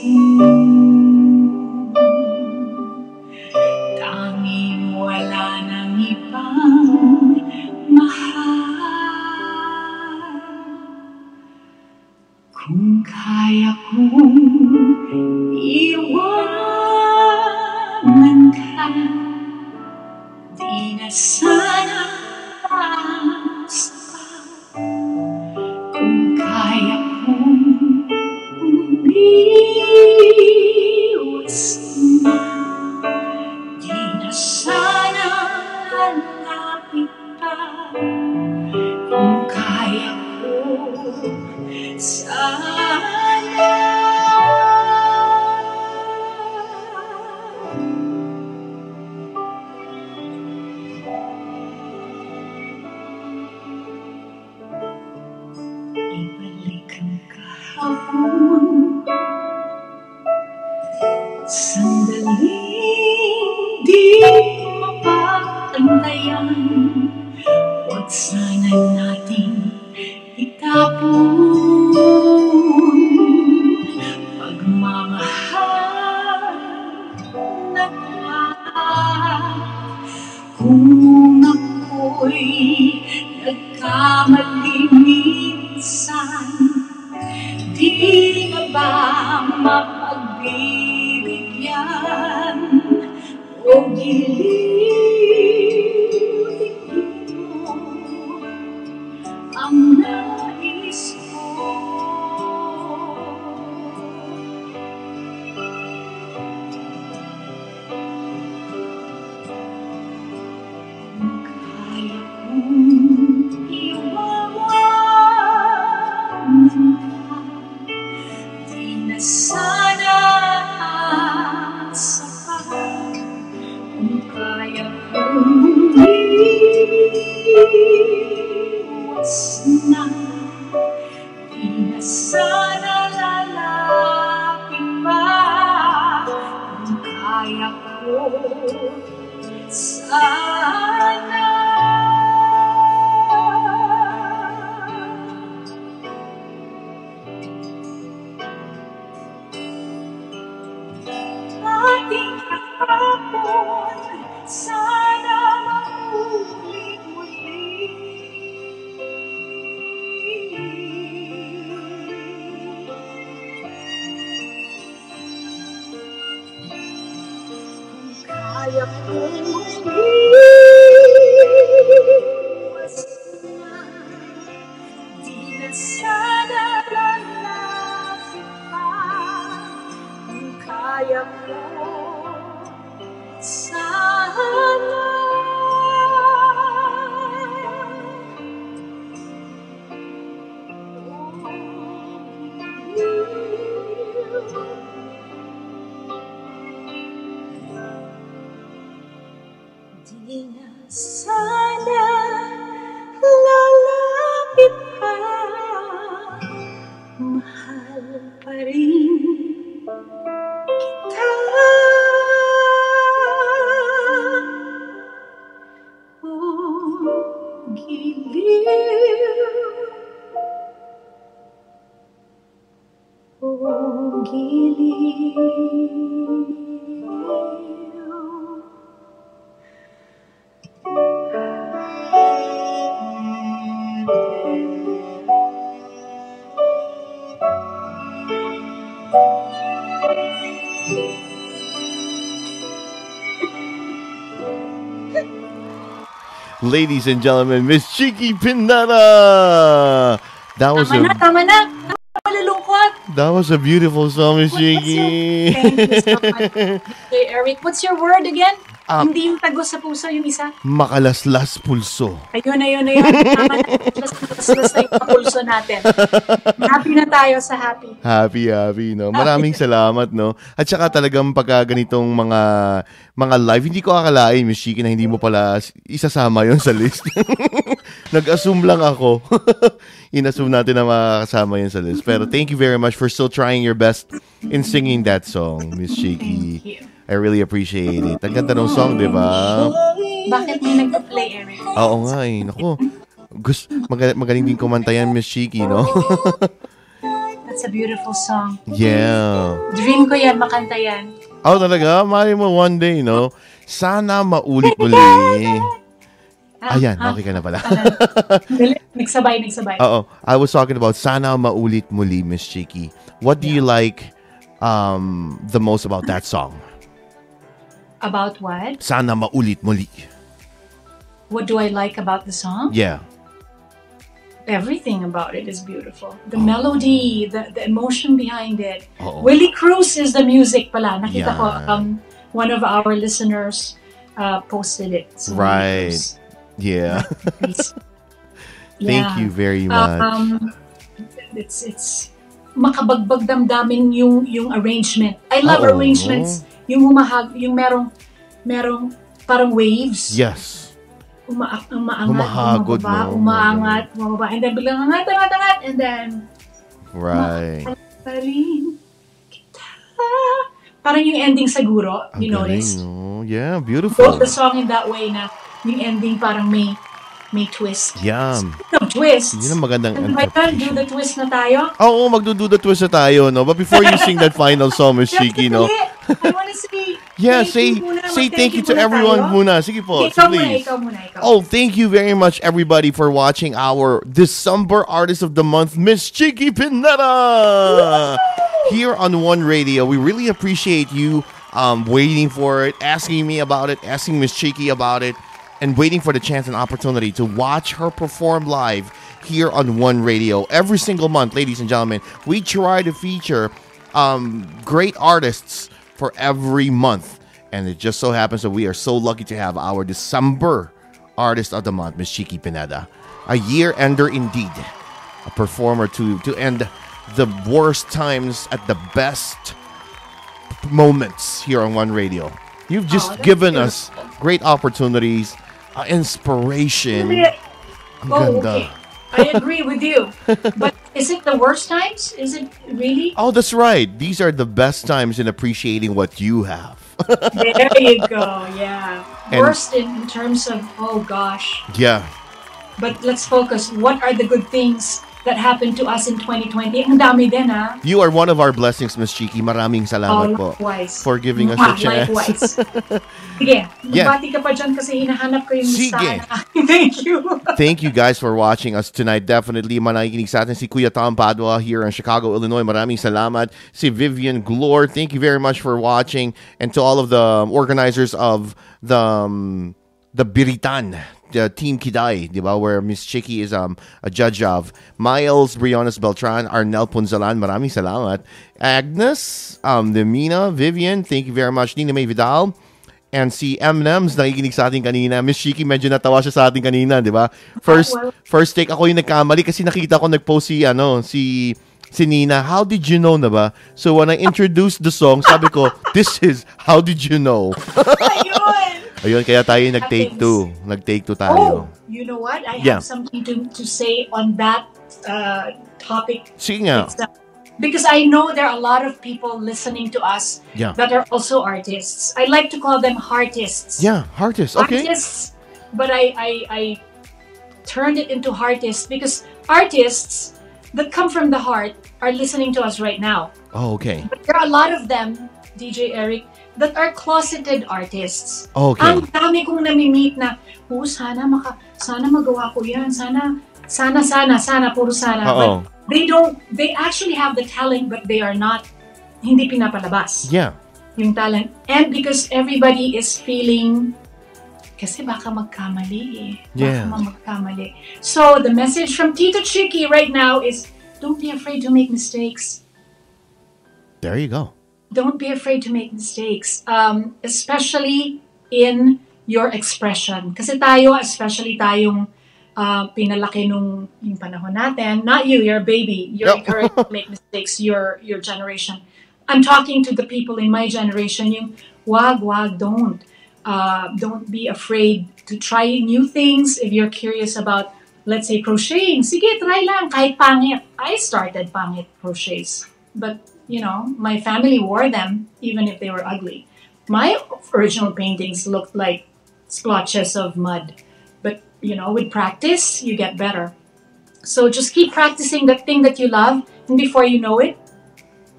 Ladies and gentlemen, Miss Chiqui Pineda. That was Tama na, a tama na. Malulungkot. that was a beautiful song, Miss Chiki. Thank you so much. Hey, Eric, what's your word again? Um, Hindi yung tagos sa puso, yung isa. Makalaslas pulso. Ayun, ayun, ayun. Tama plus na yung pulso natin. Happy na tayo sa happy. Happy, happy, no? Maraming salamat, no? At saka talagang pagka ganitong mga mga live, hindi ko akalain, Miss Chiki, na hindi mo pala isasama yon sa list. Nag-assume lang ako. In-assume natin na makakasama yun sa list. Pero thank you very much for still trying your best in singing that song, Miss Chiki. Thank you. I really appreciate it. Ang ganda ng song, di ba? Bakit may nag-play, Eric? Oo nga eh. Naku. Gus, maga- magaling din kumanta yan, Miss Chiki, no? That's a beautiful song. yeah. Dream ko yan, makanta yan. Oh, talaga? Mali mo one day, no? Sana maulit muli. Ah, Ayan, ah, okay ka na pala. Nagsabay, nagsabay. Oo. I was talking about sana maulit muli, Miss Chiki. What do you like um, the most about that song? About what? Sana maulit muli. What do I like about the song? Yeah. Everything about it is beautiful. The melody, the, the emotion behind it. Oo. Willie Cruz is the music pala. Nakita ko, um, one of our listeners uh, posted it. So Right. Yeah. Thank Yeah. you very much. Um, it's it's makabagbag damdamin yung yung arrangement. I love Oo. arrangements. Yung humahag, yung merong merong parang waves. yes. Uma, umaangat, Humahagod, umababa, no? umaangat, umababa, and then biglang angat, angat, angat, and then Right. pa rin kita. Parang yung ending siguro, Ang you galing, notice. no? Yeah, beautiful. Wrote the song in that way na yung ending parang may may twist. Yeah. No twist. Yun ang magandang And by then, do the twist na tayo. Oo, magdudo the twist na tayo, no? But before you sing that final song, Miss Chiqui, no? I wanna say, Yeah, say say thank you to everyone tayo. muna. Sige po, Ikaw muna, ikaw muna, ikaw. Oh, thank you very much, everybody, for watching our December Artist of the Month, Miss Chiqui Pineda, here on One Radio. We really appreciate you um, waiting for it, asking me about it, asking Miss Chiqui about it, and waiting for the chance and opportunity to watch her perform live here on One Radio every single month, ladies and gentlemen. We try to feature um, great artists for every month. And it just so happens that we are so lucky to have our December Artist of the Month, Miss Chiqui Pineda. A year ender indeed. A performer to, to end the worst times at the best moments here on One Radio. You've just that's given us great opportunities, uh, inspiration. Ang Oh, okay. I agree with you. But is it the worst times? Is it really? Oh, that's right. These are the best times in appreciating what you have. There you go. Yeah. And- Worst in terms of, oh gosh. yeah. But let's focus. What are the good things that happened to us in 2020? Ang dami din, ha? You are one of our blessings, Miss Chiqui. Maraming Oh, salamat po for giving us a chance. Likewise. Sige, Yeah. magbati ka pa dyan kasi hinahanap ko yung Sige. Thank you. Thank you guys for watching us tonight. Definitely manakikinig sa atin si Kuya Tom Padua here in Chicago, Illinois. Maraming salamat. Si Vivian Glore, thank you very much for watching. And to all of the organizers of the um, the Biritan uh, Team Kidai, di ba? Where Miss Chiqui is um, a judge of. Miles Briones Beltran, Arnel Punzalan, maraming salamat. Agnes, um, Demina, Vivian, thank you very much. Nina May Vidal. And si M&M's nakikinig sa atin kanina. Miss Chiqui, medyo natawa siya sa atin kanina, di ba? First, well- first take ako yung nagkamali kasi nakita ko nag-post si, ano, si, si Nina. How did you know na ba? So when I introduced the song, sabi ko, this is How Did You Know? Ayun! Ayun, kaya tayo nag-take two. Nag-take two tayo. Oh, you know what? I Yeah. have something to, to say on that uh, topic. Sige nga. itself. Because I know there are a lot of people listening to us Yeah. that are also artists. I like to call them heartists. Yeah, artist. Okay. Artists, but I, I, I turned it into heartists because artists that come from the heart are listening to us right now. Oh, okay. But there are a lot of them, DJ Eric, that are closeted artists. Okay. Ang dami kong nami-meet na, oh, sana maka, sana magawa ko yan, sana, sana, sana, sana, puro sana. Oo. But they don't, they actually have the talent, but they are not, hindi pinapalabas Yeah. yung talent. And because everybody is feeling, kasi baka magkamali eh. Yeah. Baka magkamali. So, the message from Tito Chicky right now is, don't be afraid to make mistakes. There you go. Don't be afraid to make mistakes, um, especially in your expression. Kasi tayo, especially tayong uh, pinalaki nung yung panahon natin, not you, you're a baby. You're Yep. encouraged to make mistakes, your, your generation. I'm talking to the people in my generation, yung wag, wag, don't. Uh, don't be afraid to try new things if you're curious about, let's say, crocheting. Sige, try lang, kahit pangit. I started pangit crochets. But, you know, my family wore them, even if they were ugly. My original paintings looked like splotches of mud. But, you know, with practice, you get better. So just keep practicing that thing that you love, and before you know it,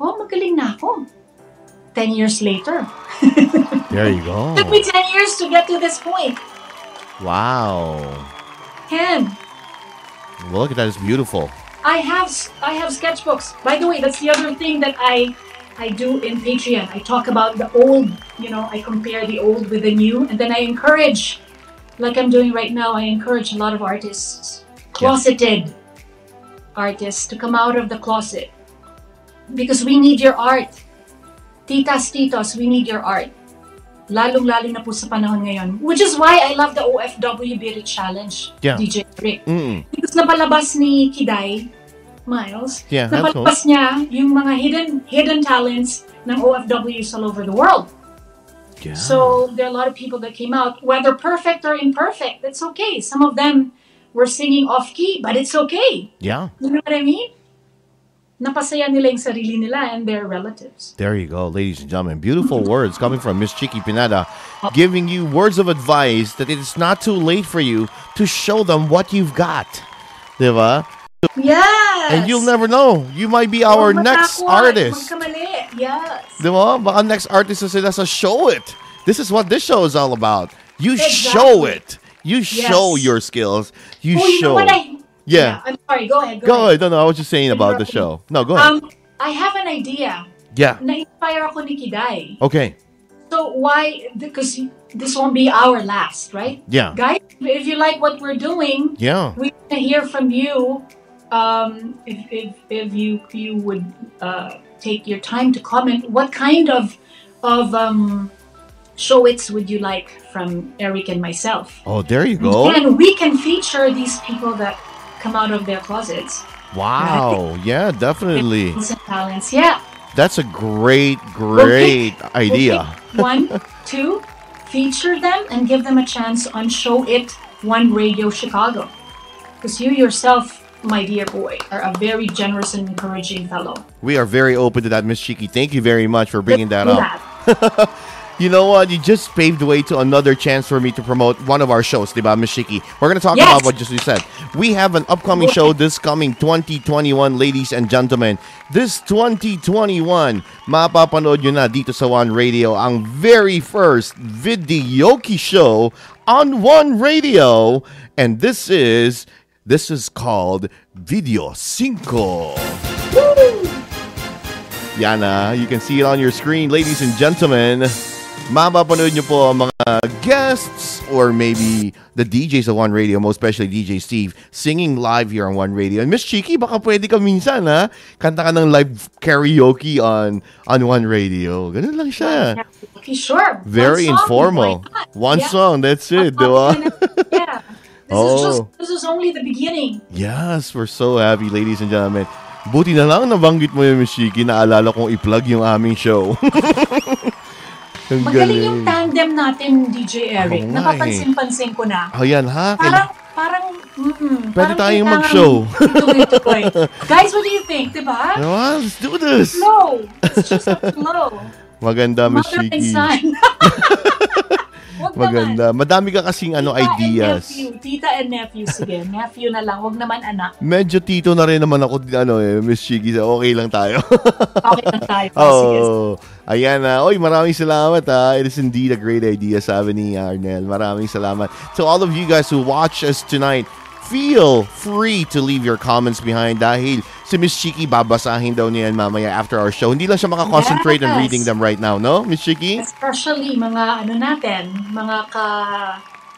oh, magaling na ako. 10 years later. There you go. It Took me 10 years to get to this point. Wow. 10. Look at that. It's beautiful. I have I have sketchbooks. By the way, that's the other thing that I I do in Patreon. I talk about the old, you know, I compare the old with the new, and then I encourage, like I'm doing right now, I encourage a lot of artists, closeted artists, to come out of the closet because we need your art. Titas, titos, we need your art. Lalong-lalo na po sa panahon ngayon. Which is why I love the OFW Birit Challenge, Yeah. DJ Rick. Mm. Because napalabas ni Kiday, Miles, Yeah, napalabas niya yung mga hidden hidden talents ng OFWs all over the world. Yeah. So there are a lot of people that came out, whether perfect or imperfect, that's okay. Some of them were singing off key, but it's okay. yeah. You know what I mean? Napasaya nila yung sarili nila and their relatives. There you go, ladies and gentlemen. Beautiful words coming from Miss Chiqui Pineda, giving you words of advice that it is not too late for you to show them what you've got. Diba? Yes! And you'll never know. You might be our Huwag next matakot, artist. Magkamali. Yes. Diba? Baka next artist na sila sa show it. This is what this show is all about. You Exactly. show it. You show your skills. You oh, you show. know I... Yeah. I'm sorry. Go ahead. Go, Go ahead. ahead. No, no, I was just saying about the show. No, go ahead. Um, I have an idea. yeah. Na-inspire ako ni Kiday. Okay. So why? Because this won't be our last, right? Yeah. Guys, if you like what we're doing, Yeah. we want to hear from you. Um, if, if, if you you would uh, take your time to comment, what kind of of um, show-its would you like from Eric and myself? Oh, there you go. And we can feature these people that come out of their closets. Wow. Yeah, definitely. Talents. Yeah. That's a great, great We'll idea. pick One, two, feature them and give them a chance on Show It One Radio Chicago. Because you yourself, my dear boy, are a very generous and encouraging fellow. We are very open to that, Miss Chiqui. Thank you very much for bringing that up. You know what? You just paved the way to another chance for me to promote one of our shows, diba, Miss Chiqui? We're going to talk Yes. about what just you said. We have an upcoming show this coming 2021, ladies and gentlemen. This 2021, mapapanood nyo na dito sa One Radio ang very first videoke show on One Radio. And this is, this is called Video Cinco. Yana, you can see it on your screen, ladies and gentlemen. Mapapanood nyo po ang mga guests or maybe the DJs of One Radio, most especially DJ Steve, singing live here on One Radio. And Miss Chiki, baka pwede ka minsan, ha? Kanta ka ng live karaoke on on One Radio. Ganun lang siya. Okay, sure. Very One song, informal. One Yeah. song, that's it, di ba? yeah. This Oh. is just this is only the beginning. Yes, we're so happy, ladies and gentlemen. Buti na lang nabanggit mo yung Miss Chiki, naalala kong i-plug yung aming show. Ang Magaling yung tandem natin, DJ Eric. Nga Napapansin-pansin ko na. Oh, yan ha? Parang, parang, mm Pwede parang tayong mag-show. Guys, what do you think? Diba? Diba? Let's do this! Flow. It's just a flow. Maganda, Miss Mother and son. Wag Maganda. Madami ka kasing ano, Tita and ideas. nephew. Tita and nephew. Sige, nephew na lang. Wag naman anak. Medyo tito na rin naman ako, ano eh, Miss. So okay lang tayo. Okay lang tayo. Sige. oh, ayan na. Oy, maraming salamat ha. It is indeed a great idea, sabi ni Arnel. Maraming salamat. To all of you guys who watch us tonight, feel free to leave your comments behind dahil si Miss Chiki babasahin daw niya yan mamaya after our show. Hindi lang siya makakoncentrate on Yes. reading them right now, no, Miss Chiki? Especially mga ano natin, mga ka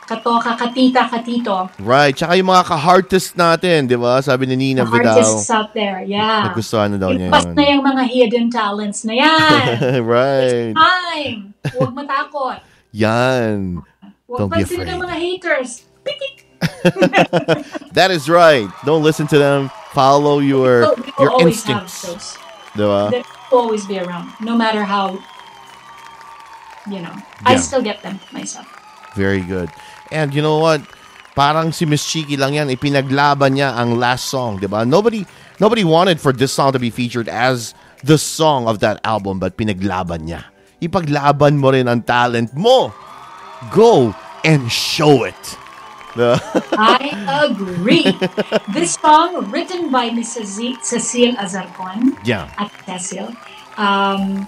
katoka, katita, katito. Right. Tsaka yung mga ka-heartist natin, di ba? Sabi ni Nina The Vidal. artists out there. Yeah. Nagustuhan na daw niya Ipas yun. na yung mga hidden talents na yan. right. Time! Huwag matakot. Yan. Huwag Don't be afraid. ng mga haters. Pitik! That is right. Don't listen to them. Follow your we will your always instincts. those. They will always be around. No matter how, you know. I still get them myself. Very good. And you know what? Parang si Miss Chiqui lang yan, ipinaglaban niya ang last song, di ba? Nobody, nobody wanted for this song to be featured as the song of that album, but pinaglaban niya. Ipaglaban mo rin ang talent mo. Go and show it. I agree. this song, written by Mrs. Z- Cecile Azarcon yeah. at Cecile, um,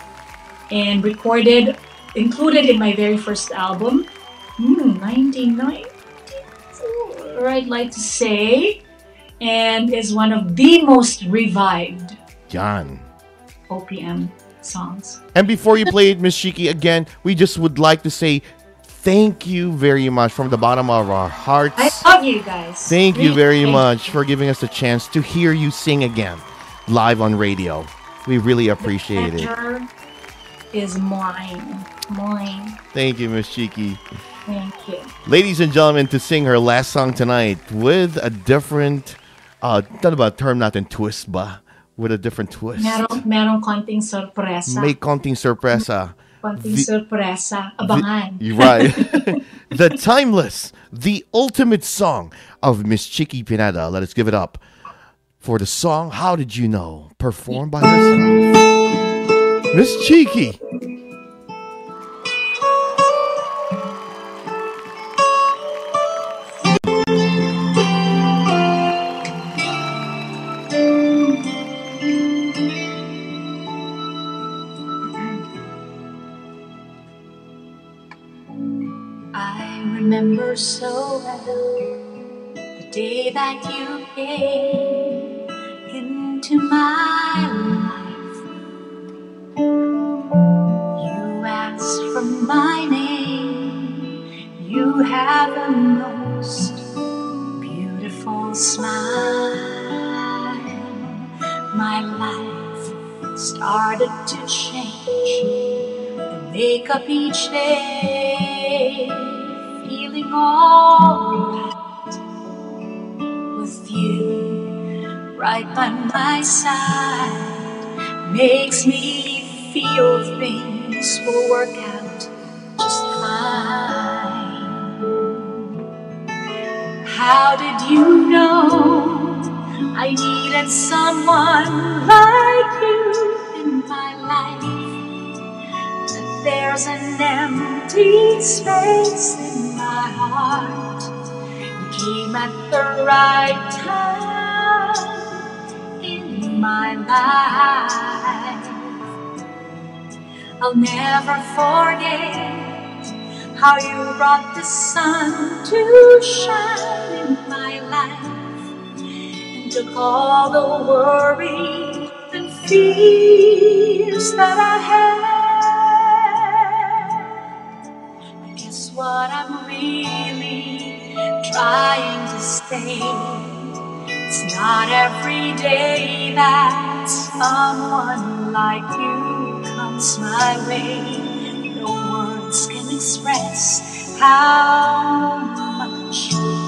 and recorded, included in my very first album, hmm, 1994, I'd like to say, and is one of the most revived Yan. OPM songs. And before you play it, Miss Chiqui, again, we just would like to say thank you very much from the bottom of our hearts. I love you guys. Thank you very thank much for giving us a chance to hear you sing again live on radio. We really appreciate it. Pleasure is mine. Mine. Thank you, Miss Chiqui. Thank you. Ladies and gentlemen, to sing her last song tonight with a different, uh, ano ba, term natin, twist ba? With a different twist. Meron, meron konting sorpresa. May konting sorpresa. Konting the- sorpresa. Abangan. You're right. the timeless, the ultimate song of Miss Chiqui Pineda. Let us give it up for the song How Did You Know? Performed by herself. Miss Chiqui. Remember so well the day that you came into my life. You asked for my name. You have a most beautiful smile. My life started to change and make up each day, feeling alright with you right by my side. Makes me feel things will work out just fine. How did you know I needed someone like you there's an empty space in my heart. You came at the right time in my life. I'll never forget how you brought the sun to shine in my life and took all the worry and fears that I had. but I'm really trying to say—it's not every day that someone like you comes my way. No words can express how much.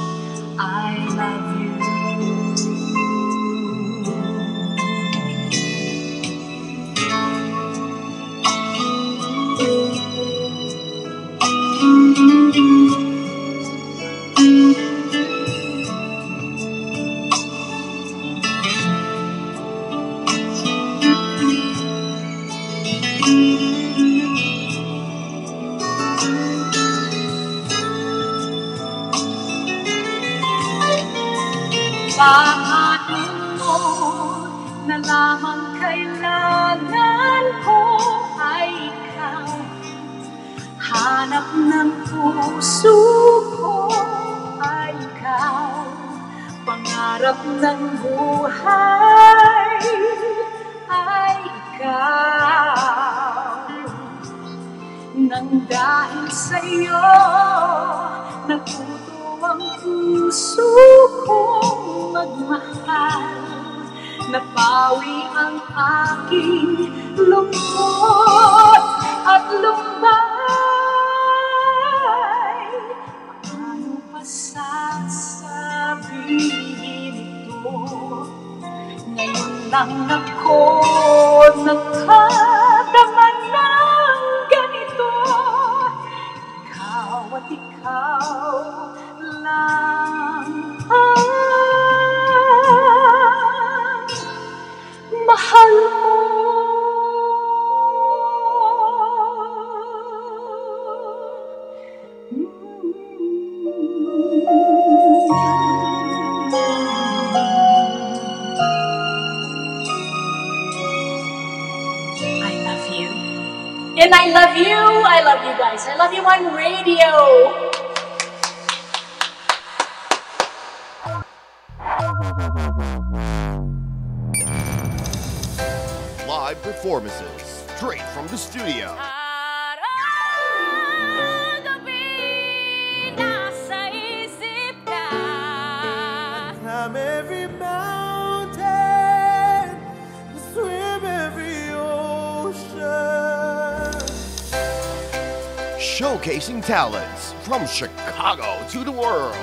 Chicago to the world.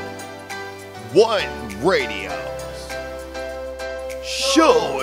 One radio. Show